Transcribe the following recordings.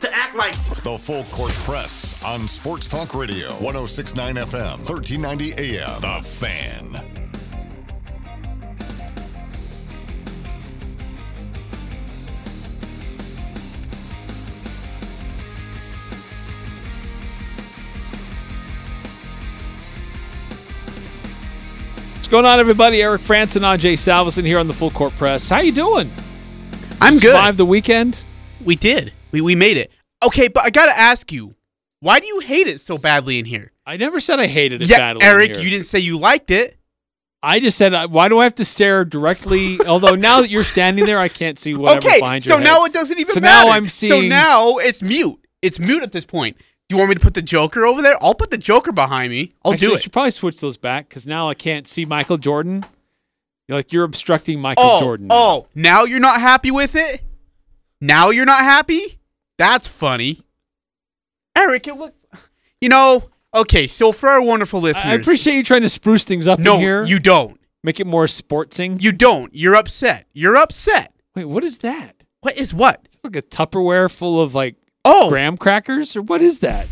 to act like The Full Court Press on Sports Talk Radio, 1069 FM, 1390 AM. The Fan. What's going on, everybody? Eric France and AJ Salvesen here on the Full Court Press. How you doing? I'm good. Survived the weekend? We did. We we made it. Okay, but I gotta ask you, why do you hate it so badly in here? I never said I hated it yeah, badly. Eric, you didn't say you liked it. I just said, uh, why do I have to stare directly? Although now that you're standing there, I can't see whatever okay, behind you. so now head. it doesn't even So now. I'm seeing. So now it's mute. It's mute at this point. Do you want me to put the Joker over there? I'll put the Joker behind me. I'll Actually, do I it. should probably switch those back because now I can't see Michael Jordan. You're like you're obstructing Michael Oh, Jordan. now. oh, now you're not happy with it? Now you're not happy? That's funny. Eric, it looks. You know, okay, so for our wonderful listeners. I I appreciate you trying to spruce things up No, in here. you don't. make it more sportsing. You don't. You're upset. You're upset. Wait, what is that? What is what? It's like a Tupperware full of like Oh, graham crackers, or what is that?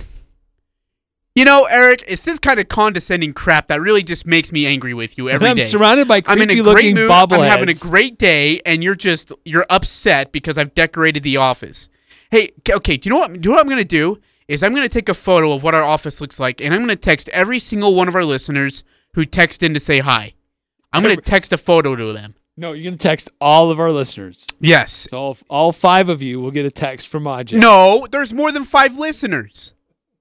you know, Eric, it's this kind of condescending crap that really just makes me angry with you every I'm day. surrounded by I'm in a creepy great looking mood. bobbleheads. I'm having a great day, and you're just you're upset because I've decorated the office. Hey, okay, do you know what? Do you know what I'm gonna do? Is I'm gonna take a photo of what our office looks like, and I'm gonna text every single one of our listeners who text in to say hi. I'm gonna text a photo to them. No, you're gonna text all of our listeners. Yes. So all, all five of you will get a text from Ajay. No, there's more than five listeners.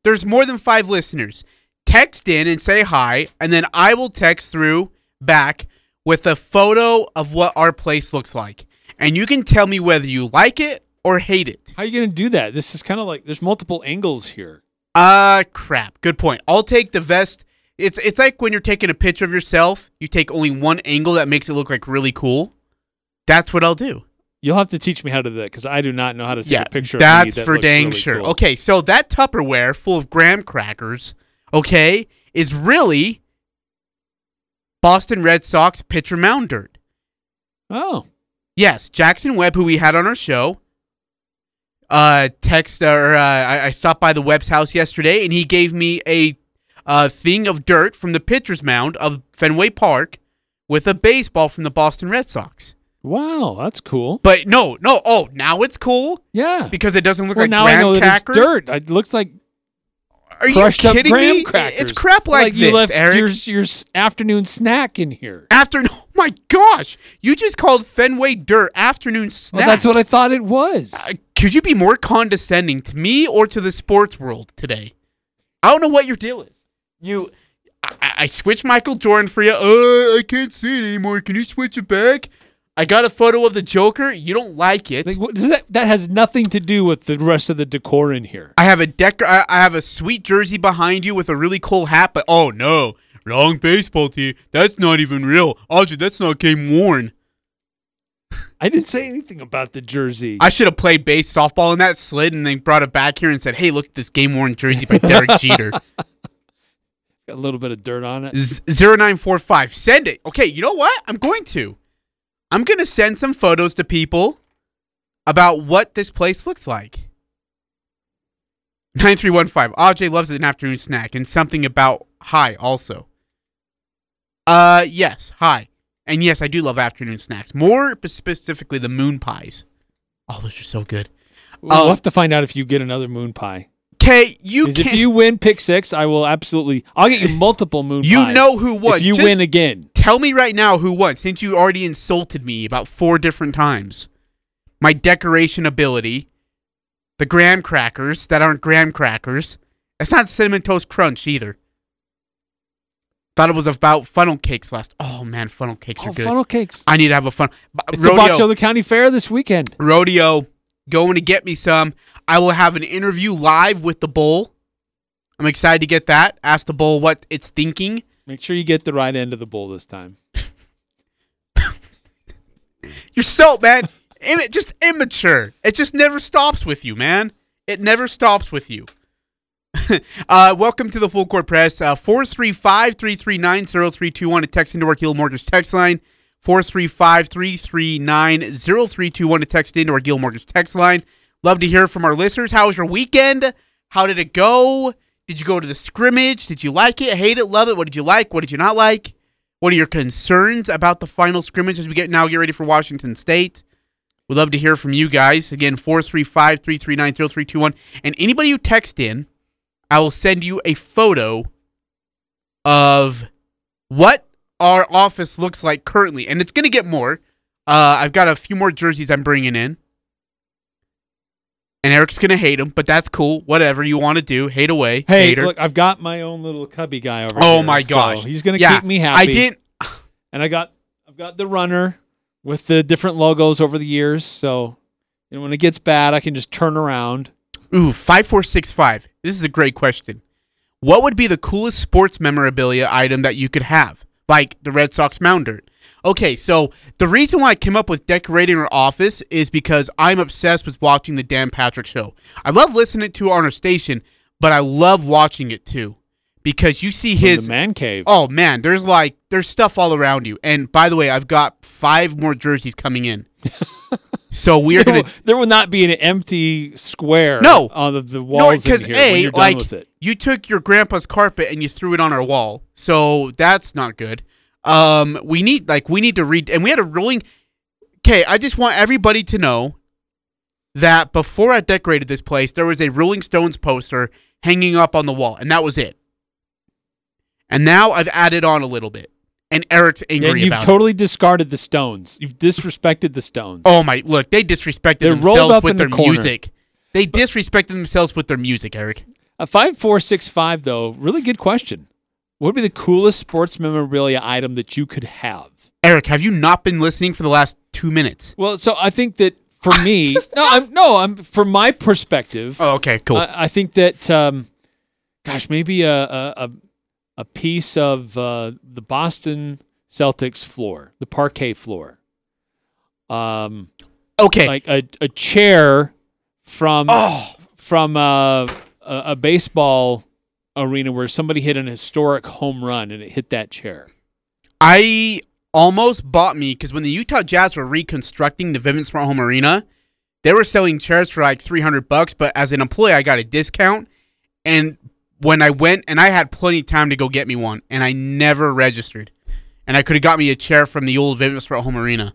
There's more than five listeners. Text in and say hi, and then I will text through back with a photo of what our place looks like. And you can tell me whether you like it or hate it. How are you gonna do that? This is kind of like there's multiple angles here. Ah, crap. Good point. I'll take the vest. It's it's like when you're taking a picture of yourself, you take only one angle that makes it look like really cool. That's what I'll do. You'll have to teach me how to do that because I do not know how to take yeah, a picture. that's of me that for dang really sure. cool. Okay, so that Tupperware full of graham crackers, okay, is really Boston Red Sox pitcher mound dirt. Oh, Yes, Jackson Webb, who we had on our show, uh, text or uh, I, I stopped by the Webb's house yesterday, and he gave me a uh, thing of dirt from the pitcher's mound of Fenway Park with a baseball from the Boston Red Sox. wow, that's cool. But no, no, oh, now it's cool Yeah. because it doesn't look well, like now I graham know that crackers. it's dirt. It looks like Are you crushed up kidding graham me? crackers. It's crap like, you this, left Eric. your your afternoon snack in here. After oh my gosh, you just called Fenway dirt afternoon snack. Well, that's what I thought it was. Uh, could you be more condescending to me or to the sports world today? I don't know what your deal is. You, I, I switched Michael Jordan for you. Uh, I can't see it anymore. Can you switch it back? I got a photo of the Joker. You don't like it. Like, what, that that has nothing to do with the rest of the decor in here. I have a deck. I I have a sweet jersey behind you with a really cool hat. But oh no, wrong baseball team. That's not even real. Audrey, that's not game worn. I didn't say anything about the jersey. I should have played base softball in that slid and then brought it back here and said, "Hey, look at this game worn jersey by Derek Jeter." Got a little bit of dirt on it. Z- 0945. Send it. Okay, you know what? I'm going to. I'm going to send some photos to people about what this place looks like. 9315. Aj loves an afternoon snack and something about high also. Uh, yes, hi. And yes, I do love afternoon snacks. More specifically, the moon pies. Oh, those are so good. We'll Oh. have to find out if you get another moon pie. Okay, you can if you win pick six, I will absolutely. I'll get you multiple moon pies. You pies. know who won. If you Just- win again, Tell me right now who won, since you already insulted me about four different times. My decoration ability, the graham crackers that aren't graham crackers. It's not cinnamon toast crunch either. Thought it was about funnel cakes last. Oh man, funnel cakes oh, are good. funnel cakes. I need to have a fun. It's a rodeo, Box County Fair this weekend. rodeo, going to get me some. I will have an interview live with the bull. I'm excited to get that. Ask the bull what it's thinking Make sure you get the right end of the bull this time. You're so man, just immature. It just never stops with you, man. It never stops with you. uh, welcome to the Full Court Press. Uh, 435-339-0321 to text into our Guild Mortgage text line. 435-339-0321 to text into our Guild Mortgage text line. Love to hear from our listeners. How was your weekend? How did it go? Did you go to the scrimmage? Did you like it? Hate it? Love it? What did you like? What did you not like? What are your concerns about the final scrimmage as we get now get ready for Washington State? We'd love to hear from you guys. Again, 435 339 0321. And anybody who text in, I will send you a photo of what our office looks like currently. And it's going to get more. Uh, I've got a few more jerseys I'm bringing in. And Eric's going to hate them, but that's cool. Whatever you want to do, hate away. Hey, hater. look, I've got my own little cubby guy over oh here, Oh my so gosh. he's gonna Yeah, keep me happy. I didn't. and I got I've got the runner with the different logos over the years. So you know, when it gets bad, I can just turn around. Ooh, 5465. This is a great question. What would be the coolest sports memorabilia item that you could have? Like the Red Sox Mounder. Okay, so the reason why I came up with decorating our office is because I'm obsessed with watching the Dan Patrick show. I love listening to it on our station, but I love watching it too. Because you see From his the man cave. Oh man, there's like there's stuff all around you. And by the way, I've got five more jerseys coming in. so we are gonna there will not be an empty square No. on the, the No, walls in because here a when you're done like with it. you took your grandpa's carpet and you threw it on our wall, so that's not good. Um, we need like we need to read, and we had a rolling. Okay, I just want everybody to know that before I decorated this place, there was a Rolling Stones poster hanging up on the wall, and that was it. And now I've added on a little bit, and Eric's angry And you've about it. totally discarded the Stones. You've disrespected the Stones. Oh my! Look, they disrespected They're themselves with in the their music. They disrespected themselves with their music, Eric. A five four six five though, really good question. What would be the coolest sports memorabilia item that you could have? Eric, have you not been listening for the last two minutes? Well, so I think that for me, no, I'm no, I'm from my perspective. Oh, okay, cool. I, I think that, um, gosh, maybe a a, a, a piece of uh, the Boston Celtics floor, the parquet floor, um, okay. like a, a chair from oh, from uh, a, a baseball arena where somebody hit an historic home run and it hit that chair. I almost bought me because when the Utah Jazz were reconstructing the Vivint Smart Home Arena, they were selling chairs for like three hundred bucks. But as an employee, I got a discount. And when I went, and I had plenty of time to go get me one, and I never registered, and I could have got me a chair from the old Vivint Smart Home Arena.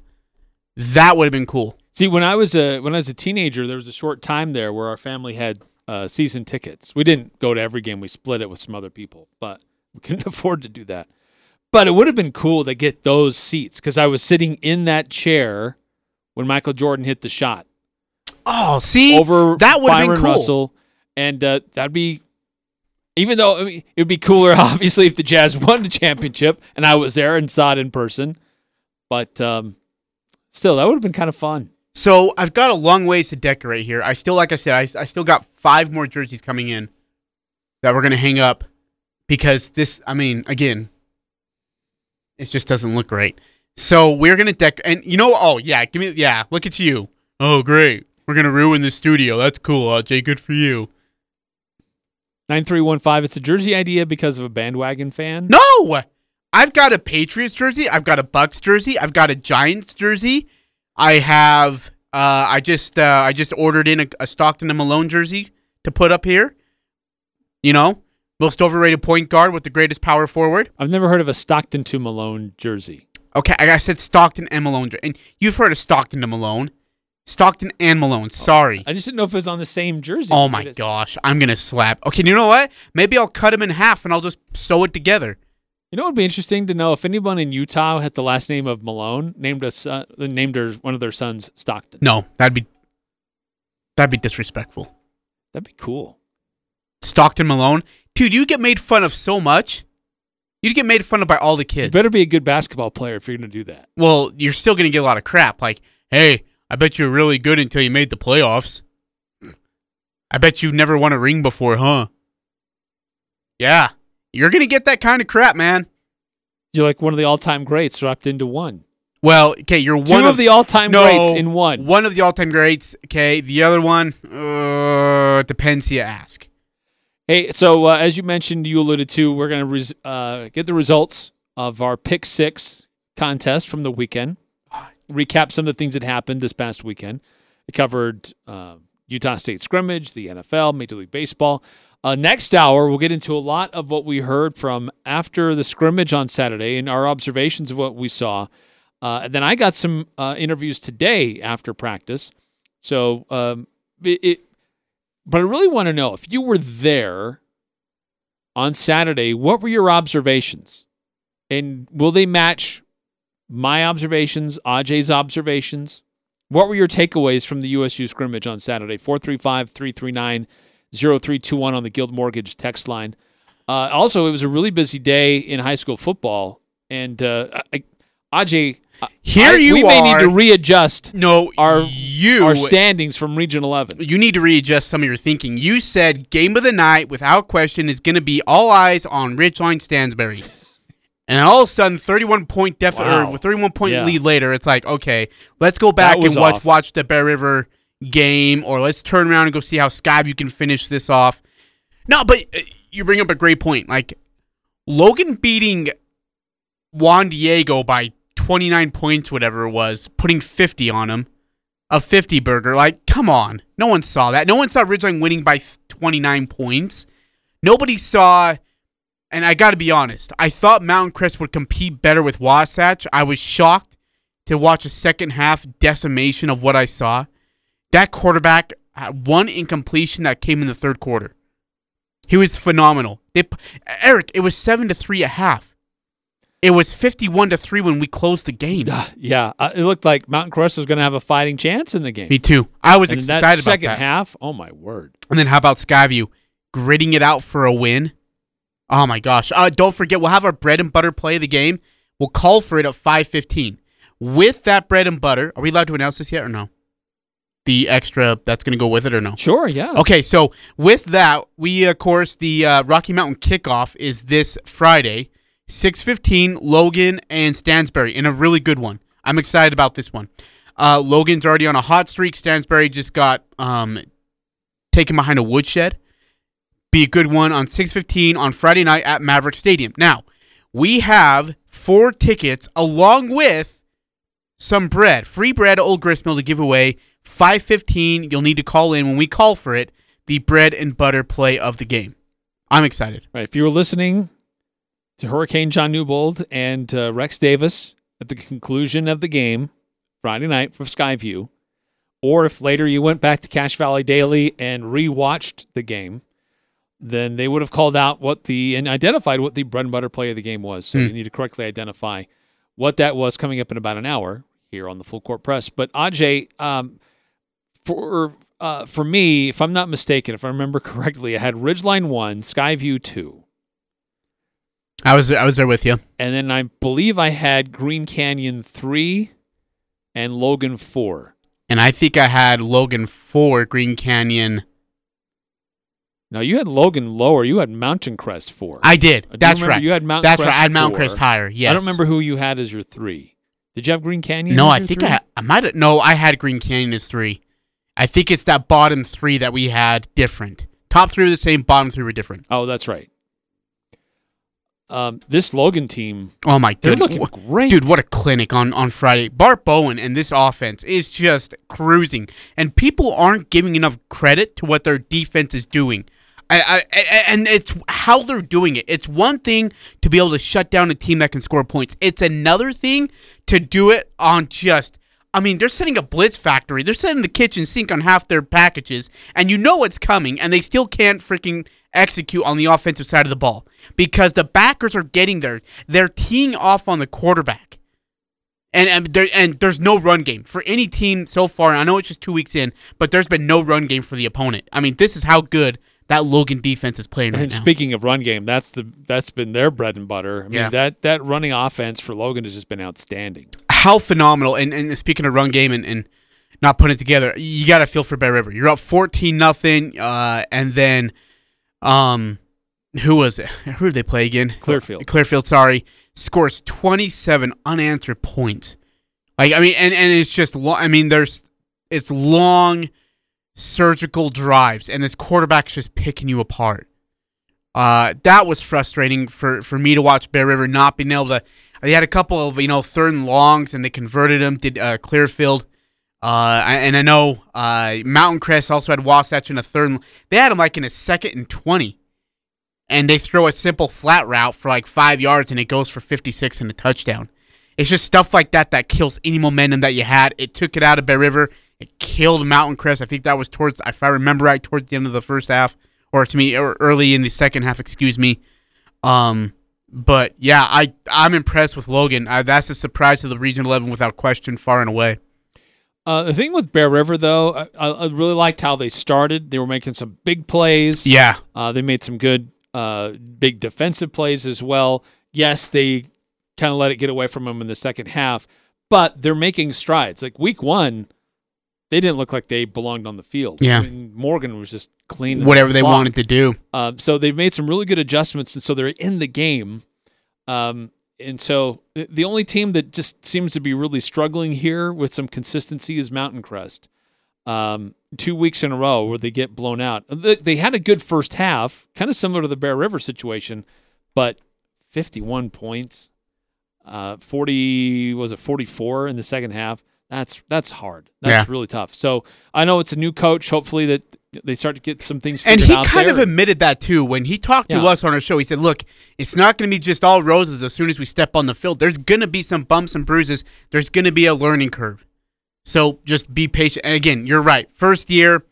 That would have been cool. See, when I was a when I was a teenager, there was a short time there where our family had uh, season tickets. We didn't go to every game; we split it with some other people, but we couldn't afford to do that. But it would have been cool to get those seats because I was sitting in that chair when Michael Jordan hit the shot Oh, see, over that would have been cool. Russell, and uh, that'd be. Even though I mean, it would be cooler, obviously, if the Jazz won the championship and I was there and saw it in person, but um, still, that would have been kind of fun. So I've got a long ways to decorate here. I still, like I said, I, I still got five more jerseys coming in that we're gonna hang up because this. I mean, again, it just doesn't look great. So we're gonna deck, and you know, oh yeah, give me, yeah, look at you. Oh great, we're gonna ruin the studio. That's cool, Jay. Good for you. 9315, it's a jersey idea because of a bandwagon fan. No, I've got a Patriots jersey. I've got a Bucks jersey. I've got a Giants jersey. I have. Uh, I just uh, I just ordered in a, a Stockton and Malone jersey to put up here. You know, most overrated point guard with the greatest power forward. I've never heard of a Stockton to Malone jersey. Okay, I I said Stockton and Malone, and you've heard of Stockton and Malone. Stockton and Malone. Oh, Sorry. I just didn't know if it was on the same jersey. Oh my gosh, I'm gonna slap. Okay, you know what? Maybe I'll cut them in half and I'll just sew it together. You know, it would be interesting to know if anyone in Utah had the last name of Malone named a son, named their, one of their sons Stockton. No, that'd be that'd be disrespectful. That'd be cool. Stockton Malone. Dude, you get made fun of so much. You'd get made fun of by all the You kids. better be a good basketball player if you're going to do that. well, you're still going to get a lot of crap. Like, hey, I bet you were really good until you made the playoffs. I bet you've never won a ring before, huh? Yeah. You're going to get that kind of crap, man. You're like one of the all-time greats wrapped into one. Well, okay, you're one Two of the all-time no, greats in one. One of the all-time greats. Okay, the other one uh, depends who you ask. Hey, so uh, as you mentioned, you alluded to, we're going to res- uh, get the results of our Pick Six contest from the weekend. Recap some of the things that happened this past weekend. It covered uh, Utah State scrimmage, the NFL, Major League Baseball. Uh, next hour, we'll get into a lot of what we heard from after the scrimmage on Saturday and our observations of what we saw. Uh, and then I got some uh, interviews today after practice. So um, it, it but I really want to know if you were there on Saturday, what were your observations? And will they match my observations, Ajay's observations? What were your takeaways from the USU scrimmage on Saturday? 435 339 0321 on the Guild Mortgage text line. Uh, also, it was a really busy day in high school football. And uh, I, Ajay, Here I- you we may need to readjust No, our, you our standings from Region 11. you need to readjust some of your thinking. You said game of the night, without question, is going to be all eyes on Ridgeline Stansbury. And all of a sudden, 31 point def- Wow. or 31 point Yeah. lead later, it's like, okay, let's go back and watch off. watch the Bear River game, or let's turn around and go see how Skyview can finish this off. No, but uh, you bring up a great point. Like Logan beating Juan Diego by 29 points, whatever it was, putting 50 on him, a 50 burger. Like, come on. No one saw that. No one saw Ridgeline winning by 29 points. Nobody saw, and I got to be honest, I thought Mountain Crest would compete better with Wasatch. I was shocked to watch a second half decimation of what I saw. That quarterback had one incompletion that came in the third quarter. He was phenomenal. They, Eric, it was seven to three at half. It was fifty-one to three when we closed the game. Yeah, uh, it looked like Mountain Crest was going to have a fighting chance in the game. Me too. I was and excited that about second half, oh my word! And then how about Skyview gritting it out for a win? Oh my gosh! Uh, don't forget, we'll have our bread and butter play of the game. We'll call for it at five fifteen. With that bread and butter, are we allowed to announce this yet or no? The extra that's going to go with it or no? Sure, yeah. Okay, so with that, we of course the uh, Rocky Mountain kickoff is this Friday, six fifteen. Logan and Stansbury in a really good one. I'm excited about this one. Uh, Logan's already on a hot streak. Stansbury just got um, taken behind a woodshed. Be a good one on six fifteen on Friday night at Maverick Stadium. Now we have four tickets along with some bread, free bread at Old Gristmill to give away. 515, you'll need to call in when we call for it, the bread and butter play of the game. I'm excited. Right. If you were listening to Hurricane John Newbold and uh, Rex Davis at the conclusion of the game Friday night for Skyview, or if later you went back to Cache Valley Daily and rewatched the game, then they would have called out what the and identified what the bread and butter play of the game was. So Hmm. you need to correctly identify what that was coming up in about an hour here on the Full Court Press. But Ajay, um, for uh, for me, if I'm not mistaken, if I remember correctly, I had Ridgeline one, Skyview two. I was I was there with you. And then I believe I had Green Canyon 3 and Logan 4. And I think I had Logan 4 Green Canyon. Now you had Logan lower. You had Mountain Crest 4. I did. I do That's right. You had Mountain That's Crest right. I had Mount 4. Crest higher. Yes. I don't remember who you had as your 3. Did you have Green Canyon? No, I think three? I, I might have. No, I had Green Canyon as three. I think it's that bottom three that we had different. Top three were the same. Bottom three were different. Oh, that's right. Um, this Logan team, Oh my they're goodness, looking great. dude! What a clinic on on Friday. Bart Bowen and this offense is just cruising, and people aren't giving enough credit to what their defense is doing. I, I, and it's how they're doing it. It's one thing to be able to shut down a team that can score points. It's another thing to do it on just. I mean, they're setting a blitz factory. They're setting the kitchen sink on half their packages, and you know what's coming, and they still can't freaking execute on the offensive side of the ball because the backers are getting there. They're teeing off on the quarterback. And and, and there's no run game for any team so far. I know it's just two weeks in, but there's been no run game for the opponent. I mean, this is how good that Logan defense is playing right and now. speaking of run game, that's the that's been their bread and butter. I mean, Yeah. that that running offense for Logan has just been outstanding. how phenomenal! And and speaking of run game and, and not putting it together, you got to feel for Bear River. You're up 14 nothing, uh, and then um, who was it? Who did they play again? Clearfield. Clearfield, sorry, scores 27 unanswered points. Like I mean, and and it's just long. I mean, there's it's long surgical drives, and this quarterback's just picking you apart. Uh, that was frustrating for for me to watch Bear River not being able to. They had a couple of you know third and longs, and they converted them. Did uh, Clearfield. Uh, and I know uh, Mountain Crest also had Wasatch in a third. and- They had him like in a second and twenty, and they throw a simple flat route for like five yards, and it goes for fifty-six and a touchdown. It's just stuff like that that kills any momentum that you had. It took it out of Bear River. It killed Mountain Crest. I think that was towards, if I remember right, towards the end of the first half, or to me, or early in the second half. Excuse me. Um, but yeah, I I'm impressed with Logan. Uh, that's a surprise to the Region 11 without question, far and away. Uh, the thing with Bear River, though, I, I I really liked how they started. They were making some big plays. Yeah, Uh, they made some good, uh, big defensive plays as well. Yes, they kind of let it get away from them in the second half, but they're making strides. Like week one, they didn't look like they belonged on the field. Yeah. I mean, Morgan was just clean. whatever they wanted to do. Um, so they've made some really good adjustments, and so they're in the game. Um, and so the- the only team that just seems to be really struggling here with some consistency is Mountain Crest. Um, two weeks in a row where they get blown out. They they had a good first half, kind of similar to the Bear River situation, but 51 points, uh, 40 was it 44 in the second half. That's that's hard. That's Yeah. really tough. So I know it's a new coach. Hopefully that they start to get some things And he kind there. of admitted that too when he talked to us on our show. He said, "Look, it's not going to be just all roses as soon as we step on the field. There's going to be some bumps and bruises. There's going to be a learning curve. So just be patient." And again, you're right. First year,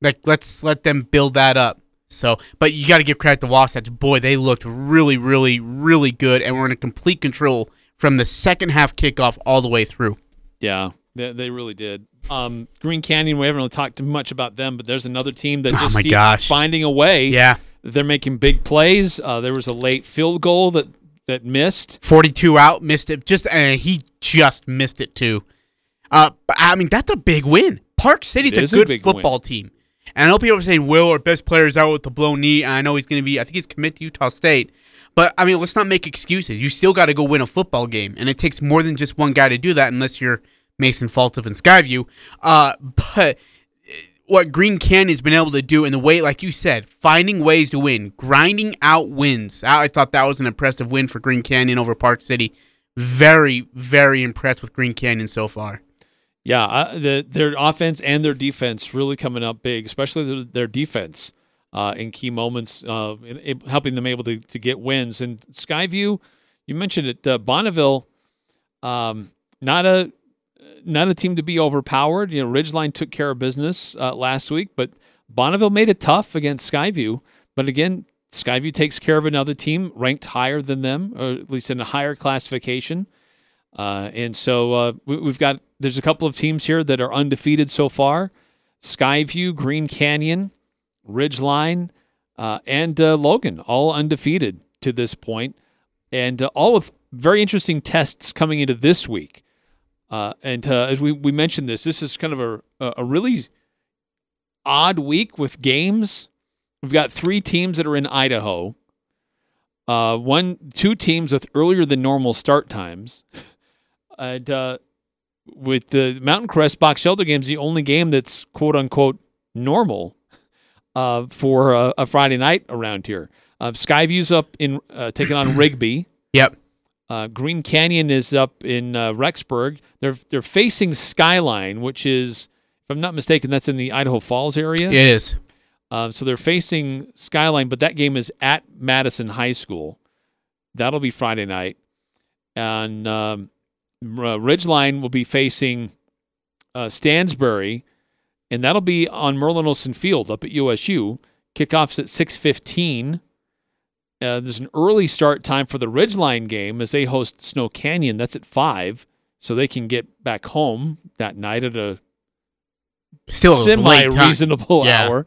like let's let them build that up. So, but you got to give credit to Wasatch. Boy, they looked really, really, really good, and were in complete control from the second half kickoff all the way through. Yeah, they, they really did. Um, Green Canyon, we haven't really talked too much about them, but there's another team that Oh just my keeps gosh. finding a way. Yeah, They're making big plays. Uh, there was a late field goal that, that missed. 42 out, missed it. Just uh, he just missed it too. Uh, I mean that's a big win. Park City's a a good big football team, and I know people are saying Will, our best player, is out with the blown knee, and I know he's going to be. I think he's committed to Utah State. But I mean, let's not make excuses. You still got to go win a football game, and it takes more than just one guy to do that, unless you're Mason Falslev and Skyview. Uh, but what Green Canyon's been able to do in the way, like you said, finding ways to win, grinding out wins. I thought that was an impressive win for Green Canyon over Park City. Very, very impressed with Green Canyon so far. Yeah, uh, the, their offense and their defense really coming up big, especially their, their defense uh, in key moments, uh, in, in helping them able to, to get wins. And Skyview, you mentioned it, uh, Bonneville, um, not a not a team to be overpowered. You know, Ridgeline took care of business uh, last week, but Bonneville made it tough against Skyview. But again, Skyview takes care of another team ranked higher than them, or at least in a higher classification. Uh, and so uh, we, we've got there's a couple of teams here that are undefeated so far: Skyview, Green Canyon, Ridgeline, uh, and uh, Logan, all undefeated to this point, and uh, all with very interesting tests coming into this week. Uh, and uh, as we, we mentioned this, this is kind of a a really odd week with games. We've got three teams that are in Idaho. Uh, one, two teams with earlier than normal start times, and uh, with the Mountain Crest Box Elder games, the only game that's quote unquote normal uh, for a, a Friday night around here. Uh, Skyview's up in uh, taking on Rigby. Yep. Uh, Green Canyon is up in uh, Rexburg. They're they're facing Skyline, which is, if I'm not mistaken, that's in the Idaho Falls area. It is. Uh, so they're facing Skyline, but that game is at Madison High School. That'll be Friday night, and um, Ridgeline will be facing uh, Stansbury, and that'll be on Merlin Olsen Field up at USU. Kickoffs at six fifteen. Uh, there's an early start time for the Ridgeline game as they host Snow Canyon. That's at five, so they can get back home that night at a Still semi reasonable Yeah. hour.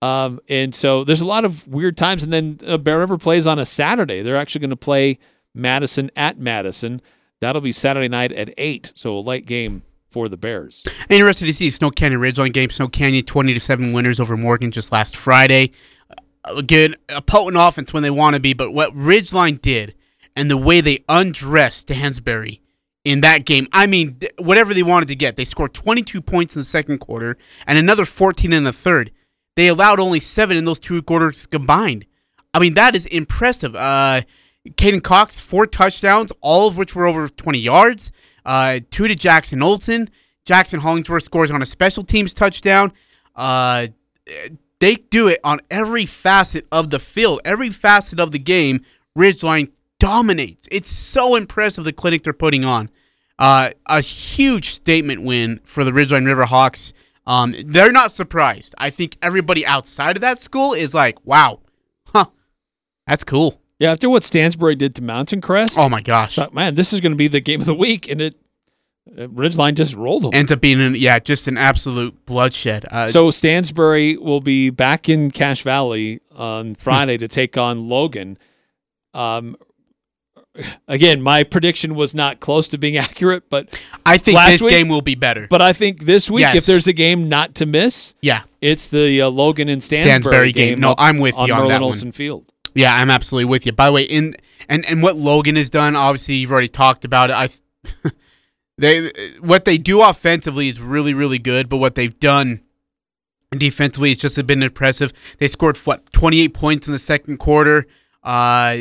Um, and so there's a lot of weird times. And then uh, Bear River plays on a Saturday. They're actually going to play Madison at Madison. That'll be Saturday night at eight. So a late game for the Bears. Interested to see Snow Canyon Ridgeline game. Snow Canyon twenty to seven winners over Morgan just last Friday. A good, a potent offense when they want to be, but what Ridgeline did and the way they undressed Stansbury in that game, I mean, whatever they wanted to get, they scored 22 points in the second quarter and another 14 in the third. They allowed only seven in those two quarters combined. I mean, that is impressive. Uh, Caden Cox, four touchdowns, all of which were over 20 yards. Uh, two to Jackson Olson. Jackson Hollingsworth scores on a special teams touchdown. Uh, they do it on every facet of the field, every facet of the game. Ridgeline dominates. It's so impressive the clinic they're putting on. Uh, a huge statement win for the Ridgeline River Hawks. Um, they're not surprised. I think everybody outside of that school is like, wow, huh, that's cool. Yeah, after what Stansbury did to Mountain Crest, Oh my gosh. thought, man, this is going to be the game of the week, and it Ridgeline just rolled them. Ends up being, an, yeah, just an absolute bloodshed. Uh, so Stansbury will be back in Cache Valley on Friday to take on Logan. Um, again, my prediction was not close to being accurate, but I think last this week- game will be better. but I think this week, Yes. if there's a game not to miss, yeah, it's the uh, Logan and Stansbury, Stansbury game. No, I'm with on you on Merlin that one. Field. Yeah, I'm absolutely with you. By the way, in and and what Logan has done, obviously you've already talked about it. I they what they do offensively is really really good, but what they've done defensively has just been impressive. They scored what 28 points in the second quarter. Uh,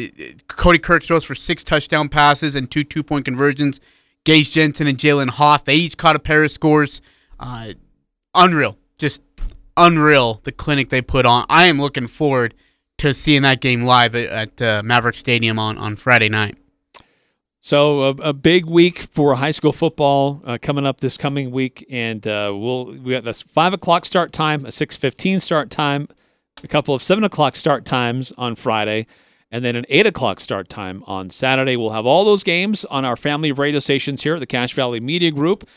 Cody Kirk throws for six touchdown passes and two two point conversions. Gage Jensen and Jalen Hoth they each caught a pair of scores. Uh, unreal, just unreal. The clinic they put on. I am looking forward to seeing that game live at, at uh, Maverick Stadium on, on Friday night. So a, a big week for high school football uh, coming up this coming week, and uh, we'll we got this five o'clock start time, a six fifteen start time, a couple of seven o'clock start times on Friday, and then an eight o'clock start time on Saturday. We'll have all those games on our family of radio stations here at the Cache Valley Media Group.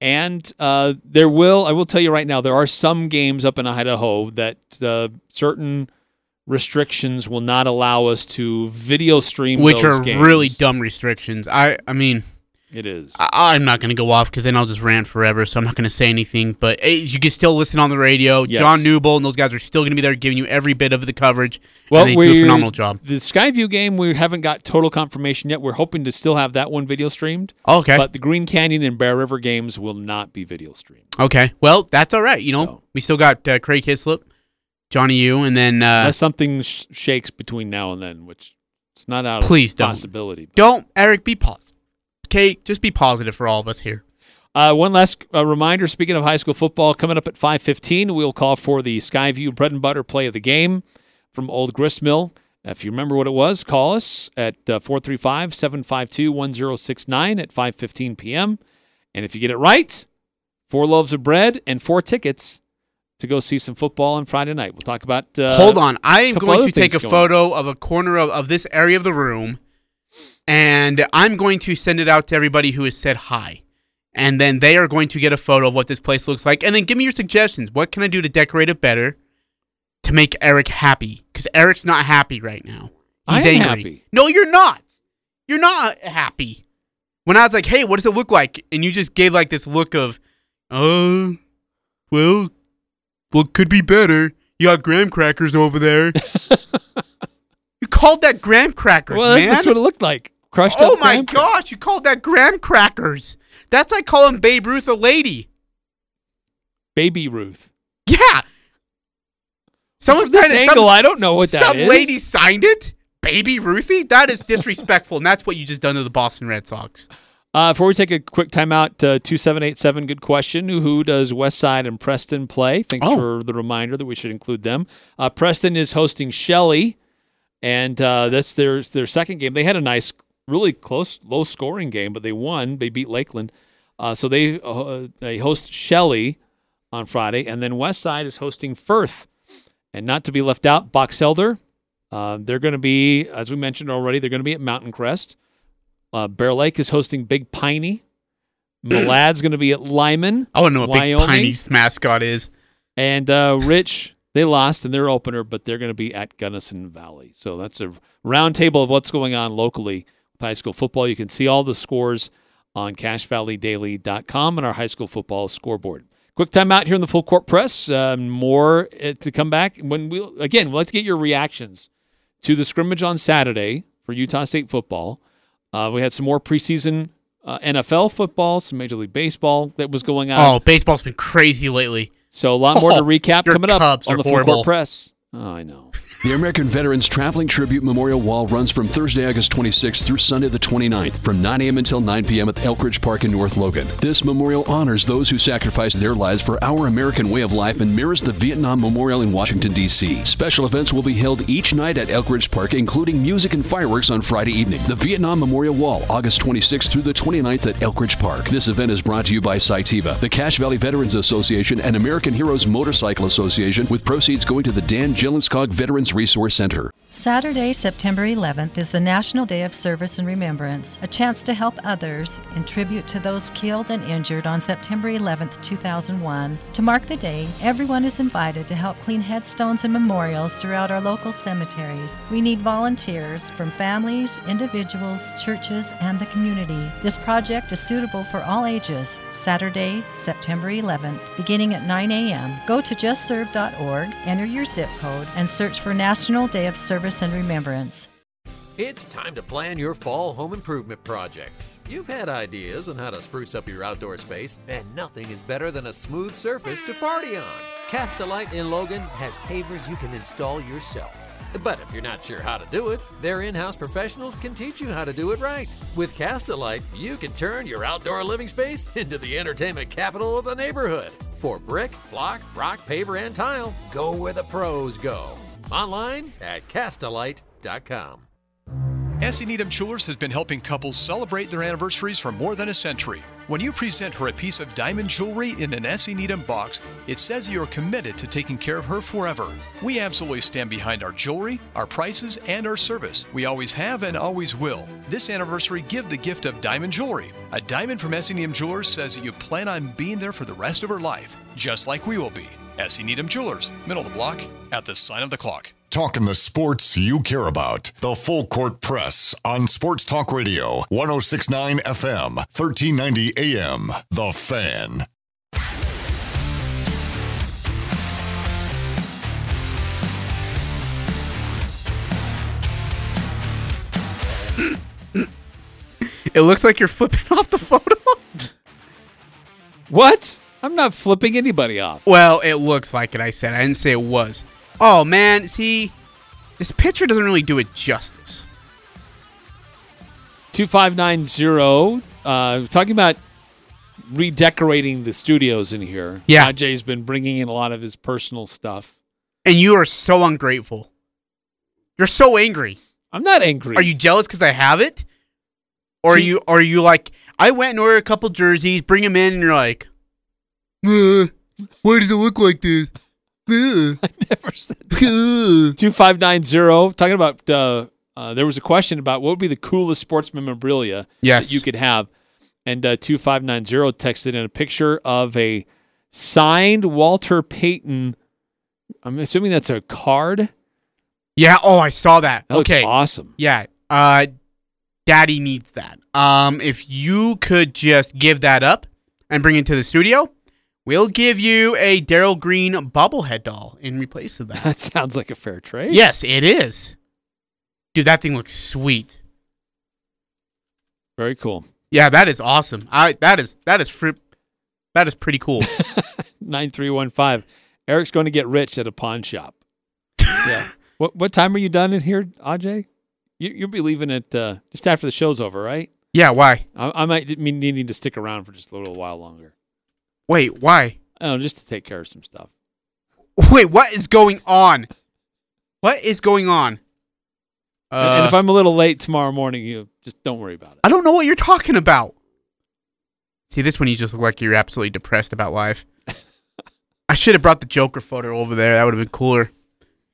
And uh, there will, I will tell you right now, there are some games up in Idaho that uh, certain restrictions will not allow us to video stream Which are games. really dumb restrictions. I I mean, It is. I, I'm not going to go off because then I'll just rant forever. So I'm not going to say anything. But hey, you can still listen on the radio. Yes. John Newble and those guys are still going to be there giving you every bit of the coverage. Well, and they we do a phenomenal job. The Skyview game, we haven't got total confirmation yet. We're hoping to still have that one video streamed. Okay. But the Green Canyon and Bear River games will not be video streamed. okay. Well, that's all right. You know, So- we still got uh, Craig Hislop, Johnny U, and then uh, Unless something sh- shakes between now and then, which it's not out Please of don't. possibility. don't Eric be positive. Okay, just be positive for all of us here. Uh, one last uh, reminder: Speaking of high school football, coming up at five fifteen, we'll call for the Skyview bread and butter play of the game from Old Gristmill. If you remember what it was, call us at uh, 435-752-1069 at 5:15 p.m. And if you get it right, four loaves of bread and four tickets to go see some football on Friday night. We'll talk about. Uh, Hold on. I am going to take a photo of a corner of, of this area of the room, and I'm going to send it out to everybody who has said hi. And then they are going to get a photo of what this place looks like. And then give me your suggestions. What can I do to decorate it better to make Eric happy? Because Eric's not happy right now. He's angry. happy. No, you're not. You're not happy. When I was like, hey, what does it look like? And you just gave like this look of, uh, well, well, could be better. You got graham crackers over there. you called that graham crackers, Well, man. that's what it looked like. Crushed oh up my crackers. gosh, you called that graham crackers. That's like calling Babe Ruth a lady. Baby Ruth. Yeah. Someone's this angle, some, I don't know what that some is. lady signed it. Baby Ruthie? That is disrespectful, and that's what you just done to the Boston Red Sox. Uh, before we take a quick timeout, uh, 2787, good question. Who does West Side and Preston play? Thanks Oh. for the reminder that we should include them. Uh, Preston is hosting Shelley, and uh, that's their their second game. They had a nice, really close, low scoring game, but they won. They beat Lakeland. Uh, so they uh, they host Shelley on Friday, and then West Side is hosting Firth. And not to be left out, Box Elder. Uh, they're going to be, as we mentioned already, they're going to be at Mountain Crest. Uh, Bear Lake is hosting Big Piney. Malad's going to be at Lyman. I want to know what Wyoming. Big Piney's mascot is. And uh, Rich, they lost in their opener, but they're going to be at Gunnison Valley. So that's a roundtable of what's going on locally with high school football. You can see all the scores on CacheValleyDaily.com and our high school football scoreboard. Quick time out here in the full court press. Um, more uh, to come back when we again. We'd like to get your reactions to the scrimmage on Saturday for Utah State football. Uh, we had some more preseason uh, NFL football, some Major League Baseball that was going on. Oh, baseball's been crazy lately. So a lot more to Oh, recap coming up Cubs on the full horrible. court press. Oh, I know. The American Veterans Traveling Tribute Memorial Wall runs from Thursday, August 26th through Sunday the 29th from 9 a.m. until 9 p.m. at Elkridge Park in North Logan. This memorial honors those who sacrificed their lives for our American way of life and mirrors the Vietnam Memorial in Washington, D.C. Special events will be held each night at Elkridge Park, including music and fireworks on Friday evening. The Vietnam Memorial Wall, August 26th through the 29th at Elkridge Park. This event is brought to you by Citiva, the Cache Valley Veterans Association, and American Heroes Motorcycle Association, with proceeds going to the Dan Jelenskog Veterans Resource Center. Saturday, September 11th is the National Day of Service and Remembrance, a chance to help others in tribute to those killed and injured on September 11th, 2001. To mark the day, everyone is invited to help clean headstones and memorials throughout our local cemeteries. We need volunteers from families, individuals, churches, and the community. This project is suitable for all ages. Saturday, September 11th, beginning at 9 a.m. Go to justserve.org, enter your zip code, and search for National Day of Service and Remembrance. It's time to plan your fall home improvement project. You've had ideas on how to spruce up your outdoor space, and nothing is better than a smooth surface to party on. Castlelite in Logan has pavers you can install yourself. But if you're not sure how to do it, their in house professionals can teach you how to do it right. With Castlelite, you can turn your outdoor living space into the entertainment capital of the neighborhood. For brick, block, rock, paver, and tile, go where the pros go. Online at castlelite.com. S.E. Needham Jewelers has been helping couples celebrate their anniversaries for more than a century. When you present her a piece of diamond jewelry in an S.E. Needham box, it says you're committed to taking care of her forever. We absolutely stand behind our jewelry, our prices, and our service. We always have and always will. This anniversary, give the gift of diamond jewelry. A diamond from S.E. Needham Jewelers says that you plan on being there for the rest of her life, just like we will be. S.E. Needham Jewelers, middle of the block, at the sign of the clock. Talking the sports you care about. The Full Court Press on Sports Talk Radio, 1069 FM, 1390 AM. The Fan. It looks like you're flipping off the photo. What? I'm not flipping anybody off. well, it looks like it. I said I didn't say it was. Oh man, see, this picture doesn't really do it justice. 2590. Uh, talking about redecorating the studios in here. Yeah. Ajay's been bringing in a lot of his personal stuff. And you are so ungrateful. You're so angry. I'm not angry. Are you jealous because I have it, or are See- you? Are you like I went and ordered a couple jerseys, bring them in, and you're like, uh, why does it look like this? Uh, never said that. uh." 2590. Talking about, uh, uh, there was a question about what would be the coolest sportsman memorabilia Yes. that you could have. And uh, 2590 texted in a picture of a signed Walter Payton. I'm assuming that's a card. Yeah. Oh, I saw that. That okay. awesome. Yeah. Uh, Daddy needs that. Um, if you could just give that up and bring it to the studio, we'll give you a Daryl Green bobblehead doll in replace of that. That sounds like a fair trade. yes, it is. Dude, that thing looks sweet. Very cool. Yeah, that is awesome. I that is that is fri- that is pretty cool. 9315. Eric's going to get rich at a pawn shop. yeah. What what time are you done in here, Aj? You, you'll be leaving it uh, just after the show's over, right? yeah, why? I, I might be needing to stick around for just a little while longer. Wait, why? Oh, just to take care of some stuff. Wait, what is going on? What is going on? And- Uh, and if I'm a little late tomorrow morning, you just don't worry about it. I don't know what you're talking about. See, this one you just look like you're absolutely depressed about life. I should have brought the Joker photo over there. That would have been cooler.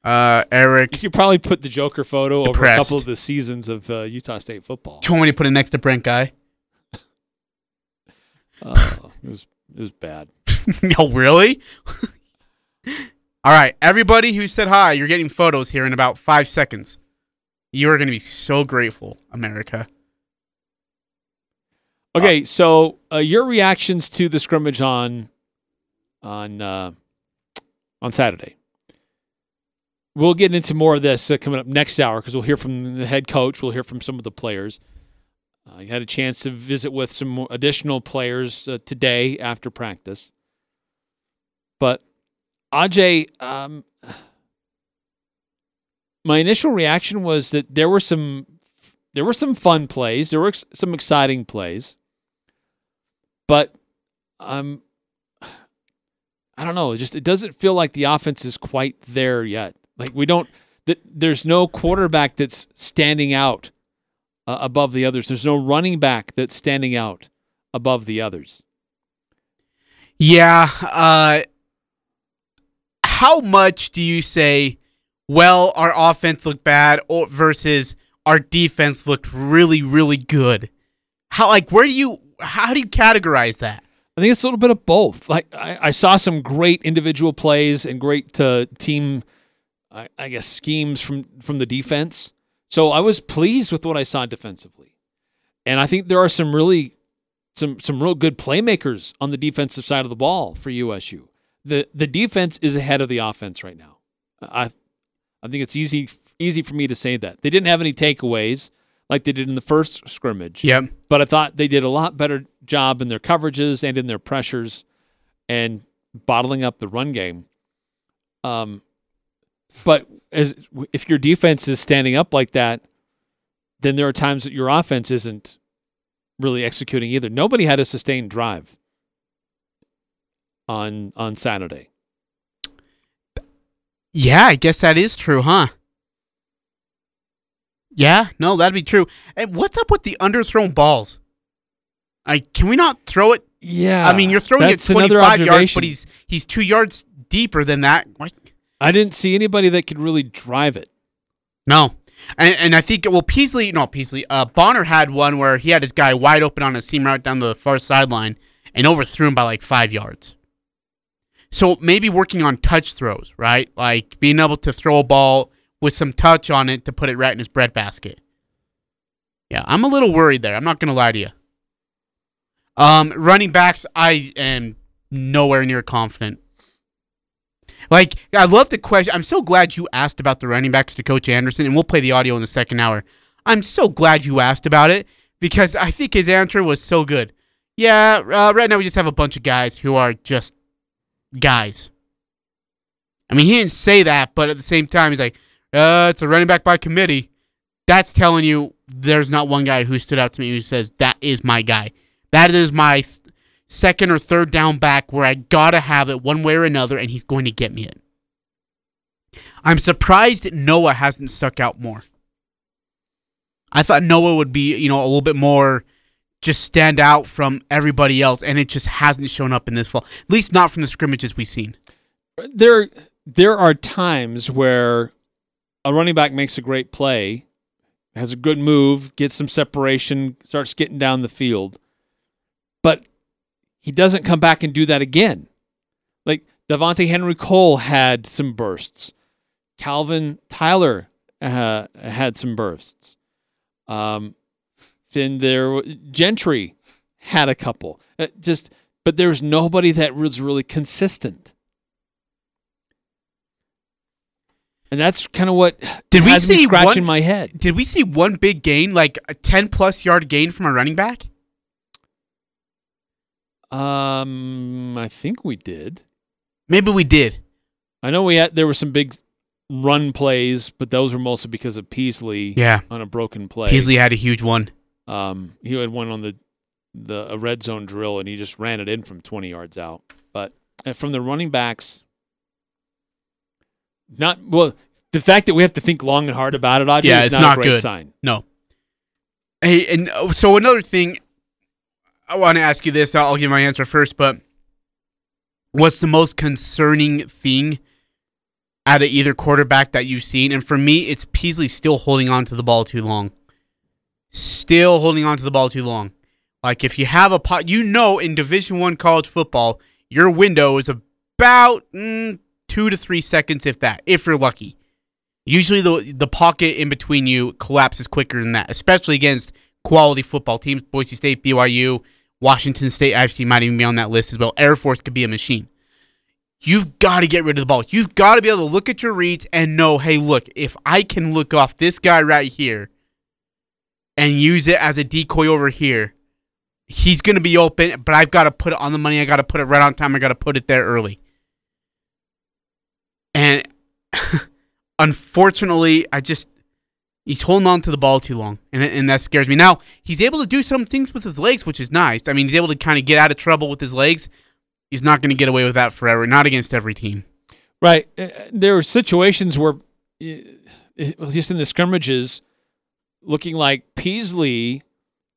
Uh, You could probably put the Joker photo over a couple of the seasons of uh, Utah State football. do you want me to put it next to Brent Guy? Oh, it was it was bad. no, really? All right, everybody who said hi, you're getting photos here in about five seconds. You are going to be so grateful, America. Okay, so uh, your reactions to the scrimmage on on uh, on Saturday. We'll get into more of this uh, coming up next hour because we'll hear from the head coach. We'll hear from some of the players. I had a chance to visit with some additional players uh, today after practice. But Ajay, um, my initial reaction was that there were some there were some fun plays, there were ex- some exciting plays, but um, I don't know. Just it doesn't feel like the offense is quite there yet. Like we don't. That there's no quarterback that's standing out uh, above the others. There's no running back that's standing out above the others. Yeah. Uh, how much do you say? Well, our offense looked bad, or versus our defense looked really, really good. How like where do you how do you categorize that? I think it's a little bit of both. Like I, I saw some great individual plays and great uh, team, I, I guess schemes from from the defense. So I was pleased with what I saw defensively, and I think there are some really some some real good playmakers on the defensive side of the ball for USU. the The defense is ahead of the offense right now. I I think it's easy easy for me to say that they didn't have any takeaways like they did in the first scrimmage. Yep. But I thought they did a lot better job in their coverages and in their pressures and bottling up the run game. Um, but as if your defense is standing up like that, then there are times that your offense isn't really executing either. Nobody had a sustained drive on on Saturday. Yeah, I guess that is true, huh? Yeah, no, that'd be true. And what's up with the underthrown balls? I can we not throw it? Yeah, I mean, you're throwing it 25 yards, but he's he's two yards deeper than that. I didn't see anybody that could really drive it. No, and, and I think well, Peasley, no Peasley, uh, Bonner had one where he had his guy wide open on a seam route down the far sideline and overthrew him by like five yards. So maybe working on touch throws, right? Like being able to throw a ball with some touch on it to put it right in his breadbasket. Yeah, I'm a little worried there. I'm not gonna lie to you. Um, running backs, I am nowhere near confident. Like, I love the question. I'm so glad you asked about the running backs to Coach Anderson, and we'll play the audio in the second hour. I'm so glad you asked about it because I think his answer was so good. Yeah, uh, right now we just have a bunch of guys who are just guys. I mean, he didn't say that, but at the same time, he's like, uh, it's a running back by committee. That's telling you there's not one guy who stood out to me who says, that is my guy. That is my second or third down back where I gotta have it one way or another, and he's going to get me it. I'm surprised Noah hasn't stuck out more. I thought Noah would be, you know, a little bit more just stand out from everybody else, and it just hasn't shown up in this fall. At least not from the scrimmages we've seen. There, there are times where a running back makes a great play, has a good move, gets some separation, starts getting down the field, but he doesn't come back and do that again. Like Devontae Henry Cole had some bursts. Calvin Tyler uh, had some bursts. Um, then there, Gentry had a couple. Uh, just, but there's nobody that was really consistent. And that's kind of what Did we see scratching one- my head. Did we see one big gain, like a 10 plus yard gain from a running back? Um, I think we did. Maybe we did. I know we had there were some big run plays, but those were mostly because of Peasley. Yeah. on a broken play. Peasley had a huge one. Um, he had one on the the a red zone drill, and he just ran it in from twenty yards out. But uh, from the running backs, not well. The fact that we have to think long and hard about it, Audrey, Yeah, is it's not, not a great good. sign. No. Hey, and uh, so another thing, I want to ask you this. I'll give my answer first, but what's the most concerning thing out of either quarterback that you've seen? And for me, it's Peasley still holding on to the ball too long. Still holding on to the ball too long. Like if you have a pot, you know, in Division One college football, your window is about mm, two to three seconds, if that, if you're lucky. Usually, the the pocket in between you collapses quicker than that, especially against quality football teams. Boise State, BYU, Washington State actually might even be on that list as well. Air Force could be a machine. you've got to get rid of the ball. You've got to be able to look at your reads and know, hey, look, if I can look off this guy right here and use it as a decoy over here, he's going to be open, but I've got to put it on the money. I got to put it right on time. I got to put it there early. And unfortunately, I just he's holding on to the ball too long, and and that scares me. Now he's able to do some things with his legs, which is nice. I mean, he's able to kind of get out of trouble with his legs. He's not going to get away with that forever. Not against every team. Right. Uh, There were situations where, uh, just in the scrimmages, looking like Peasley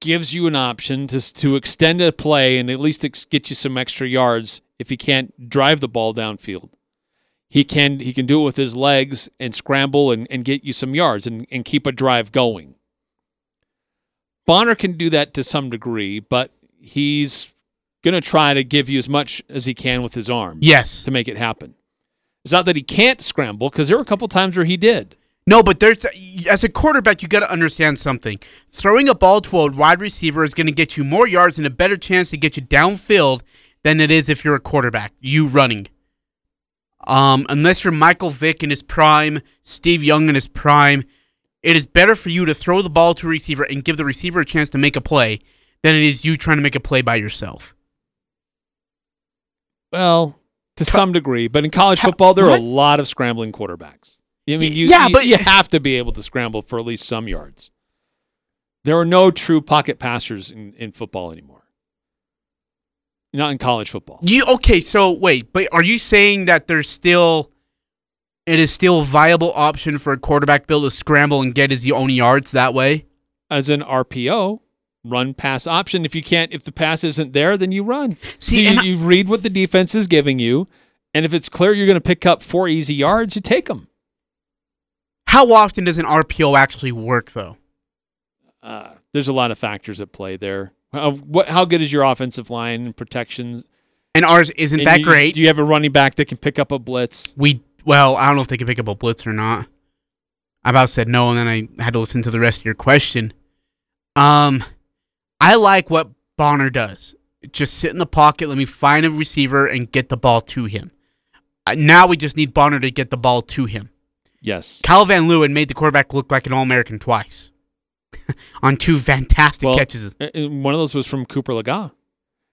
gives you an option to to extend a play and at least get you some extra yards if he can't drive the ball downfield. He can he can do it with his legs and scramble and, and get you some yards and, and keep a drive going. Bonner can do that to some degree, but he's going to try to give you as much as he can with his arm. Yes. To make it happen. It's not that he can't scramble because there were a couple times where he did. No, but there's as a quarterback, you got to understand something. Throwing a ball to a wide receiver is going to get you more yards and a better chance to get you downfield than it is if you're a quarterback. You running. Um, unless you're Michael Vick in his prime, Steve Young in his prime, it is better for you to throw the ball to a receiver and give the receiver a chance to make a play than it is you trying to make a play by yourself. Well, to some degree, but in college football, there are a lot of scrambling quarterbacks. I mean, you, yeah, you- but- you have to be able to scramble for at least some yards. There are no true pocket passers in, in football anymore. Not in college football. You okay? So wait, but are you saying that there's still it is still a viable option for a quarterback bill to scramble and get his own yards that way? As an RPO, run pass option. If you can't, if the pass isn't there, then you run. See, you, I- you read what the defense is giving you, and if it's clear you're going to pick up four easy yards, you take them. How often does an RPO actually work though? Uh, there's a lot of factors at play there. How, what? How good is your offensive line and protection? And ours isn't And that you- great. Do you have a running back that can pick up a blitz? we well, I don't know if they can pick up a blitz or not. I about said no, and then I had to listen to the rest of your question. Um, I like what Bonner does. Just sit in the pocket, let me find a receiver and get the ball to him. Uh, now we just need Bonner to get the ball to him. Yes. Cal Van Leeuwen made the quarterback look like an All American twice on two fantastic Well, catches. one of those was from Cooper Legas.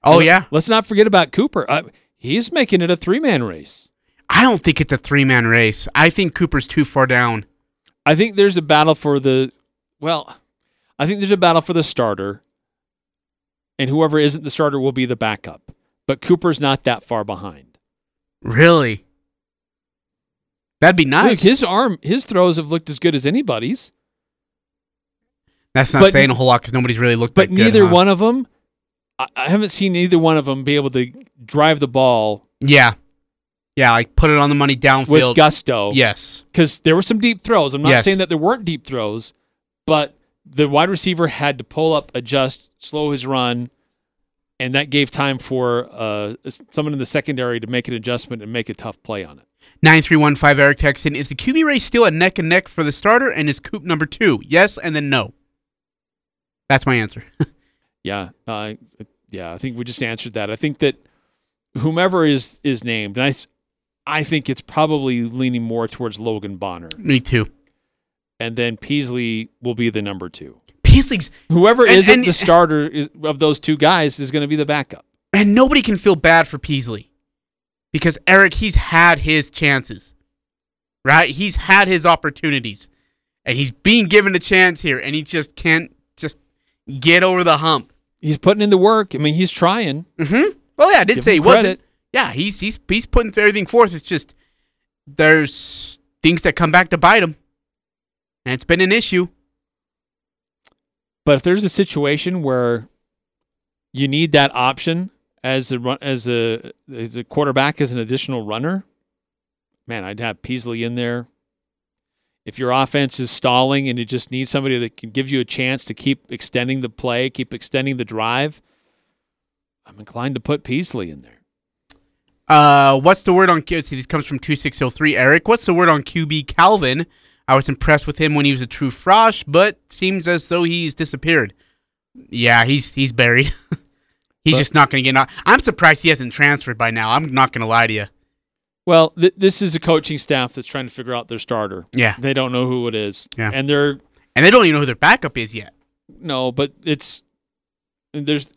Oh Let- yeah, Let's not forget about Cooper. Uh, he's making it a three man race. I don't think it's a three man race. I think Cooper's too far down. I think there's a battle for the well, I think there's a battle for the starter, and whoever isn't the starter will be the backup. But Cooper's not that far behind. Really, that'd be nice. Look, his arm, his throws have looked as good as anybody's. That's not but- saying a whole lot because nobody's really looked. But that good, neither huh? one of them, I, I haven't seen either one of them be able to drive the ball Yeah, yeah, like put it on the money downfield with gusto. Yes, because there were some deep throws. I'm not Yes. saying that there weren't deep throws, but the wide receiver had to pull up, adjust, slow his run, and that gave time for uh, someone in the secondary to make an adjustment and make a tough play on it. nine three one five. Eric Texton is the QB race still a neck and neck for the starter, and is Coop number two? Yes, and then no. That's my answer. Yeah, uh, yeah. I think we just answered that. I think that whomever is is named, and I, I think it's probably leaning more towards Logan Bonner, Me too. and then Peasley will be the number two. Peasley's Whoever And- isn't and- the starter is, of those two guys is going to be the backup. and nobody can feel bad for Peasley because Eric he's had his chances, right? He's had his opportunities, and he's being given a chance here, and he just can't get over the hump. He's putting in the work. I mean, he's trying. Mm-hmm. Well, yeah, I did Give say he him wasn't. Yeah, he's he's he's putting everything forth. It's just there's things that come back to bite him, and it's been an issue. But if there's a situation where you need that option as a run, as a as a quarterback as an additional runner, man, I'd have Peasley in there. If your offense is stalling and you just need somebody that can give you a chance to keep extending the play, keep extending the drive, I'm inclined to put Peasley in there. Uh, what's the word on Q? See, this comes from two six zero three. Eric, what's the word on QB Calvin? I was impressed with him when he was a true frosh, but seems as though he's disappeared. Yeah, he's he's buried. he's But- just not going to get out. I'm surprised he hasn't transferred by now. I'm not going to lie to you. Well, th- this is a coaching staff that's trying to figure out their starter. Yeah. They don't know who it is. Yeah. And they're And they don't even know who their backup is yet. no, but it's there's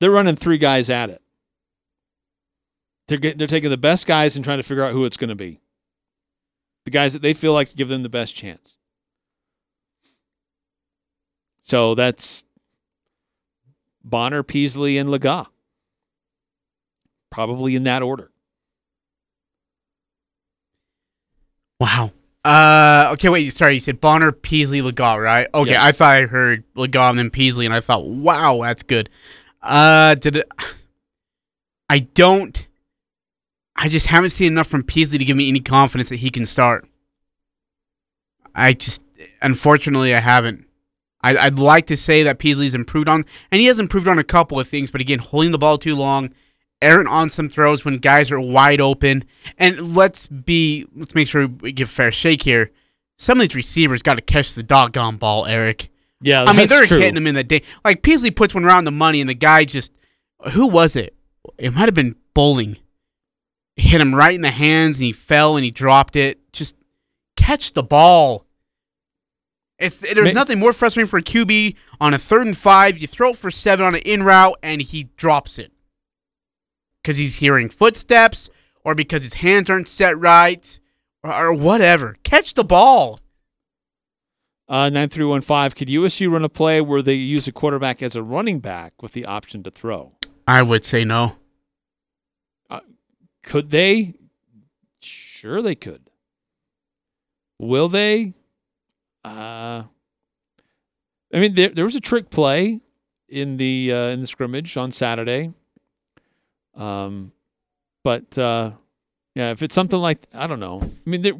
they're running three guys at it. They're getting, they're taking the best guys and trying to figure out who it's going to be. The guys that they feel like give them the best chance. So that's Bonner, Peasley, and Legas. Probably in that order. Wow. Uh, okay, wait. Sorry, you said Bonner, Peasley, Legas, right? Okay, Yes. I thought I heard Legas and then Peasley, and I thought, wow, that's good. Uh, did it? I don't. I just haven't seen enough from Peasley to give me any confidence that he can start. I just, unfortunately, I haven't. I, I'd like to say that Peasley's improved on, and he has improved on a couple of things, but again, holding the ball too long, errant on some throws when guys are wide open, and let's be, let's make sure we give a fair shake here. Some of these receivers got to catch the doggone ball, Eric. Yeah, I mean, they're true. hitting him in the day. Like Peasley puts one around the money, and the guy just, who was it? It might have been Bowling. Hit him right in the hands, and he fell and he dropped it. Just catch the ball. It's there's nothing more frustrating for a QB on a third and five. You throw it for seven on an in route, and he drops it because he's hearing footsteps, or because his hands aren't set right, or, or whatever. Catch the ball. Uh, 9315. Could USU run a play where they use a quarterback as a running back with the option to throw? I would say no. Could they? Sure, they could. Will they? Uh, I mean, there, there was a trick play in the uh, in the scrimmage on Saturday. Um, but uh, yeah, if it's something like I don't know. I mean, there,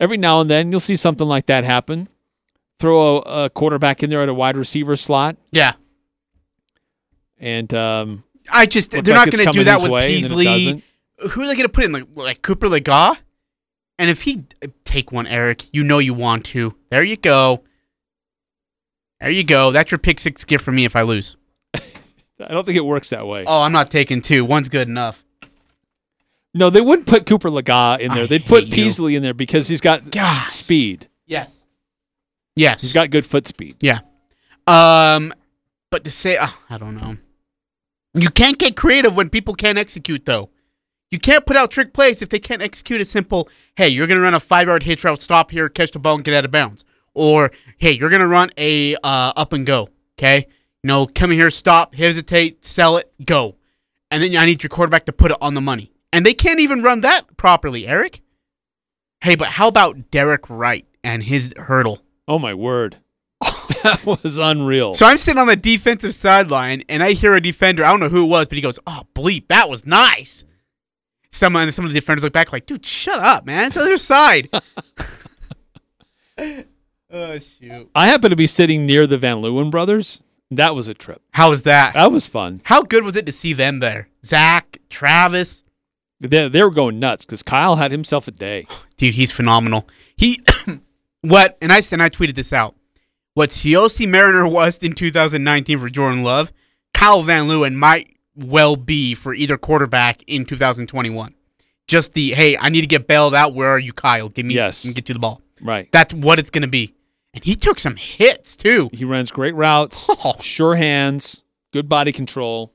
every now and then you'll see something like that happen. Throw a, a quarterback in there at a wide receiver slot, Yeah. and um, I just they're not going to do that with way, and then it Peasley. Who are they going to put in like, like Cooper Legas? And if he take one, Eric, you know you want to. There you go. There you go. That's your pick six gift for me if I lose. I don't think it works that way. Oh, I'm not taking two. One's good enough. No, they wouldn't put Cooper Legas in there. I They'd put you. Peasley in there because he's got speed. Yes. Yes. He's got good foot speed. Yeah. Um, but to say, uh, I don't know. You can't get creative when people can't execute, though. You can't put out trick plays if they can't execute a simple, hey, you're going to run a five yard hitch route, stop here, catch the ball, and get out of bounds. Or, hey, you're going to run a uh, up and go, okay? Know, come in here, stop, hesitate, sell it, go. And then I need your quarterback to put it on the money. And they can't even run that properly, Eric. Hey, but how about Derek Wright and his hurdle? Oh my word, that was unreal. So I'm sitting on the defensive sideline, and I hear a defender. I don't know who it was, but he goes, "Oh bleep, that was nice." Someone, some of the defenders look back like, "Dude, shut up, man! It's the other side." oh shoot! I happen to be sitting near the Van Leeuwen brothers. That was a trip. How was that? That was fun. How good was it to see them there? Zach, Travis, They, they were going nuts because Kyle had himself a day. dude, he's phenomenal. He, what? And I and I tweeted this out. What Siaosi Mariner was in 2019 for Jordan Love, Kyle Van Leeuwen might well be for either quarterback in 2021. Just the hey, I need to get bailed out. Where are you, Kyle? Give me Yes. and get you the ball. Right. That's what it's gonna be. And he took some hits too. He runs great routes, Oh. sure hands, good body control.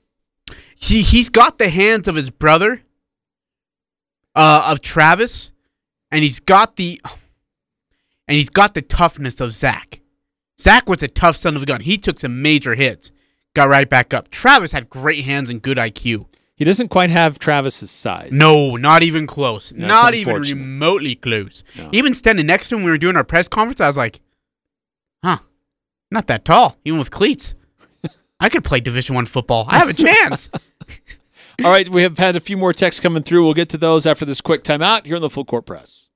He he's got the hands of his brother, uh, of Travis, and he's got the, and he's got the toughness of Zach. Zach was a tough son of a gun. He took some major hits, got right back up. Travis had great hands and good IQ. He doesn't quite have Travis's size. No, not even close. That's not even remotely close. No. Even standing next to him, we were doing our press conference. I was like, "Huh, not that tall, even with cleats. I could play Division One football. I have a chance." All right, we have had a few more texts coming through. We'll get to those after this quick timeout here on the Full Court Press.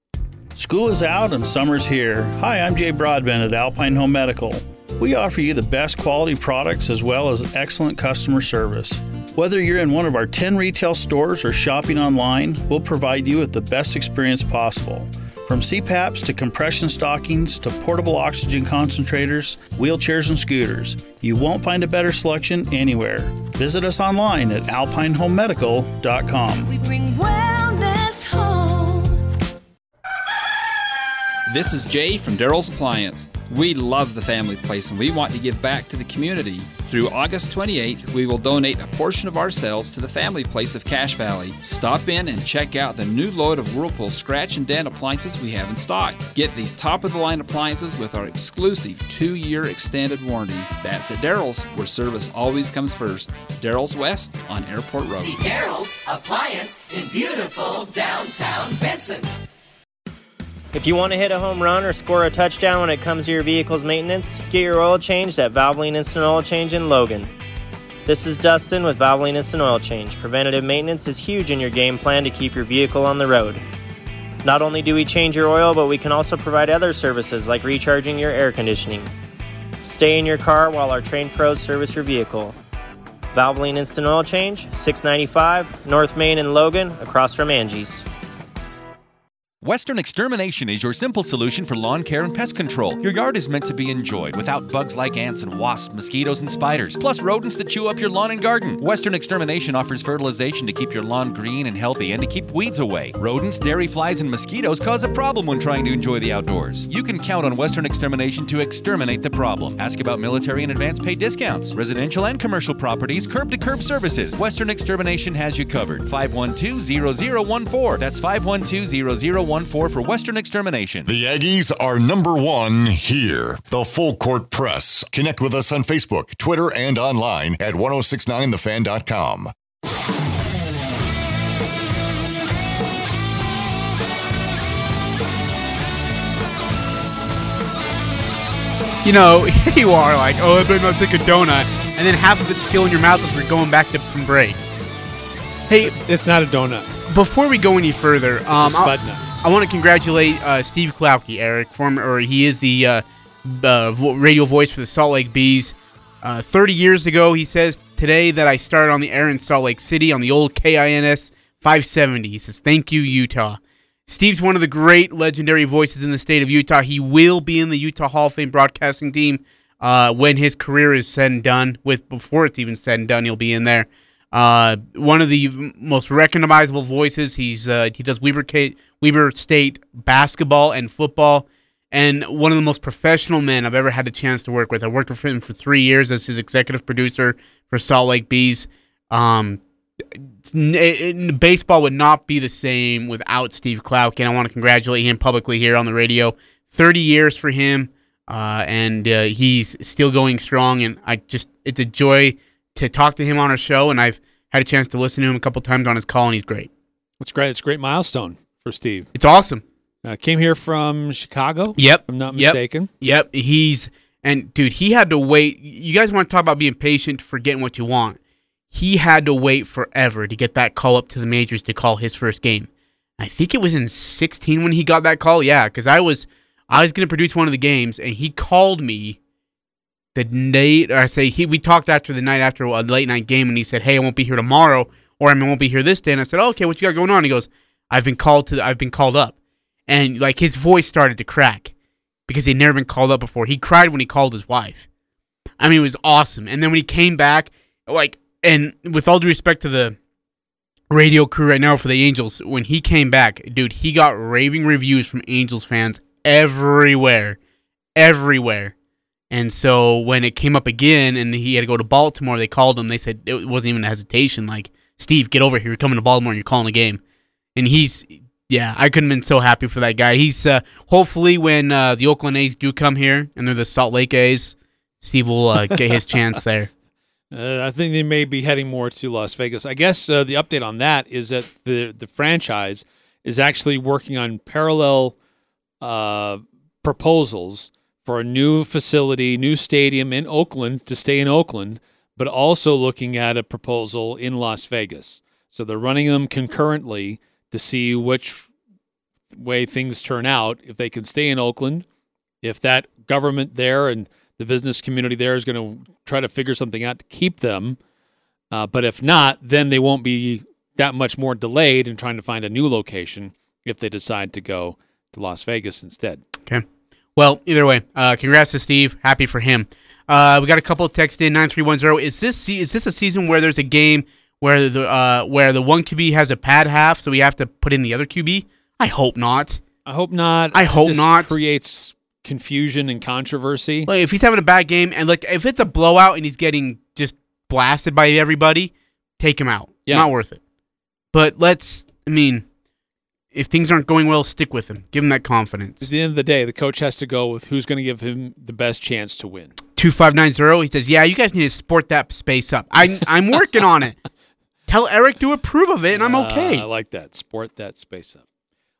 School is out and summer's here. Hi, I'm Jay Broadbent at Alpine Home Medical. We offer you the best quality products as well as excellent customer service. Whether you're in one of our 10 retail stores or shopping online, we'll provide you with the best experience possible. From CPAPs to compression stockings to portable oxygen concentrators, wheelchairs, and scooters, you won't find a better selection anywhere. Visit us online at alpinehomemedical.com. We bring wellness This is Jay from Daryl's Appliance. We love the family place and we want to give back to the community. Through August 28th, we will donate a portion of our sales to the family place of Cache Valley. Stop in and check out the new load of Whirlpool scratch and dent appliances we have in stock. Get these top of the line appliances with our exclusive two year extended warranty. That's at Daryl's, where service always comes first. Daryl's West on Airport Road. See Daryl's Appliance in beautiful downtown Benson. If you want to hit a home run or score a touchdown when it comes to your vehicle's maintenance, get your oil changed at Valvoline Instant Oil Change in Logan. This is Dustin with Valvoline Instant Oil Change. Preventative maintenance is huge in your game plan to keep your vehicle on the road. Not only do we change your oil, but we can also provide other services like recharging your air conditioning. Stay in your car while our trained pros service your vehicle. Valvoline Instant Oil Change, 695 North Main in Logan, across from Angie's. Western Extermination is your simple solution for lawn care and pest control. Your yard is meant to be enjoyed without bugs like ants and wasps, mosquitoes, and spiders, plus rodents that chew up your lawn and garden. Western Extermination offers fertilization to keep your lawn green and healthy and to keep weeds away. Rodents, dairy flies, and mosquitoes cause a problem when trying to enjoy the outdoors. You can count on Western Extermination to exterminate the problem. Ask about military and advance pay discounts, residential and commercial properties, curb to curb services. Western Extermination has you covered. 512 0014. That's 512 0014 for Western Extermination. The Aggies are number one here. The Full Court Press. Connect with us on Facebook, Twitter, and online at 1069thefan.com. You know, here you are like, oh, I better not take a donut, and then half of it's still in your mouth as we're going back to from break. Hey, it's not a donut. Before we go any further, um, spud I, nut. I want to congratulate uh, Steve Klauke, Eric, former, or he is the uh, uh, vo- radio voice for the Salt Lake Bees. Uh, 30 years ago, he says today that I started on the air in Salt Lake City on the old KINS 570. He says, "Thank you, Utah." Steve's one of the great legendary voices in the state of Utah. He will be in the Utah Hall of Fame broadcasting team uh, when his career is said and done. With before it's even said and done, he'll be in there. Uh, one of the most recognizable voices. He's uh, he does Weber Weber State basketball and football, and one of the most professional men I've ever had a chance to work with. I worked with him for three years as his executive producer for Salt Lake Bees. Um, n- it- baseball would not be the same without Steve Klauke, and I want to congratulate him publicly here on the radio. Thirty years for him, uh, and uh, he's still going strong. And I just it's a joy to talk to him on our show, and I've had a chance to listen to him a couple times on his call, and he's great. It's great. It's a great milestone for Steve. It's awesome. Uh, came here from Chicago. Yep, if I'm not Yep. mistaken. Yep, he's and dude, he had to wait. You guys want to talk about being patient for getting what you want? He had to wait forever to get that call up to the majors to call his first game. I think it was in 16 when he got that call. Yeah, because I was I was going to produce one of the games, and he called me the night. I say he we talked after the night after a late night game, and he said, "Hey, I won't be here tomorrow, or I won't be here this day." And I said, oh, "Okay, what you got going on?" He goes, "I've been called to. I've been called up," and like his voice started to crack because he'd never been called up before. He cried when he called his wife. I mean, it was awesome. And then when he came back, like, and with all due respect to the radio crew right now for the Angels, when he came back, dude, he got raving reviews from Angels fans everywhere, everywhere. And so when it came up again and he had to go to Baltimore, they called him. They said it wasn't even a hesitation. Like, Steve, get over here. You're coming to Baltimore and you're calling the game. And he's, yeah, I couldn't have been so happy for that guy. He's, uh, hopefully, when uh, the Oakland A's do come here and they're the Salt Lake A's, Steve will uh, get his chance there. Uh, I think they may be heading more to Las Vegas. I guess uh, the update on that is that the the franchise is actually working on parallel uh, proposals for a new facility, new stadium in Oakland to stay in Oakland, but also looking at a proposal in Las Vegas. So they're running them concurrently to see which way things turn out. If they can stay in Oakland, if that government there and the business community there is going to try to figure something out to keep them. Uh, but if not, then they won't be that much more delayed in trying to find a new location if they decide to go to Las Vegas instead. Okay. Well, either way, uh, congrats to Steve. Happy for him. Uh, we got a couple of texts in nine three one zero. Is this is this a season where there's a game where the uh, where the one QB has a pad half, so we have to put in the other QB? I hope not. I hope not. I hope not. Creates confusion and controversy. Like if he's having a bad game and like if it's a blowout and he's getting just blasted by everybody, take him out. Yeah. Not worth it. But let's I mean, if things aren't going well, stick with him. Give him that confidence. At the end of the day, the coach has to go with who's going to give him the best chance to win. Two five nine zero. He says, "Yeah, you guys need to sport that space up. I I'm working on it. Tell Eric to approve of it, and I'm Uh, okay. I like that. Sport that space up.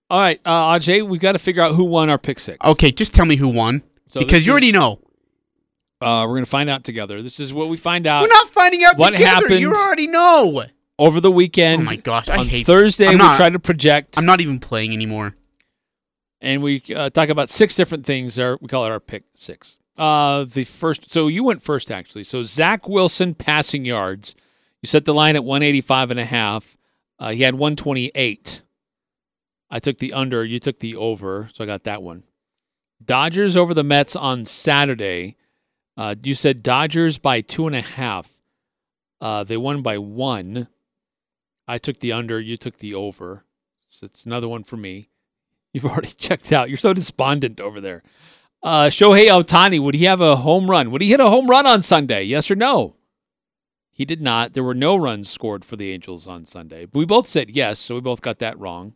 All right, uh, Ajay, we got to figure out who won our pick six. okay, just tell me who won So because you already know. Uh, we're going to find out together. This is what we find out We're not finding out what together. happened You already know. Over the weekend. Oh my gosh, I on hate Thursday. We not- try to project, I'm not even playing anymore. and we uh, talk about six different things. Our, we call it our pick six. Uh, the first. So you went first, actually. So Zach Wilson passing yards. You set the line at 185 and a half. Uh, he had 128. I took the under. You took the over. So I got that one. Dodgers over the Mets on Saturday. Uh, you said Dodgers by two and a half. Uh, they won by one. I took the under. You took the over. So it's another one for me. You've already checked out. You're so despondent over there. Uh, Shohei Ohtani, would he have a home run? Would he hit a home run on Sunday? Yes or no? He did not. There were no runs scored for the Angels on Sunday. We both said yes, so we both got that wrong.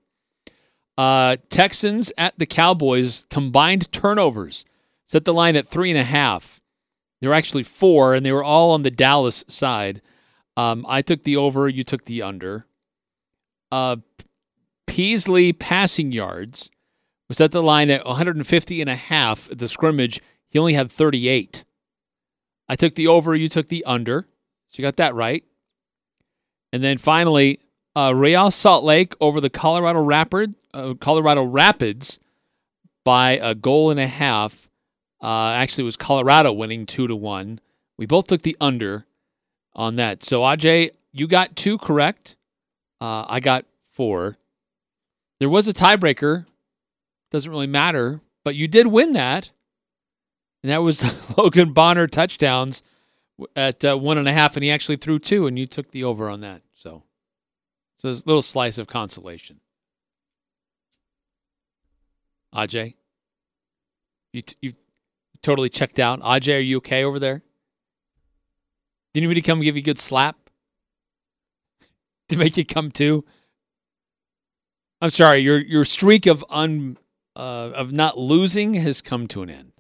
Uh, Texans at the Cowboys combined turnovers set the line at three and a half. There were actually four, and they were all on the Dallas side. Um, I took the over. You took the under. Uh, Peasley passing yards was at the line at 150 and a half at the scrimmage. He only had 38. I took the over, you took the under. So you got that right. And then finally, uh, Real Salt Lake over the Colorado Rapid, uh, Colorado Rapids by a goal and a half. Uh, actually, it was Colorado winning two to one. We both took the under on that. So Aj, you got two correct. Uh, I got four. There was a tiebreaker. Doesn't really matter, but you did win that. And that was Logan Bonner touchdowns at uh, one and a half, and he actually threw two, and you took the over on that. So, so a little slice of consolation. Aj, you t- you totally checked out. Aj, are you okay over there? Did anybody come give you a good slap to make you come to? I'm sorry, your your streak of un uh, of not losing has come to an end.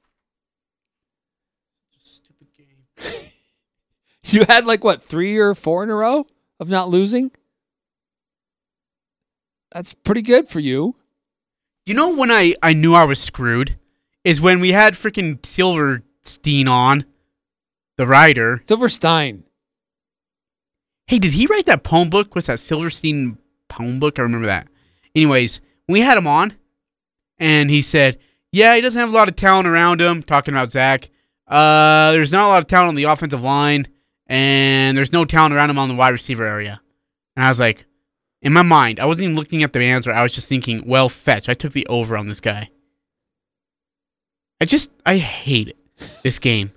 Stupid game. You had like what three or four in a row of not losing. That's pretty good for you. You know when I, I knew I was screwed? Is when we had freaking Silverstein on, the writer. Silverstein. Hey, did he write that poem book? What's that Silverstein poem book? I remember that. Anyways, we had him on, and he said, "Yeah, he doesn't have a lot of talent around him." Talking about Zach. Uh, there's not a lot of talent on the offensive line, and there's no talent around him on the wide receiver area. And I was like, in my mind, I wasn't even looking at the answer. I was just thinking, well, fetch. I took the over on this guy. I just, I hate it. This game.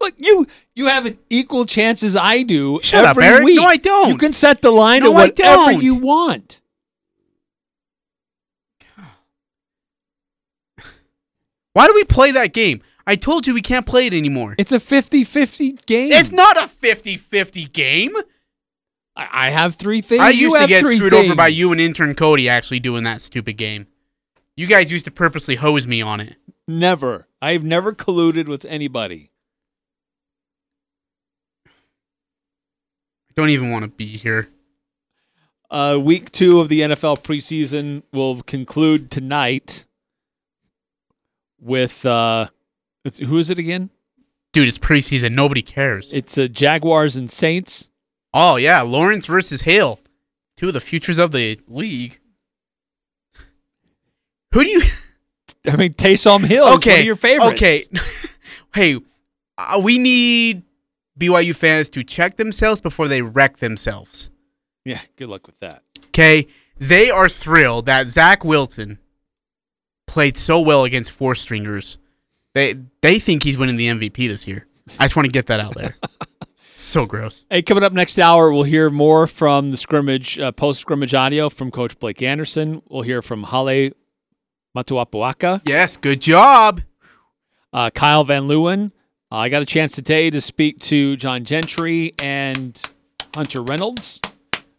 Look, you you have an equal chance as I do Shut up, every Eric. week. No, I don't. You can set the line No, to whatever you want. Why do we play that game? I told you we can't play it anymore. It's a 50-50 game. It's not a 50-50 game. I, I have three things. I used to get screwed things. over by you and intern Cody actually doing that stupid game. You guys used to purposely hose me on it. Never. I've never colluded with anybody. Don't even want to be here. Uh, week two of the NFL preseason will conclude tonight with uh, it's- who is it again? Dude, it's preseason. Nobody cares. It's uh, Jaguars and Saints. oh, yeah. Lawrence versus Hill. Two of the futures of the league. Who do you. I mean, Taysom Hill is one okay. of your favorites. Okay. hey, uh, we need BYU fans to check themselves before they wreck themselves. Yeah, good luck with that. Okay, they are thrilled that Zach Wilson played so well against four stringers. They they think he's winning the MVP this year. I just want to get that out there. so gross. Hey, coming up next hour, we'll hear more from the scrimmage, uh, post scrimmage audio from Coach Blake Anderson. We'll hear from Hale Motu'apuaka. Yes, good job. Uh, Kyle Van Leeuwen. I got a chance today to speak to John Gentry and Hunter Reynolds.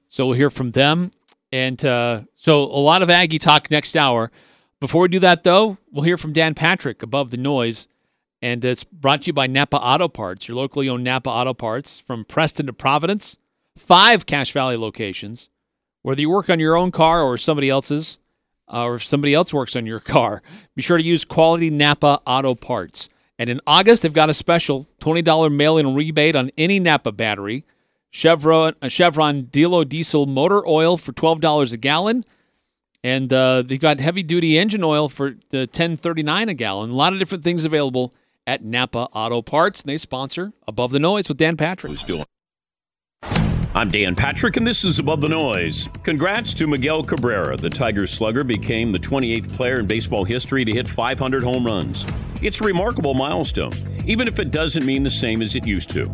So we'll hear from them. And uh, so a lot of Aggie talk next hour. Before we do that, though, we'll hear from Dan Patrick above the noise. And it's brought to you by Napa Auto Parts, your locally owned Napa Auto Parts from Preston to Providence. Five Cache Valley locations. Whether you work on your own car or somebody else's, uh, or if somebody else works on your car, be sure to use quality Napa Auto Parts. And in August, they've got a special $20 mail in rebate on any Napa battery. Chevron, uh, Chevron Delo diesel motor oil for $12 a gallon. And uh, they've got heavy duty engine oil for the $10.39 a gallon. A lot of different things available at Napa Auto Parts. And they sponsor Above the Noise with Dan Patrick. I'm Dan Patrick, and this is Above the Noise. Congrats to Miguel Cabrera. The Tigers slugger became the 28th player in baseball history to hit 500 home runs. It's a remarkable milestone, even if it doesn't mean the same as it used to.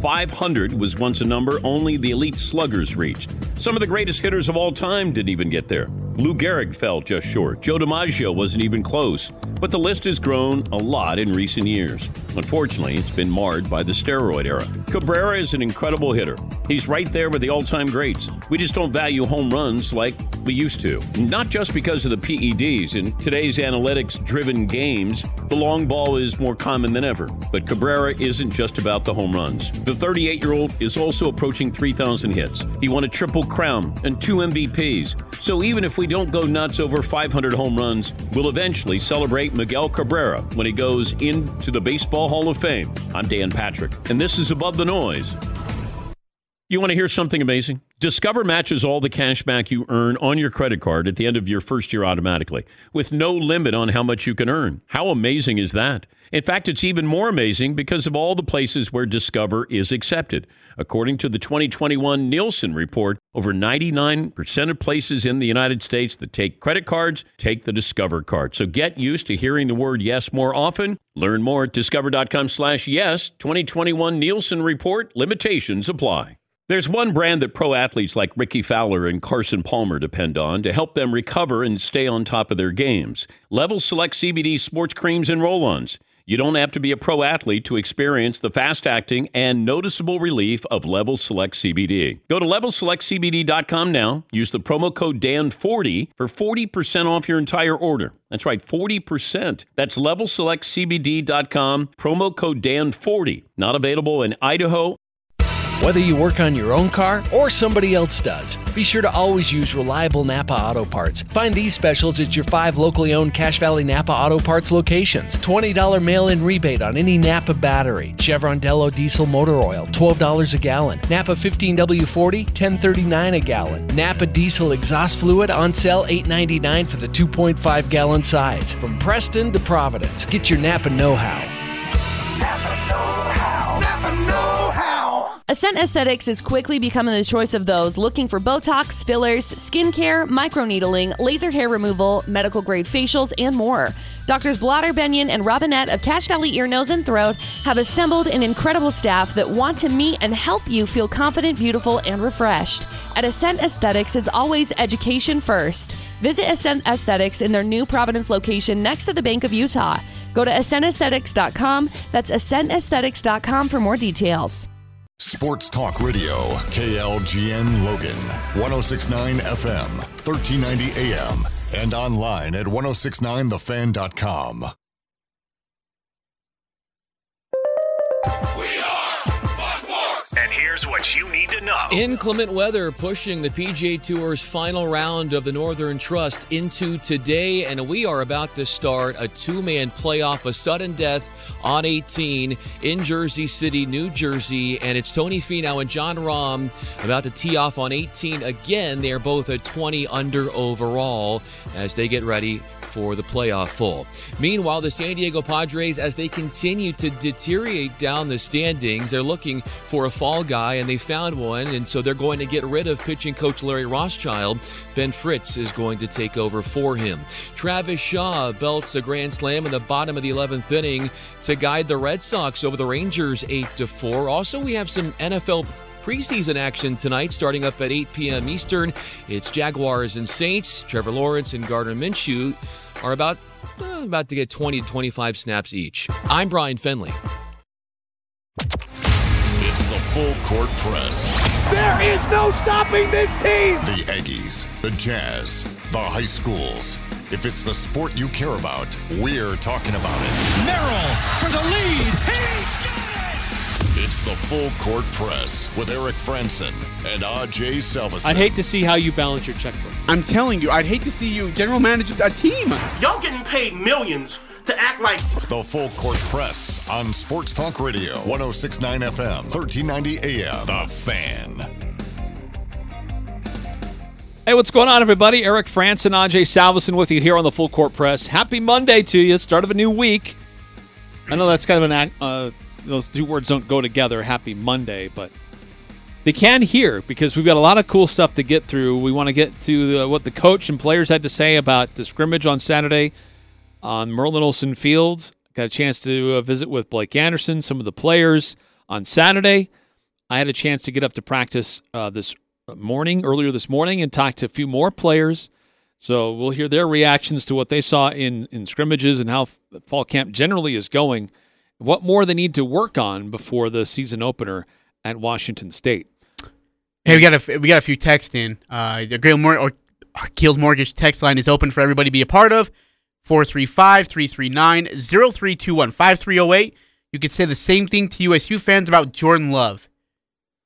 500 was once a number only the elite sluggers reached. Some of the greatest hitters of all time didn't even get there. Lou Gehrig fell just short. Joe DiMaggio wasn't even close. But the list has grown a lot in recent years. Unfortunately, it's been marred by the steroid era. Cabrera is an incredible hitter. He's right there with the all time greats. We just don't value home runs like we used to. Not just because of the PEDs. In today's analytics driven games, the long ball is more common than ever. But Cabrera isn't just about the home runs. The 38 year old is also approaching 3,000 hits. He won a triple crown and two MVPs. So even if we don't go nuts over 500 home runs, we'll eventually celebrate Miguel Cabrera when he goes into the Baseball Hall of Fame. I'm Dan Patrick, and this is Above the Noise. You want to hear something amazing? Discover matches all the cash back you earn on your credit card at the end of your first year automatically, with no limit on how much you can earn. How amazing is that? In fact, it's even more amazing because of all the places where Discover is accepted. According to the 2021 Nielsen report, over 99% of places in the United States that take credit cards take the Discover card. So get used to hearing the word yes more often. Learn more at discover.com slash yes. 2021 Nielsen report. Limitations apply. There's one brand that pro athletes like Rickie Fowler and Carson Palmer depend on to help them recover and stay on top of their games. Level Select CBD sports creams and roll ons. You don't have to be a pro athlete to experience the fast acting and noticeable relief of Level Select CBD. Go to levelselectcbd.com now. Use the promo code DAN40 for 40% off your entire order. That's right, 40%. That's levelselectcbd.com, promo code DAN40. Not available in Idaho, Whether you work on your own car or somebody else does, be sure to always use reliable Napa Auto Parts. Find these specials at your five locally owned Cache Valley Napa Auto Parts locations. $20 mail in rebate on any Napa battery. Chevron Delo diesel motor oil, $12 a gallon. Napa 15W40, $10.39 a gallon. Napa diesel exhaust fluid on sale $8.99 for the 2.5 gallon size. From Preston to Providence, get your Napa know how. Ascent Aesthetics is quickly becoming the choice of those looking for Botox, fillers, skincare, microneedling, laser hair removal, medical grade facials, and more. Doctors Blotter, Benyon, and Robinette of Cache Valley Ear, Nose, and Throat have assembled an incredible staff that want to meet and help you feel confident, beautiful, and refreshed. At Ascent Aesthetics, it's always education first. Visit Ascent Aesthetics in their new Providence location next to the Bank of Utah. Go to ascentaesthetics.com. That's ascentaesthetics.com for more details. Sports Talk Radio, KLGN Logan, 1069 FM, 1390 AM, and online at 1069thefan.com. And here's what you need to know. Inclement weather pushing the PGA Tour's final round of the Northern Trust into today, and we are about to start a two man playoff, a sudden death on 18 in Jersey City, New Jersey. And it's Tony Finau and Jon Rahm about to tee off on 18 again. They are both at 20 under overall as they get ready for the playoff full. Meanwhile, the San Diego Padres, as they continue to deteriorate down the standings, they're looking for a fall guy, and they found one, and so they're going to get rid of pitching coach Larry Rothschild. Ben Fritz is going to take over for him. Travis Shaw belts a grand slam in the bottom of the 11th inning to guide the Red Sox over the Rangers 8 to 4. Also, we have some NFL preseason action tonight starting up at 8 p.m. Eastern. It's Jaguars and Saints. Trevor Lawrence and Gardner Minshew are about uh, about to get 20 to 25 snaps each. I'm Brian Fenley. It's the full court press. There is no stopping this team. The Aggies, the Jazz, the high schools. If it's the sport you care about, we're talking about it. Merrill for the lead. He's It's the full court press with Eric Frandsen and Ajay Salvesen. I'd hate to see how you balance your checkbook. I'm telling you, I'd hate to see you general manage a team. Y'all getting paid millions to act like The full court press on Sports Talk Radio, 1069 FM, 1390 AM. The Fan. Hey, what's going on, everybody? Eric Frandsen, Ajay Salvesen with you here on the Full Court Press. Happy Monday to you. Start of a new week. I know that's kind of an uh, those two words don't go together, Happy Monday, but they can here because we've got a lot of cool stuff to get through. We want to get to the, what the coach and players had to say about the scrimmage on Saturday on Merlin Olsen Field. Got a chance to uh, visit with Blake Anderson, some of the players on Saturday. I had a chance to get up to practice uh, this morning, earlier this morning, and talk to a few more players. So we'll hear their reactions to what they saw in, in scrimmages and how fall camp generally is going. What more they need to work on before the season opener at Washington State. Hey, we got a we got a few texts in. Uh, the Guild, Mor- or, our Guild Mortgage text line is open for everybody to be a part of. 435-339-0321 5308. You could say the same thing to USU fans about Jordan Love.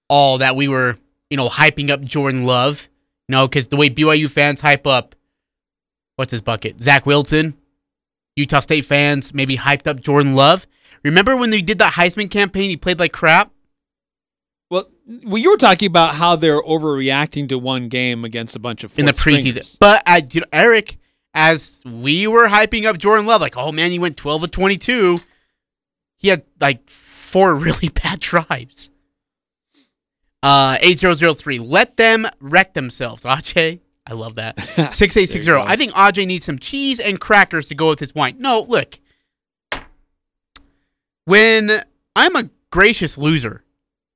All that we were, you know, hyping up Jordan Love. You know, because the way BYU fans hype up, what's his bucket? Zach Wilson. Utah State fans maybe hyped up Jordan Love. Remember when they did that Heisman campaign? He played like crap. Well, well, you were talking about how they're overreacting to one game against a bunch of in the preseason. stringers. But uh, you know, Eric, as we were hyping up Jordan Love, like, oh man, he went twelve of twenty-two. He had like four really bad drives. Uh, eight zero zero three. Let them wreck themselves. Ajay, I love that. Six eight six zero. There you go. I think Ajay needs some cheese and crackers to go with his wine. No, look. When I'm a gracious loser,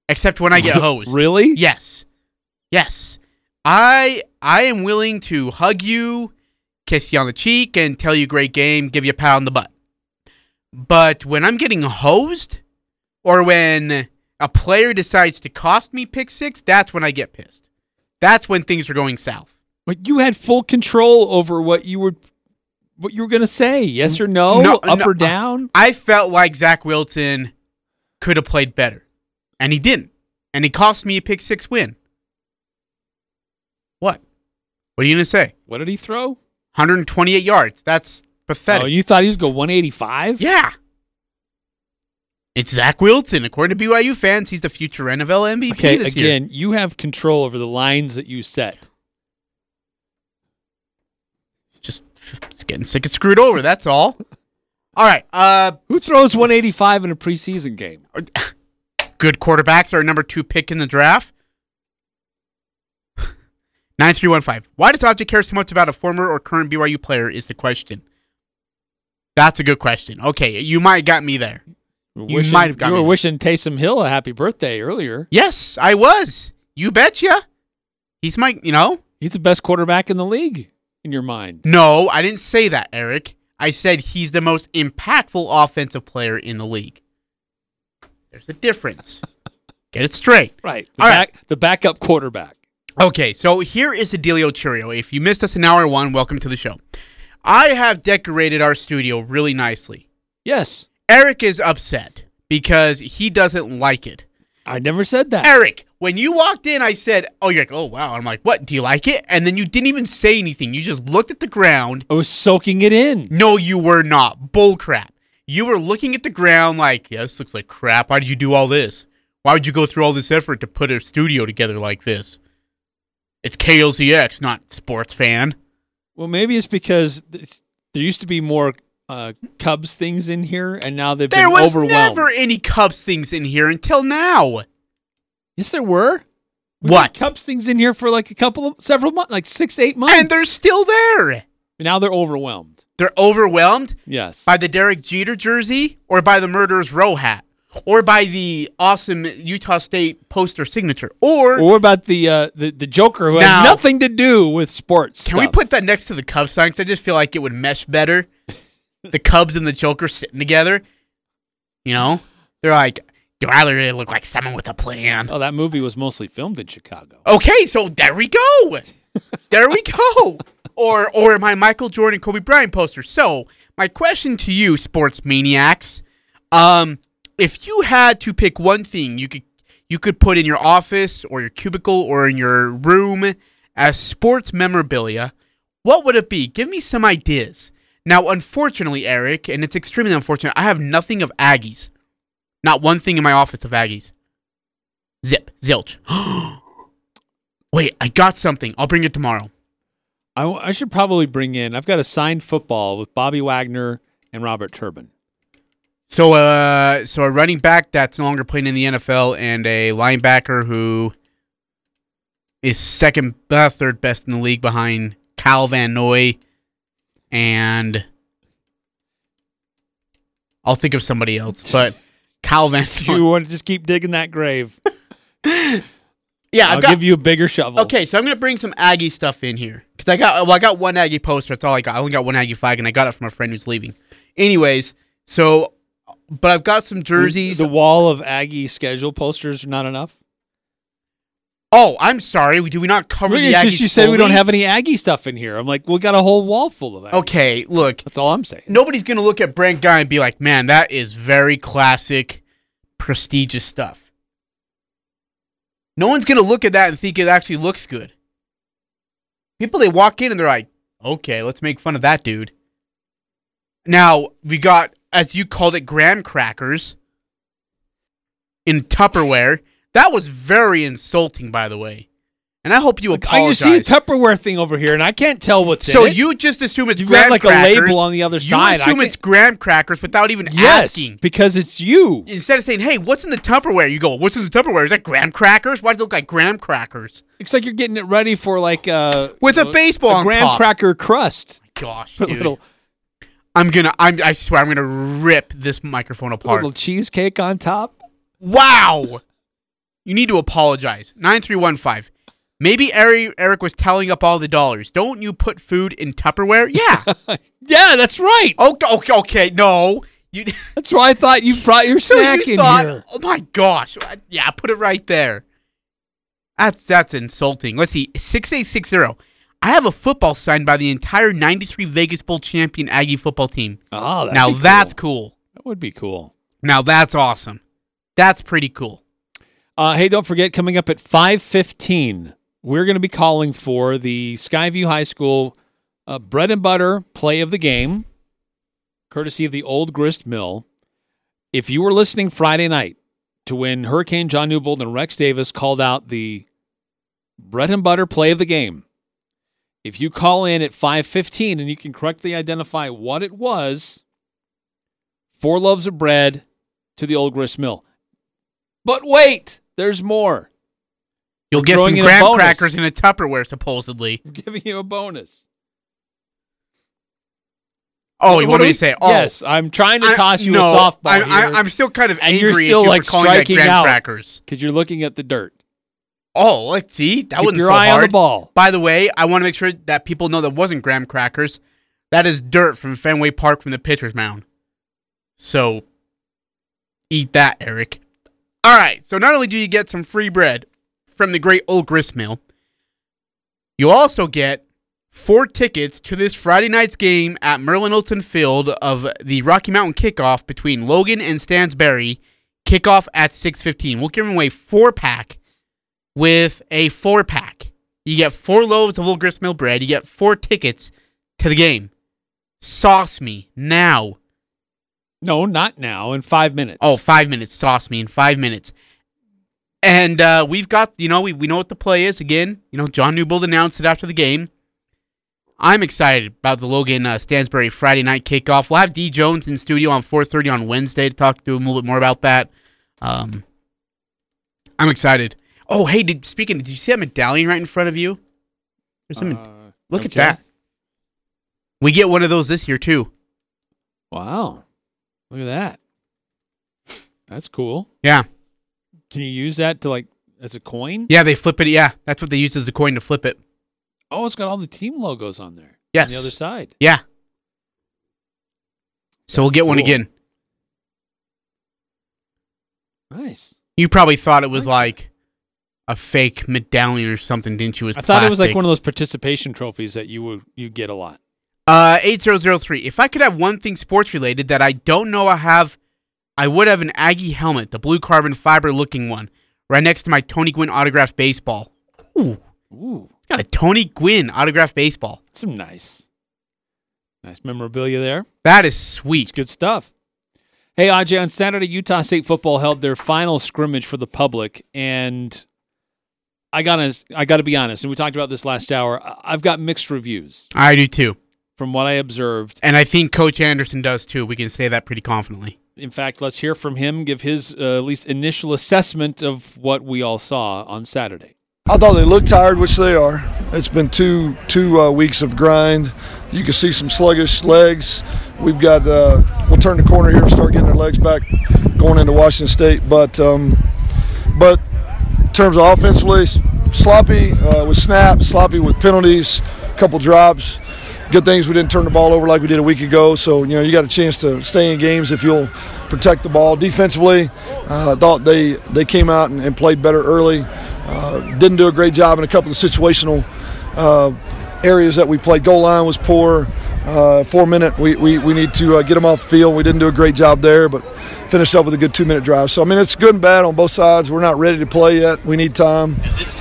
except when I get hosed. Really? Yes. Yes. I I am willing to hug you, kiss you on the cheek, and tell you great game, give you a pat on the butt. But when I'm getting hosed, or when a player decides to cost me pick six, that's when I get pissed. That's when things are going south. But you had full control over what you were what you were going to say. Yes or no, up no, or down. I felt like Zach Wilson could have played better, and he didn't. And he cost me a pick six win. What? What are you going to say? What did he throw? 128 yards. That's pathetic. Oh, you thought he was going 185? Yeah. It's Zach Wilson. According to BYU fans, he's the future NFL MVP Okay, this year. again, you have control over the lines that you set. Just getting sick and screwed over. That's all. All right. Uh, Who throws 185 in a preseason game? good quarterbacks are number two pick in the draft. 9315. Why does Ajay care so much about a former or current BYU player? Is the question. That's a good question. Okay, you might have got me there. You might have got You were there. wishing Taysom Hill a happy birthday earlier. Yes, I was. You betcha. He's my, you know. He's the best quarterback in the league in your mind. No, I didn't say that, Eric. I said he's the most impactful offensive player in the league. There's a difference. Get it straight. Right. The All back the backup quarterback. Okay, so here is the dealio Cheerio. If you missed us in hour one, welcome to the show. I have decorated our studio really nicely. Yes. Eric is upset because he doesn't like it. I never said that. Eric, when you walked in, I said, "Oh, you're like, oh wow." I'm like, "What? Do you like it?" And then you didn't even say anything. You just looked at the ground. I was soaking it in. No, you were not. Bull crap. You were looking at the ground like, "Yeah, this looks like crap. Why did you do all this? Why would you go through all this effort to put a studio together like this?" It's KLZX, not sports fan. Well, maybe it's because it's, There used to be more uh, Cubs things in here, and now they've There been overwhelmed. There was never any Cubs things in here until now. Yes, there were. We What? Cubs things in here for like a couple of several months, like six, eight months, And they're still there. now they're overwhelmed. They're overwhelmed Yes. by the Derek Jeter jersey or by the Murderer's Row hat or by the awesome Utah State poster signature or Or what about the uh, the the Joker who Now- has nothing to do with sports? Can we put that next to the Cubs sign? Because I just feel like it would mesh better. The Cubs and the Joker sitting together. You know? They're like, do I really look like someone with a plan? Oh, that movie was mostly filmed in Chicago. Okay, so there we go. there we go. Or or my Michael Jordan Kobe Bryant poster. So my question to you, sports maniacs, um, if you had to pick one thing you could you could put in your office or your cubicle or in your room as sports memorabilia, what would it be? Give me some ideas. Now, unfortunately, Eric, and it's extremely unfortunate, I have nothing of Aggies. Not one thing in my office of Aggies. Zip, zilch. Wait, I got something. I'll bring it tomorrow. I, w- I should probably bring in. I've got a signed football with Bobby Wagner and Robert Turbin. So, uh, so a running back that's no longer playing in the NFL and a linebacker who is second, uh, third best in the league behind Kyle Van Noy, and I'll think of somebody else, but Kyle Van. You want to just keep digging that grave? yeah, I'll I've got, give you a bigger shovel. Okay, so I'm gonna bring some Aggie stuff in here because I got well, I got one Aggie poster. That's all I got. I only got one Aggie flag, and I got it from a friend who's leaving. Anyways, so but I've got some jerseys. The wall of Aggie schedule posters are not enough. Oh, I'm sorry. Do we not cover the It's Aggies? just you said we don't have any Aggie stuff in here. I'm like, we got a whole wall full of that. Okay, look. That's all I'm saying. Nobody's gonna look at Brent Guy and be like, "Man, that is very classic, prestigious stuff." No one's gonna look at that and think it actually looks good. People they walk in and they're like, "Okay, let's make fun of that dude." Now we got, as you called it, graham crackers in Tupperware. That was very insulting, by the way. And I hope you I apologize. just see a Tupperware thing over here, and I can't tell what's so in it. So you just assume it's You've graham got like crackers. a label on the other side. I assume it's graham crackers without even yes, asking. because it's you. Instead of saying, "Hey, what's in the Tupperware?" You go, "What's in the Tupperware? Is that graham crackers? Why does it look like graham crackers?" Looks like you're getting it ready for like uh With a baseball a graham cracker crust. Gosh, A little I'm gonna, I'm, I swear, I'm gonna rip this microphone apart. little cheesecake on top. Wow. You need to apologize. 9315. Maybe Eric, Eric was tallying up all the dollars. Don't you put food in Tupperware? Yeah. Yeah, that's right. Oh, okay, okay, okay. No. You, That's why I thought you brought your snack you in thought, here. Oh my gosh. Yeah, put it right there. That's that's insulting. Let's see. 6860. I have a football signed by the entire 93 Vegas Bowl champion Aggie football team. Oh, now be that's cool. cool. That would be cool. Now that's awesome. That's pretty cool. Uh, hey, don't forget, coming up at 5.15, we're going to be calling for the Skyview High School uh, bread and butter play of the game, courtesy of the Old Grist Mill. If you were listening Friday night to when Hurricane John Newbold and Rex Davis called out the bread and butter play of the game, if you call in at 5.15 and you can correctly identify what it was, four loaves of bread to the Old Grist Mill. But wait, there's more. You'll get some throwing in graham crackers in a Tupperware, supposedly. I'm giving you a bonus. Oh, you What want do me we- to say? Oh, yes, I'm trying to I- toss you no, a softball I, I, here. I'm still kind of and angry you're at still you like for calling that striking graham out crackers. because you're looking at the dirt. Oh, let's see. That Keep wasn't your so eye on the ball. By the way, I want to make sure that people know that wasn't graham crackers. That is dirt from Fenway Park from the pitcher's mound. So, eat that, Eric. All right. So not only do you get some free bread from the great old grist mill, you also get four tickets to this Friday night's game at Merlin Olsen Field of the Rocky Mountain Kickoff between Logan and Stansbury. Kickoff at 6:15. We'll give away four pack with a four pack. You get four loaves of Old Grist Mill bread. You get four tickets to the game. Sauce me now. No, not now. In five minutes. Oh, five minutes. Sauce me in five minutes. And uh, we've got, you know, we, we know what the play is. Again, you know, John Newbold announced it after the game. I'm excited about the Logan uh, Stansbury Friday night kickoff. We'll have D Jones in studio on 4:30 on Wednesday to talk to him a little bit more about that. Um, I'm excited. Oh, hey, did, speaking, did you see that medallion right in front of you? There's some. Uh, look at that. We get one of those this year too. Wow. Look at that. That's cool. Yeah, Can you use that to like as a coin? yeah, they flip it. Yeah, that's what they use as the coin to flip it. Oh, it's got all the team logos on there. Yes. On the other side. Yeah. So we'll get one again. Nice. You probably thought it was like a fake medallion or something, didn't you? I thought it was like one of those participation trophies that you would you get a lot. Uh, 8003. If I could have one thing sports related that I don't know I have, I would have an Aggie helmet, the blue carbon fiber looking one, right next to my Tony Gwynn autographed baseball. Ooh. Ooh. Got a Tony Gwynn autographed baseball. Some nice, nice memorabilia there. That is sweet. It's good stuff. Hey, Ajay, on Saturday, Utah State football held their final scrimmage for the public, and I gotta, I gotta be honest, and we talked about this last hour. I've got mixed reviews I do too. From what I observed. And I think Coach Anderson does too. We can say that pretty confidently. In fact, let's hear from him, give his uh, at least initial assessment of what we all saw on Saturday. I thought they looked tired, which they are. It's been two two uh, weeks of grind. You can see some sluggish legs. We've got uh, we'll turn the corner here and start getting their legs back going into Washington State. But um, but in terms of offensively, sloppy uh, with snaps, sloppy with penalties, a couple drops. Good things we didn't turn the ball over like we did a week ago. So you know you got a chance to stay in games if you'll protect the ball. Defensively, uh, I thought they they came out and, and played better early. Uh, didn't do a great job in a couple of situational uh, areas that we played. Goal line was poor. Uh, four minute, we, we, we need to uh, get them off the field. We didn't do a great job there, but finished up with a good two minute drive. So, I mean, it's good and bad on both sides. We're not ready to play yet. We need time.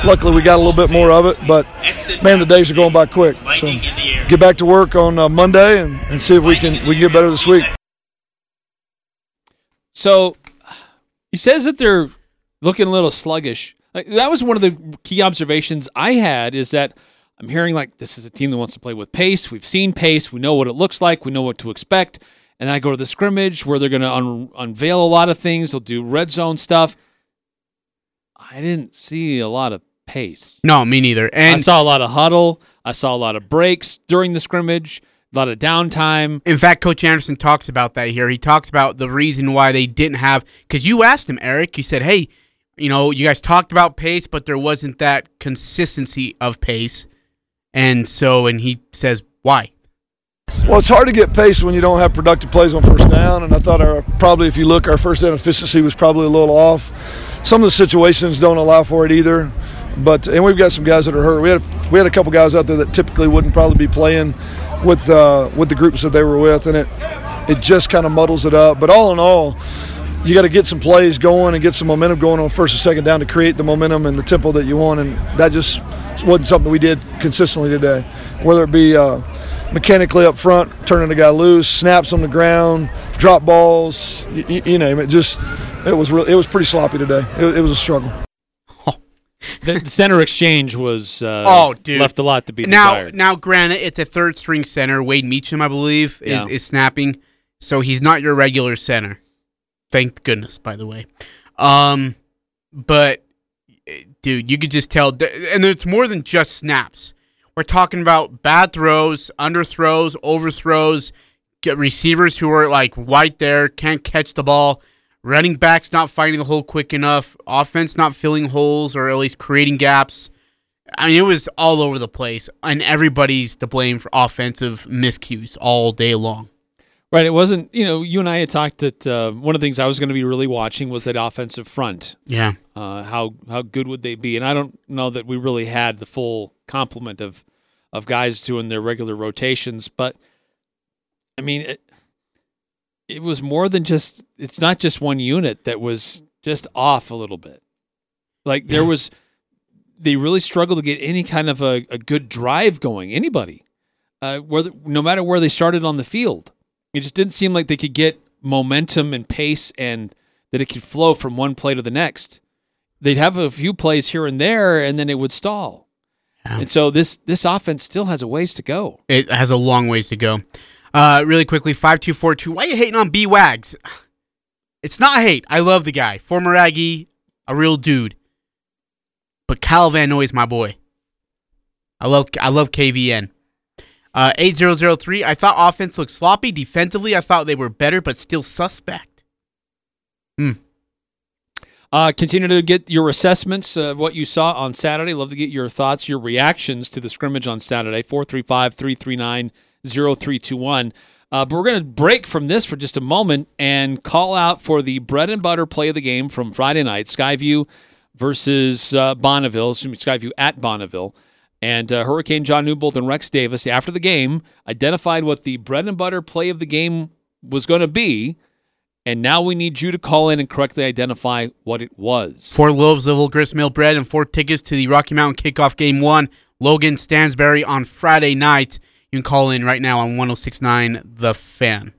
Luckily, we got a little bit more of it, but man, the days are going by quick. So, get back to work on uh, Monday and, and see if we can, we can get better this week. So he says that they're looking a little sluggish. Like, that was one of the key observations I had is that I'm hearing like this is a team that wants to play with pace. We've seen pace. We know what it looks like. We know what to expect. And I go to the scrimmage where they're going to un- unveil a lot of things. They'll do red zone stuff. I didn't see a lot of pace. No, me neither. And I saw a lot of huddle. I saw a lot of breaks during the scrimmage. A lot of downtime. In fact, Coach Anderson talks about that here. He talks about the reason why they didn't have because you asked him, Eric. You said, "Hey, you know, you guys talked about pace, but there wasn't that consistency of pace." And so, and he says, "Why?" Well, it's hard to get pace when you don't have productive plays on first down, and I thought our probably if you look, our first down efficiency was probably a little off. Some of the situations don't allow for it either, but and we've got some guys that are hurt. We had we had a couple guys out there that typically wouldn't probably be playing with uh, with the groups that they were with, and it it just kind of muddles it up. But all in all, you got to get some plays going and get some momentum going on first and second down to create the momentum and the tempo that you want, and that just wasn't something we did consistently today. Whether it be uh, mechanically up front, turning the guy loose, snaps on the ground, drop balls, you, you name it. Just it was real, it was pretty sloppy today. It, it was a struggle. The, the center exchange was uh, oh, dude, left a lot to be now. desired. Now, granted, it's a third string center. Wade Meacham, I believe, is, Yeah. is snapping, so he's not your regular center. Thank goodness, by the way. Um, but eh, dude, you could just tell, and it's more than just snaps. We're talking about bad throws, underthrows, overthrows, get receivers who are like right there, can't catch the ball, running backs not finding the hole quick enough, offense not filling holes or at least creating gaps. I mean, it was all over the place, and everybody's to blame for offensive miscues all day long. Right. It wasn't, you know, you and I had talked that uh, one of the things I was going to be really watching was that offensive front. Yeah. Uh, how how good would they be? And I don't know that we really had the full complement of of guys doing their regular rotations, but I mean, it, it was more than just. It's not just one unit that was just off a little bit. Like there was, they really struggled to get any kind of a, a good drive going. Anybody, uh, whether no matter where they started on the field, it just didn't seem like they could get momentum and pace and that it could flow from one play to the next. They'd have a few plays here and there, and then it would stall. And so this this offense still has a ways to go. It has a long ways to go. Uh, really quickly, five two four two. Why are you hating on B Wags? It's not hate. I love the guy, former Aggie, a real dude. But Kyle Van Noy's my boy. I love I love KVN. Uh, 8003. I thought offense looked sloppy. Defensively, I thought they were better, but still suspect. Hmm. Uh, continue to get your assessments of what you saw on Saturday. Love to get your thoughts, your reactions to the scrimmage on Saturday. 435 339 0321. Uh, but we're going to break from this for just a moment and call out for the bread and butter play of the game from Friday night Skyview versus uh, Bonneville, excuse me, Skyview at Bonneville. And uh, Hurricane John Newbold and Rex Davis, after the game, identified what the bread and butter play of the game was going to be. And now we need you to call in and correctly identify what it was. Four loaves of Old Grist Mill bread and four tickets to the Rocky Mountain Kickoff Game 1, Logan Stansbury on Friday night. You can call in right now on 1069 The Fan.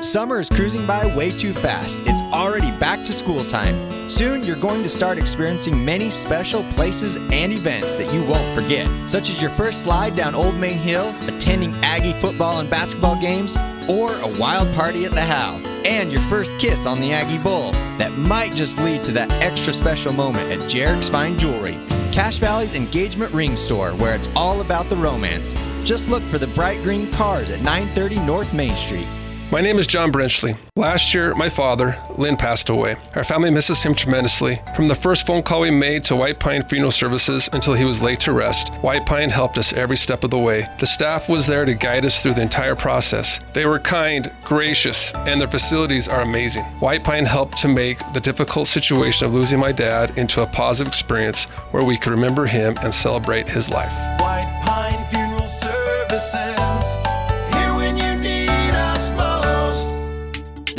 Summer is cruising by way too fast. It's already back to school time. Soon, you're going to start experiencing many special places and events that you won't forget, such as your first slide down Old Main Hill, attending Aggie football and basketball games, or a wild party at the How, and your first kiss on the Aggie Bowl. That might just lead to that extra special moment at Jarek's Fine Jewelry, Cache Valley's engagement ring store, where it's all about the romance. Just look for the bright green cars at 930 North Main Street. My name is John Brenchley. Last year, my father, Lynn, passed away. Our family misses him tremendously. From the first phone call we made to White Pine Funeral Services until he was laid to rest, White Pine helped us every step of the way. The staff was there to guide us through the entire process. They were kind, gracious, and their facilities are amazing. White Pine helped to make the difficult situation of losing my dad into a positive experience where we could remember him and celebrate his life. White Pine Funeral Services.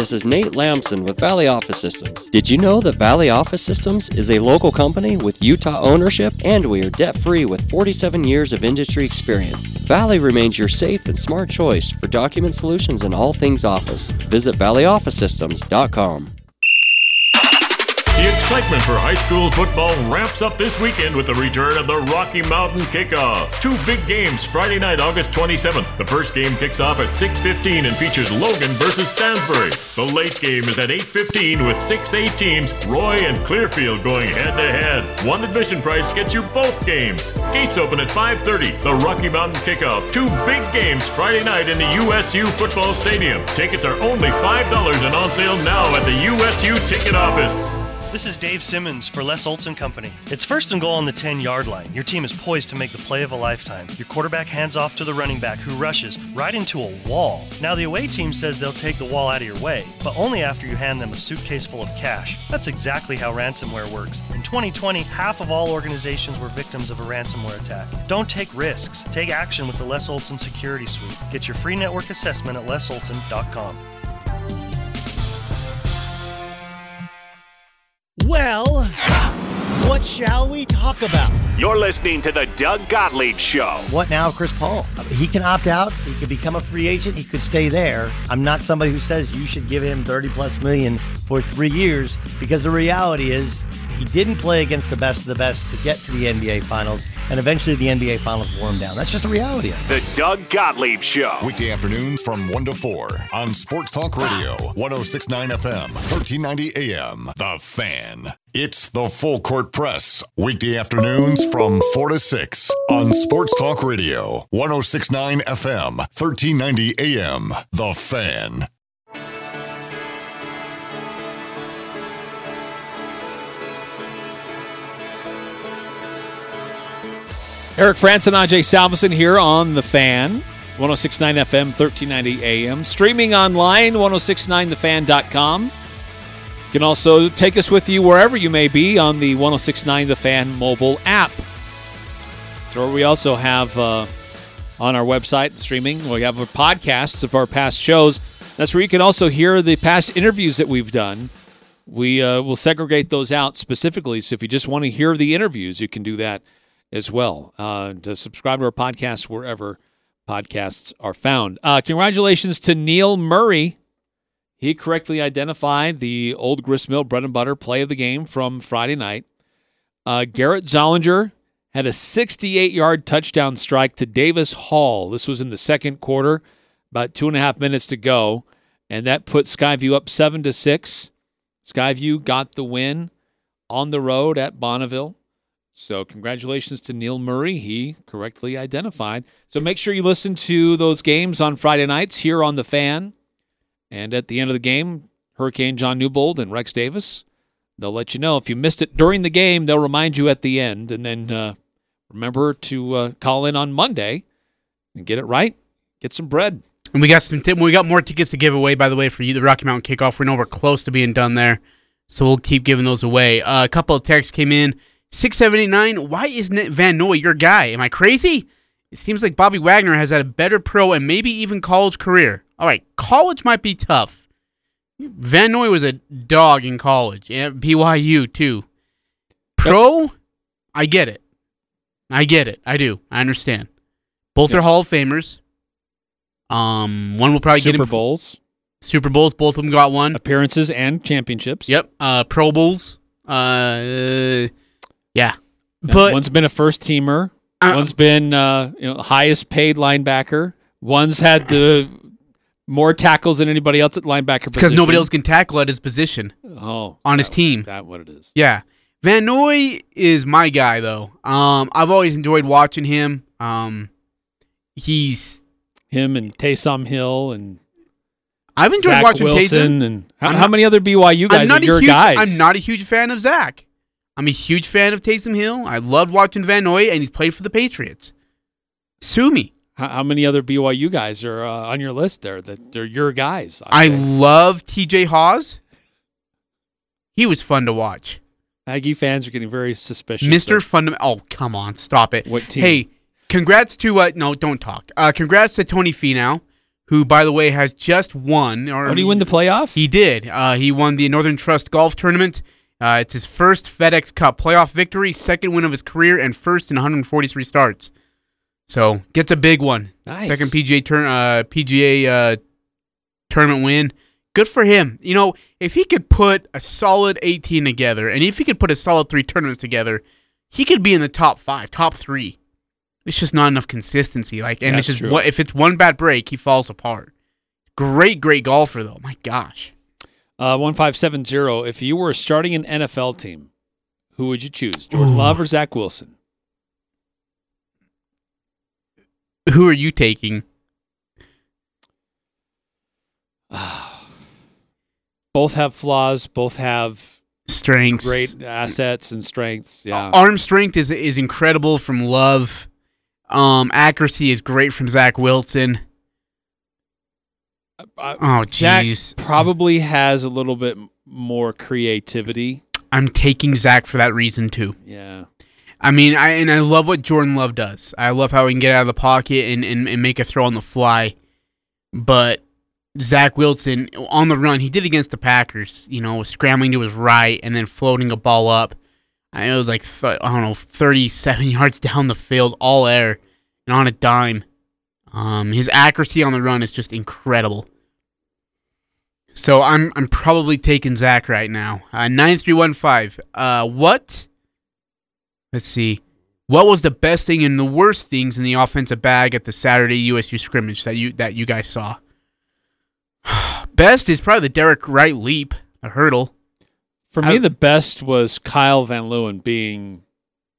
This is Nate Lamson with Valley Office Systems. Did you know that Valley Office Systems is a local company with Utah ownership and we are debt free with 47 years of industry experience? Valley remains your safe and smart choice for document solutions and all things office. Visit valleyofficesystems.com. The excitement for high school football ramps up this weekend with the return of the Rocky Mountain Kickoff. Two big games Friday night, August 27th. The first game kicks off at 6:15 and features Logan versus Stansbury. The late game is at 8:15 with 6A teams, Roy and Clearfield going head to head. One admission price gets you both games. Gates open at 5:30. The Rocky Mountain Kickoff. Two big games Friday night in the USU Football Stadium. Tickets are only $5 and on sale now at the USU ticket office. This is Dave Simmons for Les Olson Company. It's first and goal on the 10 yard line. Your team is poised to make the play of a lifetime. Your quarterback hands off to the running back who rushes right into a wall. Now, the away team says they'll take the wall out of your way, but only after you hand them a suitcase full of cash. That's exactly how ransomware works. In 2020, half of all organizations were victims of a ransomware attack. Don't take risks. Take action with the Les Olson Security Suite. Get your free network assessment at lesolson.com. Well, what shall we talk about? You're listening to the Doug Gottlieb Show. What now, Chris Paul? He can opt out. He could become a free agent. He could stay there. I'm not somebody who says you should give him 30 plus million for three years because the reality is he didn't play against the best of the best to get to the NBA Finals, and eventually the NBA Finals wore him down. That's just the reality. of it. The Doug Gottlieb Show. Weekday afternoons from 1 to 4 on Sports Talk Radio, 1069 FM, 1390 AM. The Fan. It's the Full Court Press. Weekday afternoons from 4 to 6 on Sports Talk Radio, 1069 FM, 1390 AM. The Fan. Eric Frandsen and Ajay Salvesen here on The Fan, 1069 FM, 1390 AM. Streaming online, 1069thefan.com. You can also take us with you wherever you may be on the 1069 The Fan mobile app. So we also have uh, on our website streaming, we have podcasts of our past shows. That's where you can also hear the past interviews that we've done. We uh, will segregate those out specifically. So if you just want to hear the interviews, you can do that as well. Uh, to subscribe to our podcast wherever podcasts are found. Uh, congratulations to Neil Murray. He correctly identified the old gristmill bread and butter play of the game from Friday night. Uh, Garrett Zollinger had a 68 yard touchdown strike to Davis Hall. This was in the second quarter, about two and a half minutes to go, and that put Skyview up seven to six. Skyview got the win on the road at Bonneville. So congratulations to Neil Murray. He correctly identified. So make sure you listen to those games on Friday nights here on the Fan. And at the end of the game, Hurricane John Newbold and Rex Davis, they'll let you know. If you missed it during the game, they'll remind you at the end. And then uh, remember to uh, call in on Monday and get it right. Get some bread. And we got some. T- we got more tickets to give away, by the way, for you. The Rocky Mountain Kickoff. We know we're close to being done there, so we'll keep giving those away. Uh, a couple of texts came in. Six seven eight nine. Why isn't it Van Noy your guy? Am I crazy? It seems like Bobby Wagner has had a better pro and maybe even college career. All right, college might be tough. Van Noy was a dog in college, and BYU too. Pro, I get it. I get it. I do. I understand. Both are Hall of Famers. Um, one will probably get Super Bowls, Super Bowls. Both of them got one. appearances, and championships. Yep. Uh, Pro Bowls. Uh, yeah. Yeah, But one's been a first teamer. Uh, one's been uh, you know highest paid linebacker. One's had the more tackles than anybody else at linebacker because nobody else can tackle at his position Oh, on his team. That what it is. Yeah. Van Noy is my guy though. Um, I've always enjoyed watching him. Um, he's Him and Taysom Hill and I've enjoyed Zach watching Wilson Taysom. and how, how many other BYU guys are your huge, guys? I'm not a huge fan of Zach. I'm a huge fan of Taysom Hill. I loved watching Van Noy, and he's played for the Patriots. Sue me. How, many other BYU guys are uh, on your list there that they're your guys? I love TJ Haws. He was fun to watch. Aggie fans are getting very suspicious. Mr. Fundamental. Oh, come on. Stop it. What team? Hey, congrats to, uh, no, don't talk. Uh, congrats to Tony Finau, who, by the way, has just won. Or, Oh, did he win the playoff? He did. Uh, he won the Northern Trust Golf Tournament. Uh, it's his first FedEx Cup playoff victory, second win of his career, and first in 143 starts. So gets a big one. Nice. Second PGA turn, uh, PGA uh, tournament win. Good for him. You know, if he could put a solid 18 together, and if he could put a solid three tournaments together, he could be in the top five, top three. It's just not enough consistency. Like, and That's it's just what if it's one bad break, he falls apart. Great, great golfer though. My gosh. Uh, one five seven zero. If you were starting an NFL team, who would you choose? Jordan Love or Zach Wilson? Who are you taking? Both have flaws. Both have Strengths. great assets and strengths. Yeah. Arm strength is is incredible from Love. Um, accuracy is great from Zach Wilson. Oh, jeez. probably has a little bit more creativity. I'm taking Zach for that reason too. Yeah. I mean, I and I love what Jordan Love does. I love how he can get out of the pocket and, and, and make a throw on the fly. But Zach Wilson on the run, he did against the Packers. You know, scrambling to his right and then floating a ball up. I it was like th- I don't know, thirty-seven yards down the field, all air, and on a dime. Um, his accuracy on the run is just incredible. So I'm I'm probably taking Zach right now. Uh, nine three one five. Uh, what? Let's see. What was the best thing and the worst things in the offensive bag at the Saturday USU scrimmage that you that you guys saw? best is probably the Derek Wright leap, a hurdle. For me, the best was Kyle Van Leeuwen being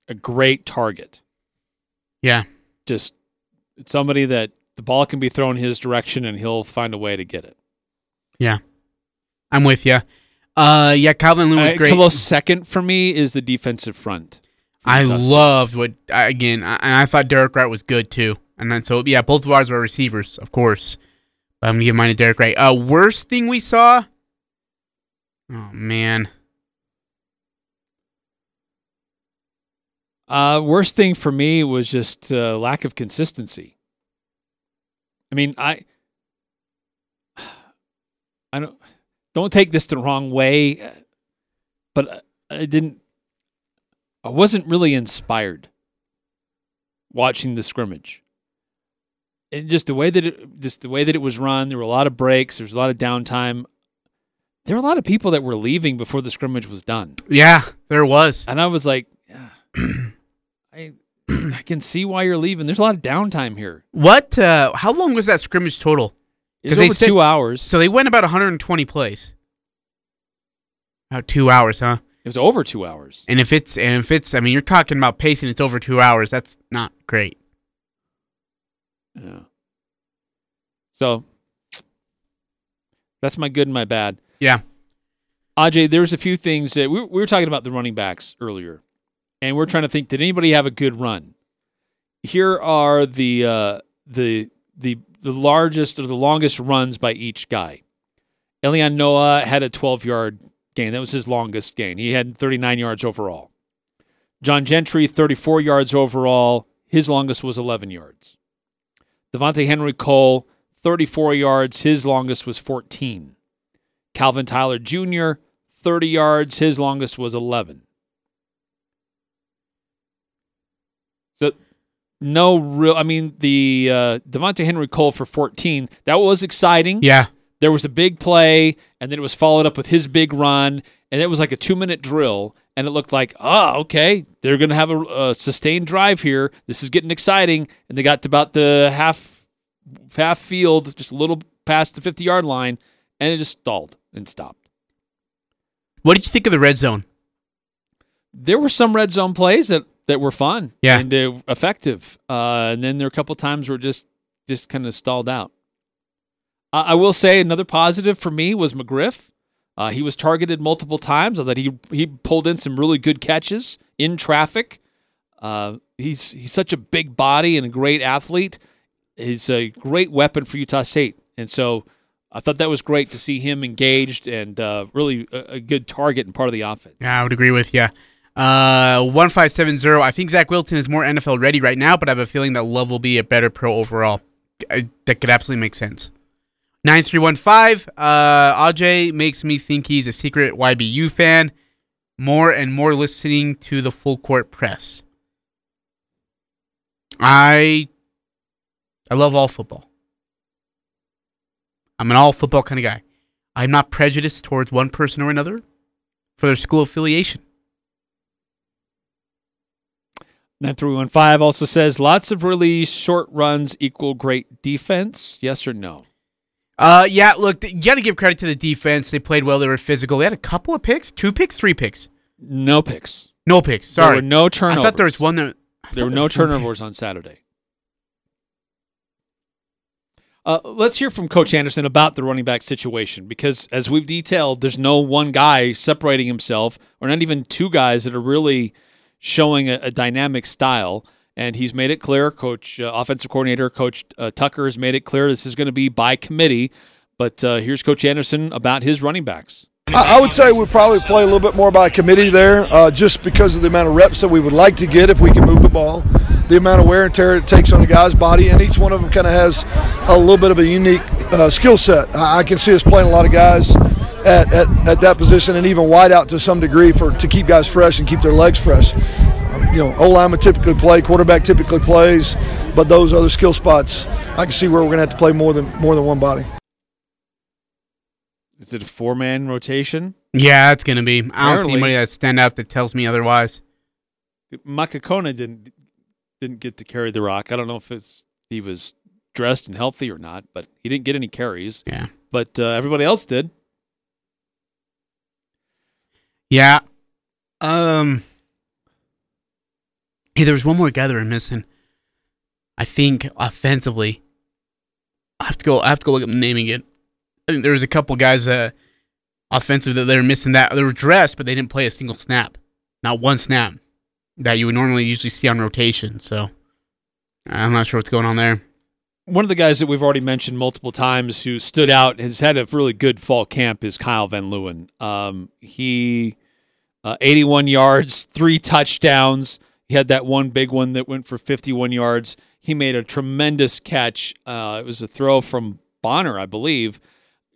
a great target. Yeah. Just somebody that the ball can be thrown his direction and he'll find a way to get it. Yeah, I'm with you. Uh, yeah, Kyle Van Leeuwen was Uh, great. close second for me is the defensive front. I loved what again, I- and I thought Derek Wright was good too. And then so yeah, both of ours were receivers, of course. But I'm gonna give mine to Derek Wright. Uh, worst thing we saw. Oh man, Uh, worst thing for me was just uh, lack of consistency. I mean, I, I don't, don't take this the wrong way, but I didn't, I wasn't really inspired watching the scrimmage. And just the way that it, just the way that it was run, there were a lot of breaks. There was a lot of downtime. There were a lot of people that were leaving before the scrimmage was done. yeah, there was. And I was like, yeah, I I can see why you're leaving. There's a lot of downtime here. What? Uh, how long was that scrimmage total? Because it was they said- two hours. So they went about 120 plays. About two hours, huh? It was over two hours. And if it's and if it's, I mean, you're talking about pacing. It's over two hours. That's not great. Yeah. So that's my good and my bad. Yeah. Ajay, there's a few things that we, we were talking about the running backs earlier, and we're trying to think: Did anybody have a good run? Here are the uh, the the the largest or the longest runs by each guy. Elelyon Noa had a 12 yard gain. That was his longest gain. He had 39 yards overall. John Gentry, 34 yards overall. His longest was 11 yards. Devontae Henry Cole, 34 yards. His longest was 14. Calvin Tyler Jr., 30 yards. His longest was 11. So, no real. I mean, the uh, Devontae Henry Cole for 14, that was exciting. Yeah. There was a big play, and then it was followed up with his big run, and it was like a two minute drill. And it looked like, oh, okay, they're going to have a, a sustained drive here. This is getting exciting. And they got to about the half half field, just a little past the 50 yard line, and it just stalled and stopped. What did you think of the red zone? There were some red zone plays that, that were fun Yeah. and were effective. Uh, and then there were a couple times where just just kind of stalled out. I I will say another positive for me was McGriff. Uh, he was targeted multiple times, although he he pulled in some really good catches in traffic. Uh, he's he's such a big body and a great athlete. He's a great weapon for Utah State, and so I thought that was great to see him engaged and uh, really a, a good target and part of the offense. Yeah, I would agree with you. Uh, one five seven zero. I think Zach Wilson is more NFL ready right now, but I have a feeling that Love will be a better pro overall. I, that could absolutely make sense. Nine three one five. Uh, Ajay makes me think he's a secret YBU fan. More and more listening to the full court press. I, I love all football. I'm an all football kind of guy. I'm not prejudiced towards one person or another for their school affiliation. 9315 also says lots of really short runs equal great defense. Yes or no? Uh, yeah. Look, you got to give credit to the defense. They played well. They were physical. They had a couple of picks, two picks, three picks. No picks. No picks. There Sorry, were no turnovers. I thought there was one that There were no there turnovers on Saturday. Uh, let's hear from Coach Anderson about the running back situation because, as we've detailed, there's no one guy separating himself, or not even two guys that are really showing a, a dynamic style. And he's made it clear, Coach, uh, offensive coordinator, Coach uh, Tucker has made it clear this is going to be by committee. But uh, here's Coach Anderson about his running backs. I I would say we probably play a little bit more by committee there, uh, just because of the amount of reps that we would like to get if we can move the ball, the amount of wear and tear it takes on a guy's body, and each one of them kind of has a little bit of a unique uh, skill set. I I can see us playing a lot of guys at, at, at that position and even wide out to some degree for to keep guys fresh and keep their legs fresh. You know, O lineman typically play, quarterback typically plays, but those other skill spots, I can see where we're going to have to play more than more than one body. Is it a four man rotation? Yeah, it's gonna be. I don't see anybody that stand out that tells me otherwise. Makakona didn't didn't get to carry the rock. I don't know if it's he was dressed and healthy or not, but he didn't get any carries. Yeah. But uh, everybody else did. Yeah. Um. Hey, there was one more we're missing. I think offensively. I have to go. I have to go look up naming it. I think there was a couple guys uh, offensive that they were missing. That they were dressed, but they didn't play a single snap, not one snap that you would normally usually see on rotation. So I'm not sure what's going on there. One of the guys that we've already mentioned multiple times who stood out has had a really good fall camp is Kyle Van Leeuwen. Um, he uh, 81 yards, three touchdowns. He had that one big one that went for 51 yards. He made a tremendous catch. Uh, it was a throw from Bonner, I believe.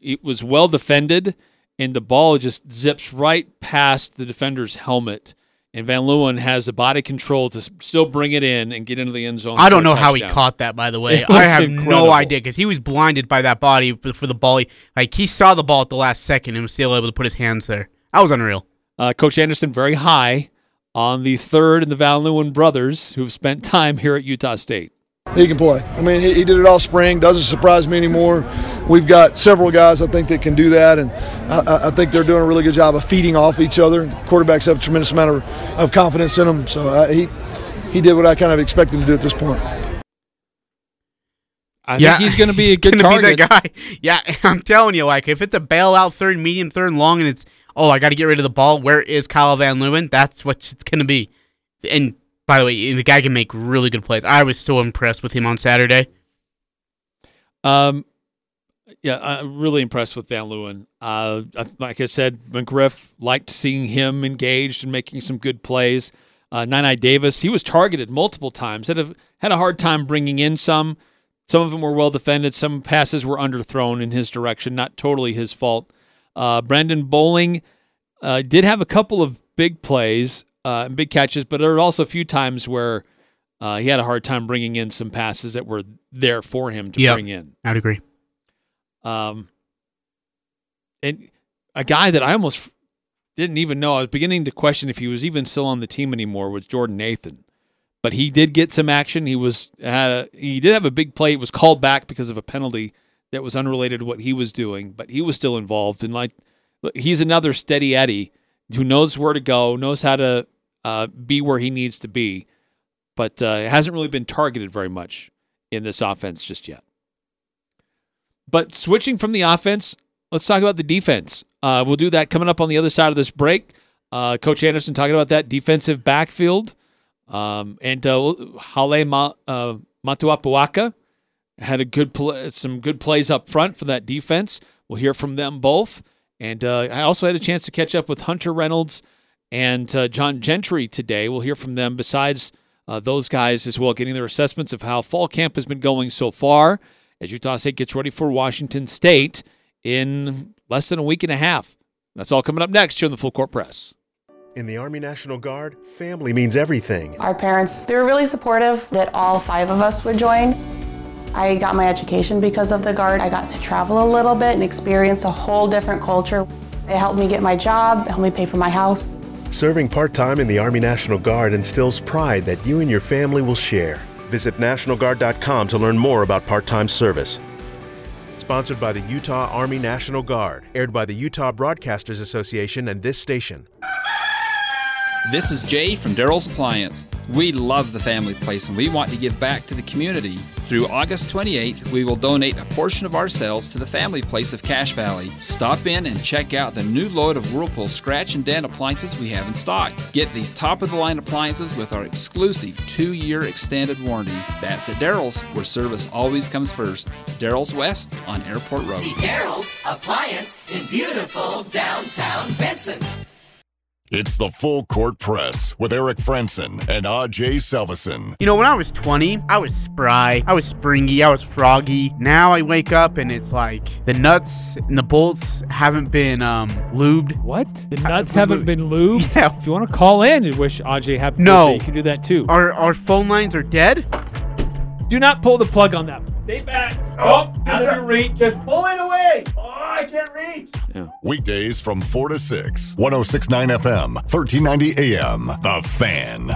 It was well defended, and the ball just zips right past the defender's helmet. And Van Leeuwen has the body control to still bring it in and get into the end zone. I don't know how he caught that. By the way, I have incredible. no idea because he was blinded by that body for the ball. He, like he saw the ball at the last second and was still able to put his hands there. That was unreal. Uh, Coach Anderson very high on the third and the Van Leeuwen brothers who've spent time here at Utah State. He can play. I mean, he, he did it all spring. Doesn't surprise me anymore. We've got several guys I think that can do that, and I- I, I think they're doing a really good job of feeding off each other. Quarterbacks have a tremendous amount of, of confidence in them. So uh, he he did what I kind of expect him to do at this point. I think he's going to be a good gonna target. Be that guy. Yeah, I'm telling you, like if it's a bailout third, medium, third, and long, and it's oh, I got to get rid of the ball. Where is Kyle Van Leeuwen? That's what it's going to be. And by the way, the guy can make really good plays. I was so impressed with him on Saturday. Um, yeah, I'm really impressed with Van Leeuwen. Uh, like I said, McGriff liked seeing him engaged and making some good plays. Uh, Nine Davis, he was targeted multiple times. Had a had a hard time bringing in some. Some of them were well defended. Some passes were underthrown in his direction. Not totally his fault. Uh, Brandon Bowling uh, did have a couple of big plays uh, and big catches, but there were also a few times where uh, he had a hard time bringing in some passes that were there for him to Yep, bring in. I'd agree. Um, and a guy that I almost didn't even know. I was beginning to question if he was even still on the team anymore. Was Jordan Nathan, but he did get some action. He was had a, he did have a big play. It was called back because of a penalty that was unrelated to what he was doing, but he was still involved. And like he's another steady Eddie who knows where to go, knows how to uh, be where he needs to be, but uh, hasn't really been targeted very much in this offense just yet. But switching from the offense, let's talk about the defense. Uh, we'll do that coming up on the other side of this break. Uh, Coach Anderson talking about that defensive backfield. Um, and uh, Hale Ma, uh, Motu'apuaka had a good pl- some good plays up front for that defense. We'll hear from them both. And uh, I also had a chance to catch up with Hunter Reynolds and uh, John Gentry today. We'll hear from them besides uh, those guys as well, getting their assessments of how fall camp has been going so far as Utah State gets ready for Washington State in less than a week and a half. That's all coming up next here on the Full Court Press. In the Army National Guard, family means everything. Our parents, they were really supportive that all five of us would join. I got my education because of the Guard. I got to travel a little bit and experience a whole different culture. It helped me get my job, it helped me pay for my house. Serving part time in the Army National Guard instills pride that you and your family will share. Visit NationalGuard.com to learn more about part time service. Sponsored by the Utah Army National Guard, aired by the Utah Broadcasters Association and this station. This is Jay from Daryl's Appliance. We love the family place and we want to give back to the community. Through August 28th, we will donate a portion of our sales to the family place of Cache Valley. Stop in and check out the new load of Whirlpool scratch and dent appliances we have in stock. Get these top of the line appliances with our exclusive two year extended warranty. That's at Daryl's, where service always comes first. Daryl's West on Airport Road. See Daryl's Appliance in beautiful downtown Benson. It's the Full Court Press with Eric Frandsen and AJ Salvesen. You know, when I was 20, I was spry, I was springy, I was froggy. Now I wake up and it's like the nuts and the bolts haven't been um, lubed. What? The nuts haven't been lubed? Yeah. If you want to call in and wish AJ happy No. birthday, you can do that too. Our, our phone lines are dead? Do not pull the plug on that. Stay back. Oh, out of your reach. Just pull it away. Oh, I can't reach. Weekdays from 4 to 6, 1069 FM, 1390 AM. The Fan.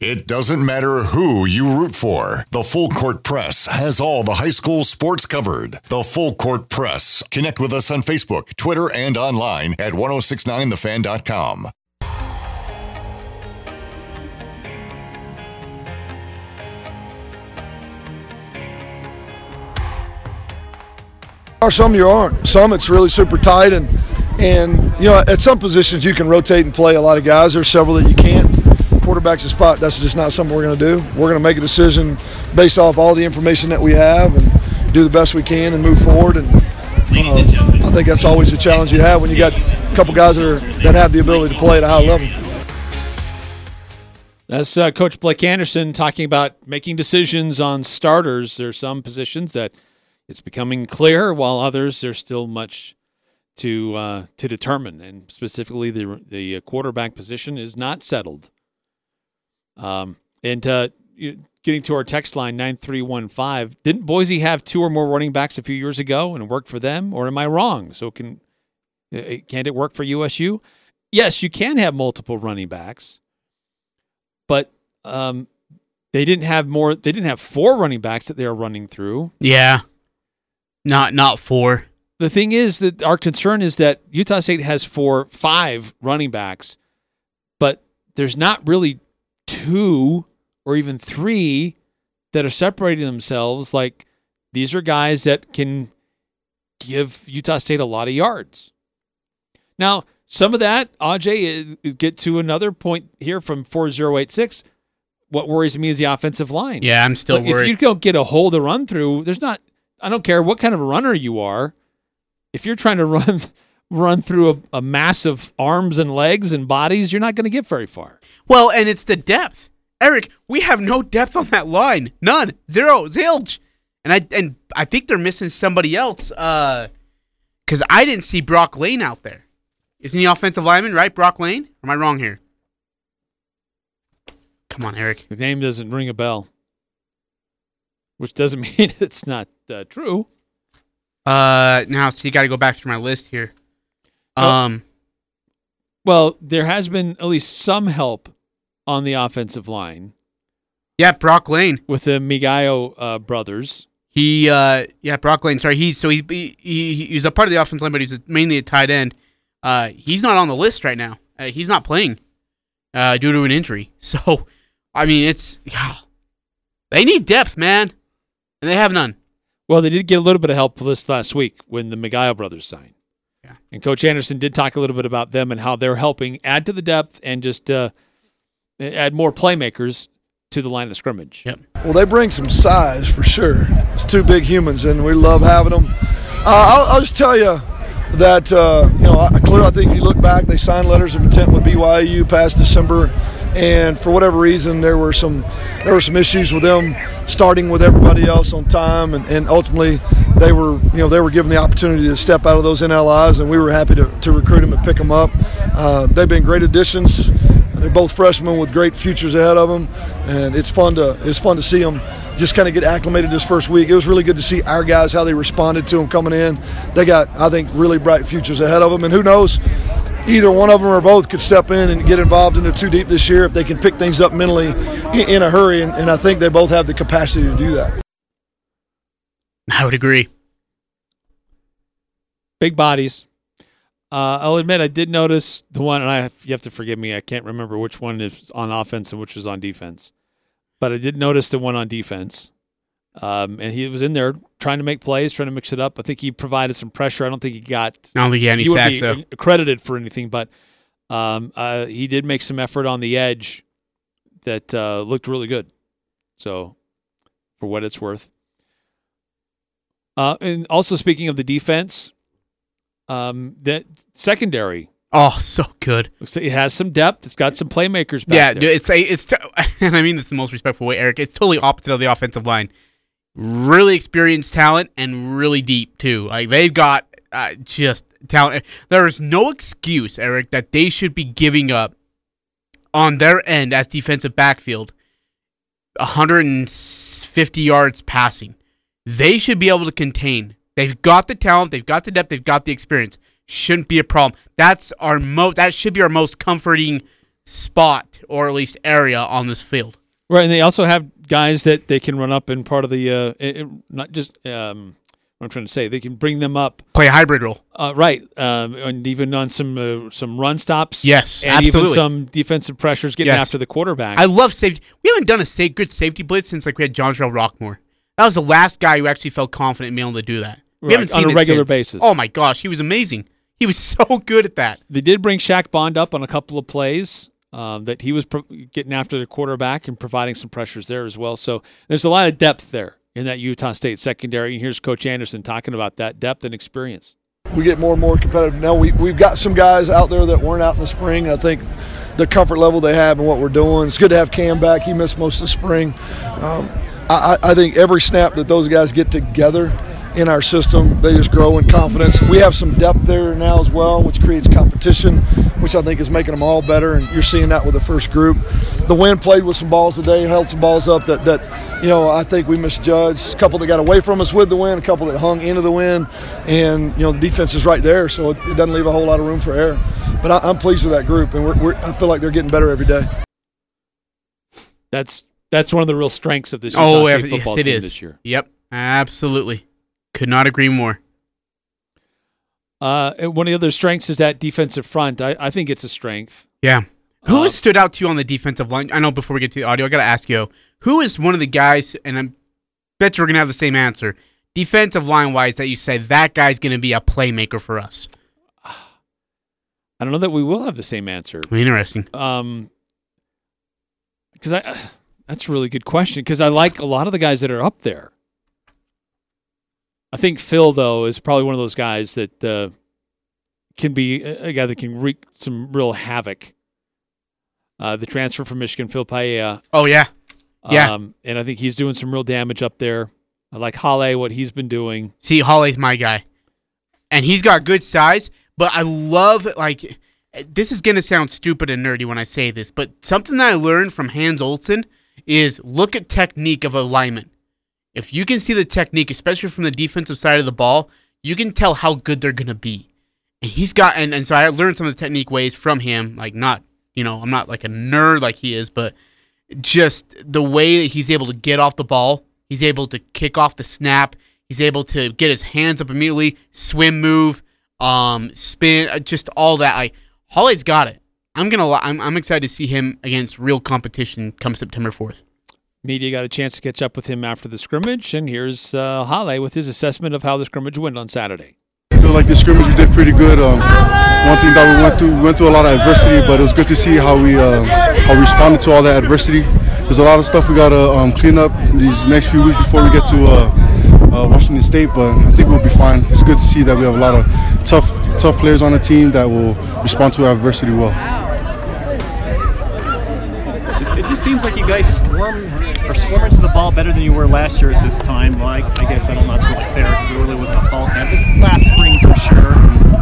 It doesn't matter who you root for. The Full Court Press has all the high school sports covered. The Full Court Press. Connect with us on Facebook, Twitter, and online at 1069thefan.com. Or some you aren't. Some it's really super tight, and and you know at some positions you can rotate and play a lot of guys. There's several that you can't. Quarterback's a spot. That's just not something we're going to do. We're going to make a decision based off all the information that we have and do the best we can and move forward. And uh, I think that's always the challenge you have when you got a couple guys that are that have the ability to play at a high level. That's uh, Coach Blake Anderson talking about making decisions on starters. There's some positions that it's becoming clear, while others there's still much to uh, to determine, and specifically the the quarterback position is not settled. Um, and uh, getting to our text line nine three one five, didn't Boise have two or more running backs a few years ago and it worked for them, or am I wrong? So can uh, can't it work for USU? Yes, you can have multiple running backs. but um, they didn't have more. They didn't have four running backs that they were running through. Yeah. Not not four. The thing is that our concern is that Utah State has four, five running backs, but there's not really two or even three that are separating themselves. Like these are guys that can give Utah State a lot of yards. Now, some of that, Aj, uh, get to another point here from 4086. What worries me is the offensive line. Yeah, I'm still Like, worried. If you don't get a hole to run through, there's not, I don't care what kind of a runner you are. If you're trying to run run through a, a mass of arms and legs and bodies, you're not going to get very far. Well, and it's the depth. Eric, we have no depth on that line. None. Zero. Zilch. And I and I think they're missing somebody else. Uh because I didn't see Brock Lane out there. Isn't he offensive lineman, right? Brock Lane? Or am I wrong here? Come on, Eric. The name doesn't ring a bell, which doesn't mean it's not uh, true. Uh now so you gotta go back through my list here. Well- Um Well, there has been at least some help on the offensive line Yeah, Brock Lane. with the Migayo uh, brothers. He uh yeah, Brock Lane, sorry, he's so he he, he he's a part of the offensive line, but he's mainly a tight end. Uh he's not on the list right now. Uh, he's not playing uh due to an injury. So I mean it's yeah. They need depth, man. And they have none. Well, they did get a little bit of help this last week when the Migayo brothers signed. Yeah. And Coach Anderson did talk a little bit about them and how they're helping add to the depth and just uh, add more playmakers to the line of scrimmage. Yep. Well, they bring some size for sure. It's two big humans, and we love having them. Uh, I'll, I'll just tell you that uh, you know, I, clearly, I think if you look back, they signed letters of intent with BYU past December, and for whatever reason, there were some there were some issues with them starting with everybody else on time, and, and ultimately, they were you know they were given the opportunity to step out of those NLIs, and we were happy to, to recruit them and pick them up. Uh, they've been great additions. They're both freshmen with great futures ahead of them, and it's fun to it's fun to see them just kind of get acclimated this first week. It was really good to see our guys how they responded to them coming in. They got I think really bright futures ahead of them, and who knows, either one of them or both could step in and get involved in the two deep this year if they can pick things up mentally in, in a hurry, and, and I think they both have the capacity to do that. I would agree. Big bodies. Uh, I'll admit I did notice the one, and I have, you have to forgive me. I can't remember which one is on offense and which was on defense, but I did notice the one on defense. Um, and he was in there trying to make plays, trying to mix it up. I think he provided some pressure. I don't think he got. I don't think he had any wouldn't sacks, though. credited for anything, but um, uh, he did make some effort on the edge that uh, looked really good. So, for what it's worth. Uh, and also speaking of the defense, um, that secondary. Oh, so good. looks like It has some depth. It's got some playmakers back yeah, there. dude, it's a, it's t- and I mean this in the most respectful way, Eric. It's totally opposite of the offensive line. Really experienced talent and really deep too. Like they've got uh, just talent. There is no excuse, Eric, that they should be giving up on their end as defensive backfield 150 yards passing. They should be able to contain. They've got the talent, they've got the depth, they've got the experience. Shouldn't be a problem. That's our most. that should be our most comforting spot or at least area on this field. Right, and they also have guys that they can run up in part of the uh, it, not just um, what I'm trying to say. They can bring them up, Play a hybrid role. uh, right, um, and even on some uh, some run stops. Yes, and even absolutely. some defensive pressures getting Yes. after the quarterback. I love safety. We haven't done a sa- good safety blitz since like we had Jontrell Rocquemore. That was the last guy who actually felt confident in being able to do that. We Right, haven't on a regular since. basis. Oh my gosh, he was amazing. He was so good at that. They did bring Shaq Bond up on a couple of plays um, that he was pro- getting after the quarterback and providing some pressures there as well. So there's a lot of depth there in that Utah State secondary. And here's Coach Anderson talking about that depth and experience. we get more and more competitive. Now we, we've got some guys out there that weren't out in the spring. I think the comfort level they have and what we're doing. It's good to have Cam back. He missed most of the spring. Um, I, I I think every snap that those guys get together in our system, they just grow in confidence. We have some depth there now as well, which creates competition, which I think is making them all better. And you're seeing that with the first group. The wind played with some balls today, held some balls up that, that you know, I think we misjudged. A couple that got away from us with the wind, a couple that hung into the wind, and you know the defense is right there, so it, it doesn't leave a whole lot of room for error. But I, I'm pleased with that group, and we're, we're, I feel like they're getting better every day. That's that's one of the real strengths of this oh, Utah Oh, State yes, football it team is. this year. Yep, absolutely. Could not agree more. Uh, one of the other strengths is that defensive front. I, I think it's a strength. Yeah. Who Uh, has stood out to you on the defensive line? I know before we get to the audio, I got to ask you, who is one of the guys, and I bet you're going to have the same answer, defensive line wise, that you say that guy's going to be a playmaker for us? I don't know that we will have the same answer. Interesting. Um, because I that's a really good question because I like a lot of the guys that are up there. I think Phil though is probably one of those guys that uh, can be a, guy that can wreak some real havoc. Uh, the transfer from Michigan, Phil Paea. Oh, yeah. Yeah. Um, and I think he's doing some real damage up there. I like Hale, what he's been doing. See, Holly's my guy. And he's got good size, but I love, like, this is going to sound stupid and nerdy when I say this, but something that I learned from Hans Olsen is look at technique of alignment. If you can see the technique, especially from the defensive side of the ball, you can tell how good they're going to be. And he's got, and, and so I learned some of the technique ways from him, like, not, you know, I'm not like a nerd like he is, but just the way that he's able to get off the ball, he's able to kick off the snap, he's able to get his hands up immediately, swim move, um, spin, uh, just all that. Like Holly's got it. I'm gonna. I'm, I'm excited to see him against real competition come September 4th. Media got a chance to catch up with him after the scrimmage, and here's uh, Hale with his assessment of how the scrimmage went on Saturday. I feel like the scrimmage we did pretty good. Um, one thing that we went through, we went through a lot of adversity, but it was good to see how we um, how we responded to all that adversity. There's a lot of stuff we gotta um, clean up these next few weeks before we get to uh, uh, Washington State, but I think we'll be fine. It's good to see that we have a lot of tough tough players on the team that will respond to adversity well. It just seems like you guys swarm or swarm into the ball better than you were last year at this time. Well, I, guess I don't know if really fair because it really wasn't a fall camp. Last spring for sure.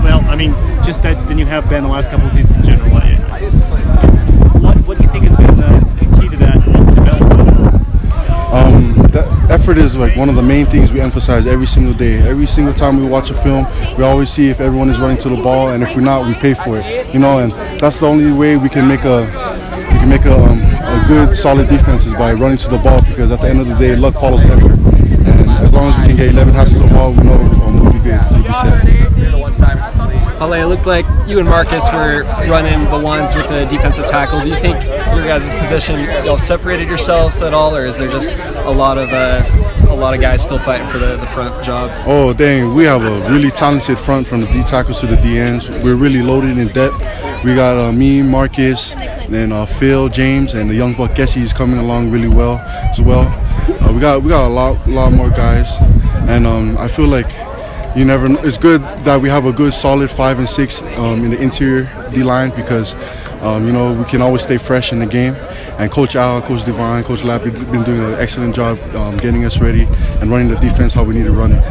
Well, I mean, just that than you have been the last couple of seasons in general. What, what do you think has been the, key to that development? Um, that effort is like one of the main things we emphasize every single day. Every single time we watch a film, we always see if everyone is running to the ball, and if we're not, we pay for it. You know, and that's the only way we can make a we can make a, um, a good, solid defenses by running to the ball. Because at the end of the day, luck follows effort, and as long as we can get 11 passes to the ball, we know um, we'll be good. We'll be set. Ale, it looked like you and Marcus were running the ones with the defensive tackle. Do you think your guys' position y'all separated yourselves at all, or is there just a lot of uh, a lot of guys still fighting for the, the front job? Oh dang, we have a really talented front from the D tackles to the D ends. We're really loaded in depth. We got uh, me, Marcus, then uh, Phil, James, and the young buck Gessie is coming along really well as well. Uh, we got we got a lot lot more guys, and um, I feel like you never. It's good that we have a good solid five and six um, in the interior D line because. Um, you know, we can always stay fresh in the game. And Coach Al, Coach Divine, Coach Lappy been doing an excellent job um, getting us ready and running the defense how we need to run it.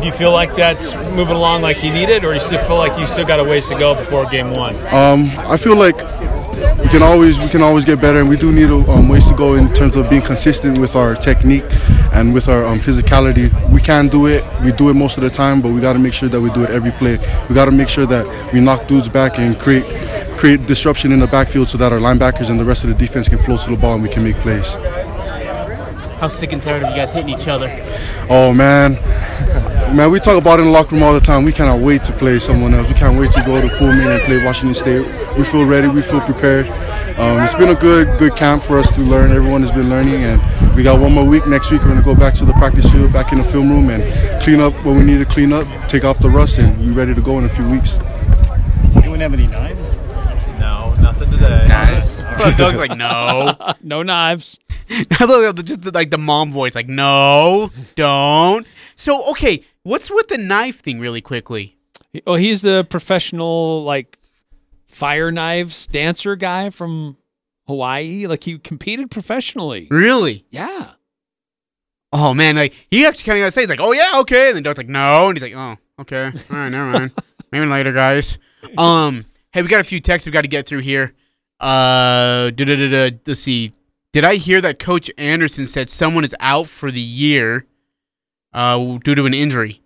Do you feel like that's moving along like you need it, or do you still feel like you still got a ways to go before game one? Um, I feel like we can always we can always get better, and we do need um, ways to go in terms of being consistent with our technique and with our um, physicality. We can do it. We do it most of the time, but we got to make sure that we do it every play. We got to make sure that we knock dudes back and create create disruption in the backfield so that our linebackers and the rest of the defense can flow to the ball and we can make plays. How sick and tired of you guys hitting each other? Oh man, man, we talk about it in the locker room all the time. We cannot wait to play someone else. We can't wait to go to Pullman and play Washington State. We feel ready. We feel prepared. Um, it's been a good, good camp for us to learn. Everyone has been learning, and we got one more week. Next week, we're gonna go back to the practice field, back in the film room, and clean up what we need to clean up, take off the rust, and we're ready to go in a few weeks. Does anyone have any knives? No, nothing today. Nice. Doug's like, no. no knives. I love the- just the, like the mom voice, like, no, don't. So, okay, what's with the knife thing, really quickly? Oh, he's the professional like fire knives dancer guy from Hawaii. Like he competed professionally. Really? Yeah. Oh man, like he actually kind of got to say, he's like, oh yeah, okay, and then Doug's like, no, and he's like, oh, okay, all right, never mind, maybe later, guys. Um, hey, we got a few texts we got to get through here. Uh. Let's see. Did I hear that Coach Anderson said someone is out for the year, uh, due to an injury?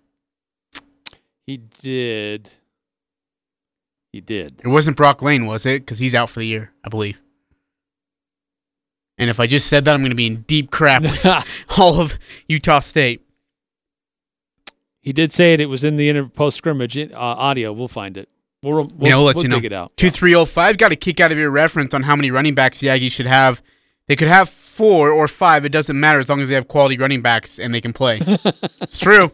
He did. He did. It wasn't Brock Lane, was it? Because he's out for the year, I believe. And if I just said that, I'm going to be in deep crap with all of Utah State. He did say it. It was in the inter- post scrimmage uh, audio. We'll find it. We'll, we'll, yeah, we'll let you know. it out. Two three oh five got a kick out of your reference on how many running backs the Aggies should have. They could have four or five. It doesn't matter as long as they have quality running backs and they can play. it's true.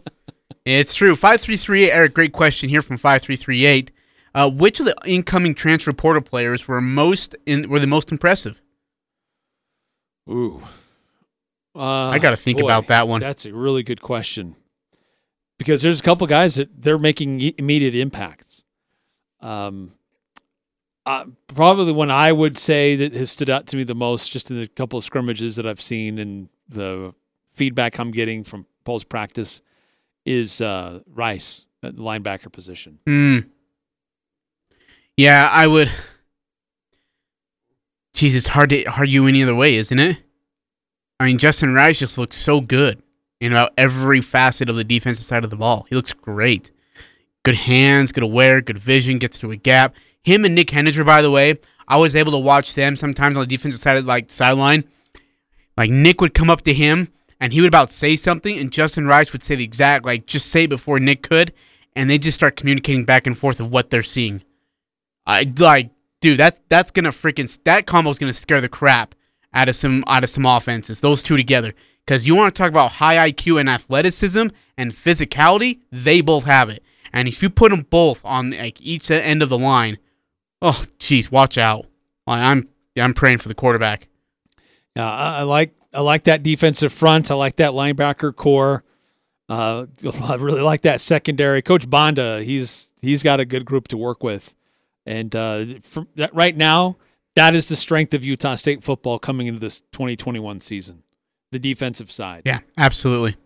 It's true. Five three three eight. Eric, great question here from five three three eight. Uh, which of the incoming transfer portal players were most in, were the most impressive? Ooh. Uh, I gotta think boy, about that one. That's a really good question. Because there's a couple guys that they're making immediate impacts. Um, uh, probably the one I would say that has stood out to me the most, just in the couple of scrimmages that I've seen and the feedback I'm getting from post practice, is uh, Rice at the linebacker position. Hmm. Yeah, I would. Jeez, it's hard to argue any other way, isn't it? I mean, Justin Rice just looks so good in about every facet of the defensive side of the ball. He looks great. Good hands, good aware, good vision, gets to a gap. Him and Nick Heninger, by the way, I was able to watch them sometimes on the defensive side of like sideline. Like Nick would come up to him and he would about say something, and Justin Rice would say the exact like just say before Nick could, and they just start communicating back and forth of what they're seeing. I like, dude, that's that's gonna freaking that combo's gonna scare the crap out of some out of some offenses. Those two together, because you want to talk about high IQ and athleticism and physicality, they both have it. And if you put them both on like each end of the line, oh jeez, watch out. Like, I'm I'm praying for the quarterback. Yeah, I, I like I like that defensive front. I like that linebacker core. Uh, I really like that secondary. Coach Bonda, he's he's got a good group to work with, and uh, right now, that is the strength of Utah State football coming into this 2021 season, the defensive side. Yeah, absolutely.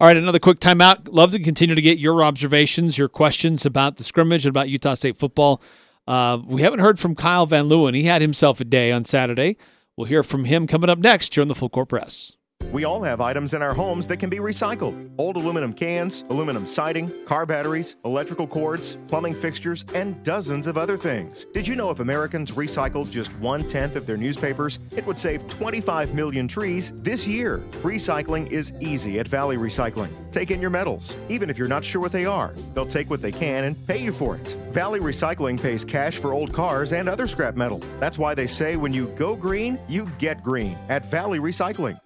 All right, another quick timeout. Love to continue to get your observations, your questions about the scrimmage and about Utah State football. Uh, we haven't heard from Kyle Van Leeuwen. He had himself a day on Saturday. We'll hear from him coming up next here on the Full Court Press. We all have items in our homes that can be recycled old aluminum cans, aluminum siding, car batteries, electrical cords, plumbing fixtures, and dozens of other things. Did you know if Americans recycled just one tenth of their newspapers, it would save 25 million trees this year? Recycling is easy at Valley Recycling. Take in your metals, even if you're not sure what they are. They'll take what they can and pay you for it. Valley Recycling pays cash for old cars and other scrap metal. That's why they say when you go green, you get green at Valley Recycling,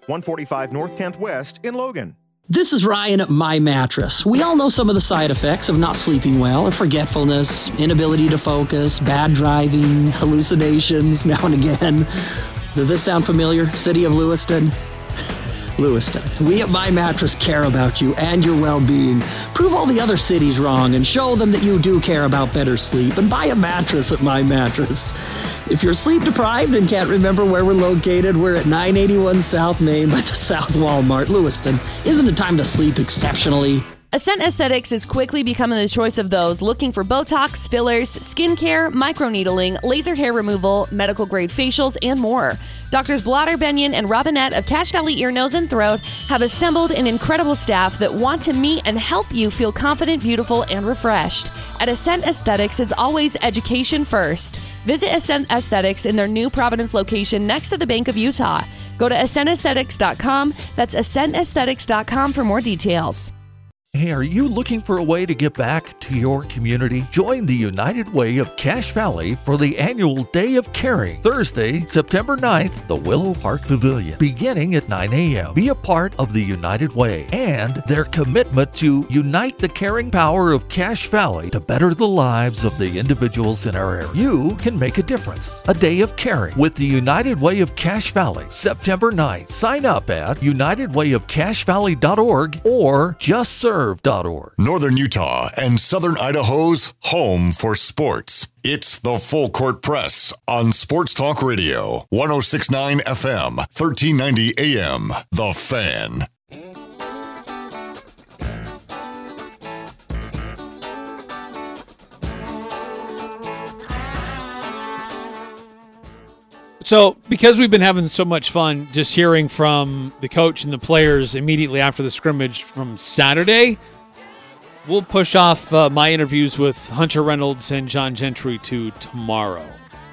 145 North 10th West in Logan. This is Ryan at My Mattress. We all know some of the side effects of not sleeping well, or forgetfulness, inability to focus, bad driving, hallucinations now and again. Does this sound familiar? City of Lewiston? Lewiston. We at My Mattress care about you and your well being. Prove all the other cities wrong and show them that you do care about better sleep and buy a mattress at My Mattress. If you're sleep deprived and can't remember where we're located, we're at 981 South Main by the South Walmart, Lewiston. Isn't it time to sleep exceptionally? Ascent Aesthetics is quickly becoming the choice of those looking for Botox, fillers, skincare, microneedling, laser hair removal, medical grade facials, and more. Doctors Blotter Benyon and Robinette of Cache Valley Ear, Nose, and Throat have assembled an incredible staff that want to meet and help you feel confident, beautiful, and refreshed. At Ascent Aesthetics, it's always education first. Visit Ascent Aesthetics in their new Providence location next to the Bank of Utah. Go to ascentaesthetics.com. That's ascentaesthetics.com for more details. Hey, are you looking for a way to get back to your community? Join the United Way of Cache Valley for the annual Day of Caring, Thursday, September 9th, the Willow Park Pavilion, beginning at 9 a.m. Be a part of the United Way and their commitment to unite the caring power of Cache Valley to better the lives of the individuals in our area. You can make a difference. A Day of Caring with the United Way of Cache Valley, September 9th. Sign up at unitedwayofcachevalley.org or just serve Northern Utah and Southern Idaho's home for sports. It's the Full Court Press on Sports Talk Radio, 1069 FM, 1390 AM. The Fan. So, because we've been having so much fun just hearing from the coach and the players immediately after the scrimmage from Saturday, we'll push off uh, my interviews with Hunter Reynolds and John Gentry to tomorrow.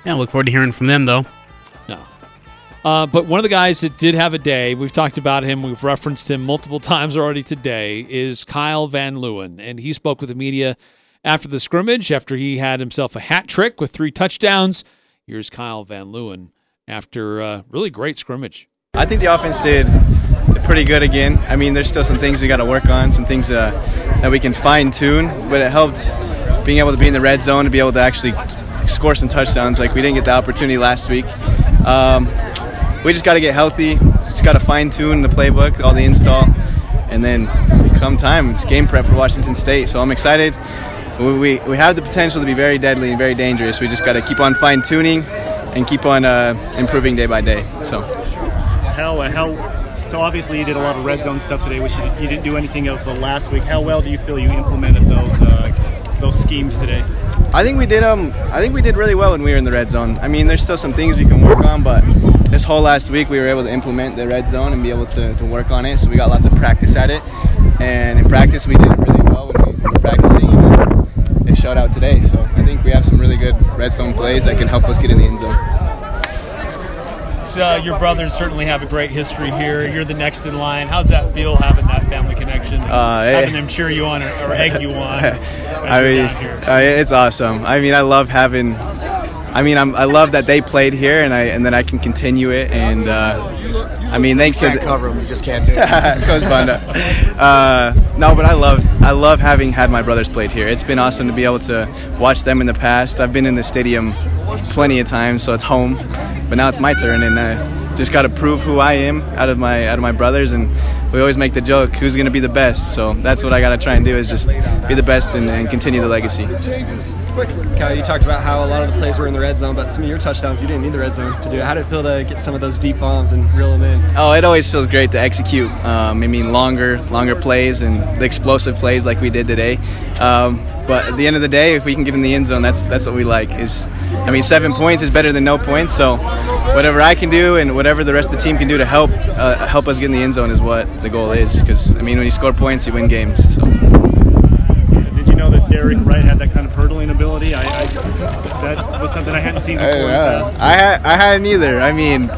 Yeah, look forward to hearing from them though. No. Uh, but one of the guys that did have a day, we've talked about him, we've referenced him multiple times already today, is Kyle Van Leeuwen. And he spoke with the media after the scrimmage, after he had himself a hat trick with three touchdowns. Here's Kyle Van Leeuwen after a really great scrimmage. I think the offense did pretty good again. I mean, there's still some things we got to work on, some things uh, that we can fine tune, but it helped being able to be in the red zone to be able to actually score some touchdowns. Like we didn't get the opportunity last week. Um, we just got to get healthy. Just got to fine tune the playbook, all the install, and then come time, it's game prep for Washington State. So I'm excited. We, we, we have the potential to be very deadly and very dangerous. We just got to keep on fine tuning and keep on uh, improving day by day. So how uh, how so obviously you did a lot of red zone stuff today, which you, you didn't do anything of the last week. How well do you feel you implemented those uh, those schemes today? I think we did um I think we did really well when we were in the red zone. I mean, there's still some things we can work on, but this whole last week we were able to implement the red zone and be able to, to work on it. So we got lots of practice at it, and in practice we did it really well when we were practicing. It out today. So I think we have some really good red zone plays that can help us get in the end zone. Uh, your brothers certainly have a great history here. You're the next in line. How's that feel having that family connection? Uh, having them cheer you on or, or egg you on? I mean, uh, it's awesome. I mean, I love having. I mean, I'm, I love that they played here, and I and then I can continue it. And uh, I mean, thanks to cover them. You just can't do it. Coach Bunda. Uh, no, but I love I love having had my brothers played here. It's been awesome to be able to watch them in the past. I've been in the stadium plenty of times, so it's home. But now it's my turn, and uh, just got to prove who I am out of my out of my brothers. And we always make the joke, who's going to be the best? So that's what I got to try and do is just be the best and, and continue the legacy. Kyle, you talked about how a lot of the plays were in the red zone, but some of your touchdowns you didn't need the red zone to do. How did it feel to get some of those deep bombs and reel them in? Oh, it always feels great to execute. Um, I mean, longer, longer plays and the explosive plays like we did today. Um, but at the end of the day, if we can get in the end zone, that's that's what we like. Is I mean, seven points is better than no points. So whatever I can do and whatever the rest of the team can do to help uh, help us get in the end zone is what the goal is. Because I mean, when you score points, you win games. So. Did you know that Derek Wright had that kind of hurdling ability? I, I that was something I hadn't seen before. in the. I had I hadn't either. I mean,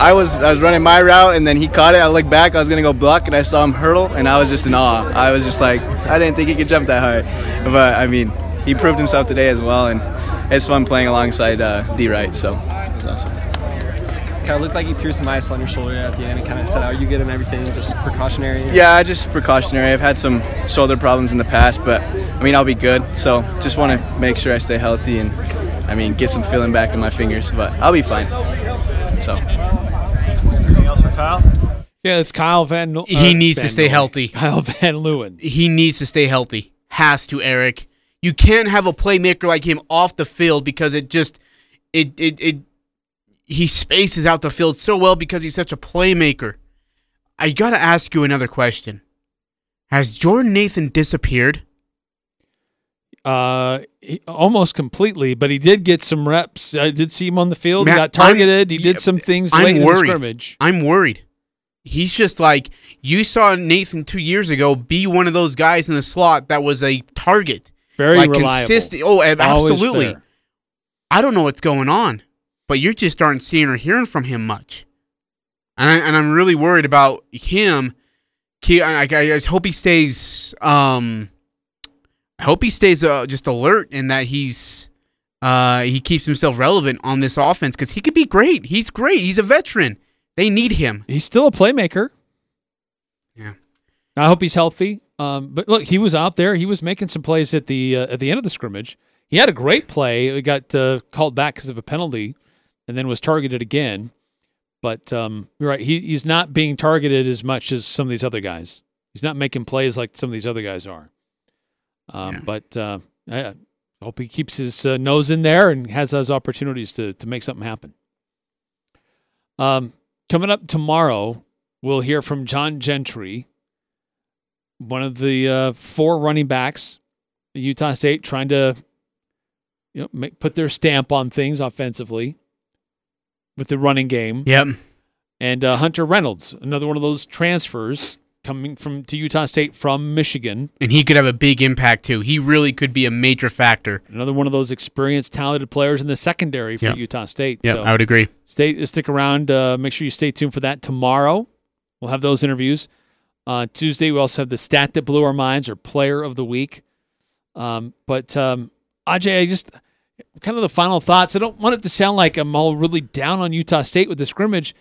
I was I was running my route and then he caught it. I looked back. I was gonna go block and I saw him hurdle and I was just in awe. I was just like I didn't think he could jump that high, but I mean he proved himself today as well and it's fun playing alongside uh, D Wright. So it was awesome. Kind of looked like you threw some ice on your shoulder at the end and kind of said, "Are you good and everything? Just precautionary." Yeah, just precautionary. I've had some shoulder problems in the past, but I mean I'll be good. So just want to make sure I stay healthy and I mean get some feeling back in my fingers, but I'll be fine. So. Anything else for Kyle? Yeah, it's Kyle Van. Uh, He needs to stay Leeuwen. healthy. Kyle Van Leeuwen. He needs to stay healthy. Has to, Eric. You can't have a playmaker like him off the field because it just it it it he spaces out the field so well because he's such a playmaker. I got to ask you another question. Has Jordan Nathan disappeared? Uh, he- almost completely, but he did get some reps. I did see him on the field. he got targeted. he did some things late I'm in the worried. scrimmage. I'm worried. He's just like you saw Nathan two years ago be one of those guys in the slot that was a target. Very like reliable. consistent. Oh, absolutely. I don't know what's going on, but you just aren't seeing or hearing from him much. And, I, and I'm really worried about him. I, I just hope he stays. Um, I hope he stays uh, just alert and that he's uh, he keeps himself relevant on this offense because he could be great. He's great. He's a veteran. They need him. He's still a playmaker. Yeah. I hope he's healthy. Um, but look, he was out there. He was making some plays at the uh, at the end of the scrimmage. He had a great play. He got uh, called back because of a penalty, and then was targeted again. But um, you're right. He, he's not being targeted as much as some of these other guys. He's not making plays like some of these other guys are. Um, But uh, I hope he keeps his uh, nose in there and has those opportunities to to make something happen. Um, coming up tomorrow, we'll hear from John Gentry, one of the uh, four running backs at Utah State, trying to you know make, put their stamp on things offensively with the running game. Yep. And uh, Hunter Reynolds, another one of those transfers coming from to Utah State from Michigan. And he could have a big impact too. He really could be a major factor. Another one of those experienced, talented players in the secondary for Yeah. Utah State. Yeah, I would agree. Stay, stick around. Uh, make sure you stay tuned for that tomorrow. We'll have those interviews. Uh, Tuesday, we also have the stat that blew our minds or player of the week. Um, but um, Ajay, I just kind of the final thoughts. I don't want it to sound like I'm all really down on Utah State with the scrimmage.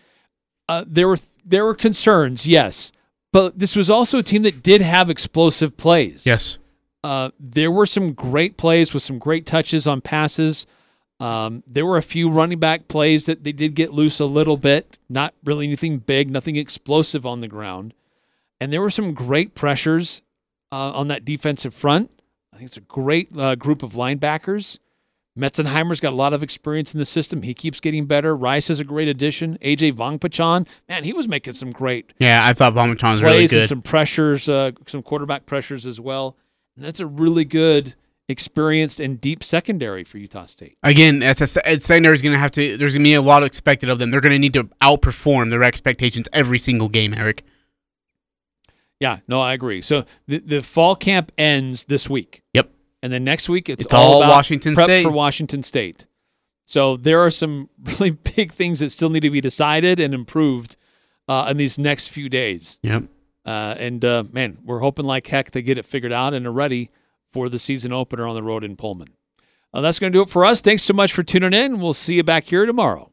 Uh, there were there were concerns, yes, but this was also a team that did have explosive plays. Yes. Uh, there were some great plays with some great touches on passes. Um, there were a few running back plays that they did get loose a little bit, not really anything big, nothing explosive on the ground. And there were some great pressures uh, on that defensive front. I think it's a great uh, group of linebackers. Metzenheimer's got a lot of experience in the system. He keeps getting better. Rice is a great addition. AJ Vongphachanh, man, he was making some great Yeah, I thought Bomberton was really and good. some pressures, uh, some quarterback pressures as well. And that's a really good, experienced, and deep secondary for Utah State. Again, as a secondary is going to have to. There's going to be a lot expected of them. They're going to need to outperform their expectations every single game. Eric. Yeah, no, I agree. So the, the fall camp ends this week. Yep. And then next week it's, It's all about Washington prep State. for Washington State. So there are some really big things that still need to be decided and improved uh, in these next few days. Yep. Uh, and uh, man, we're hoping like heck they get it figured out and are ready for the season opener on the road in Pullman. Uh, that's going to do it for us. Thanks so much for tuning in. We'll see you back here tomorrow.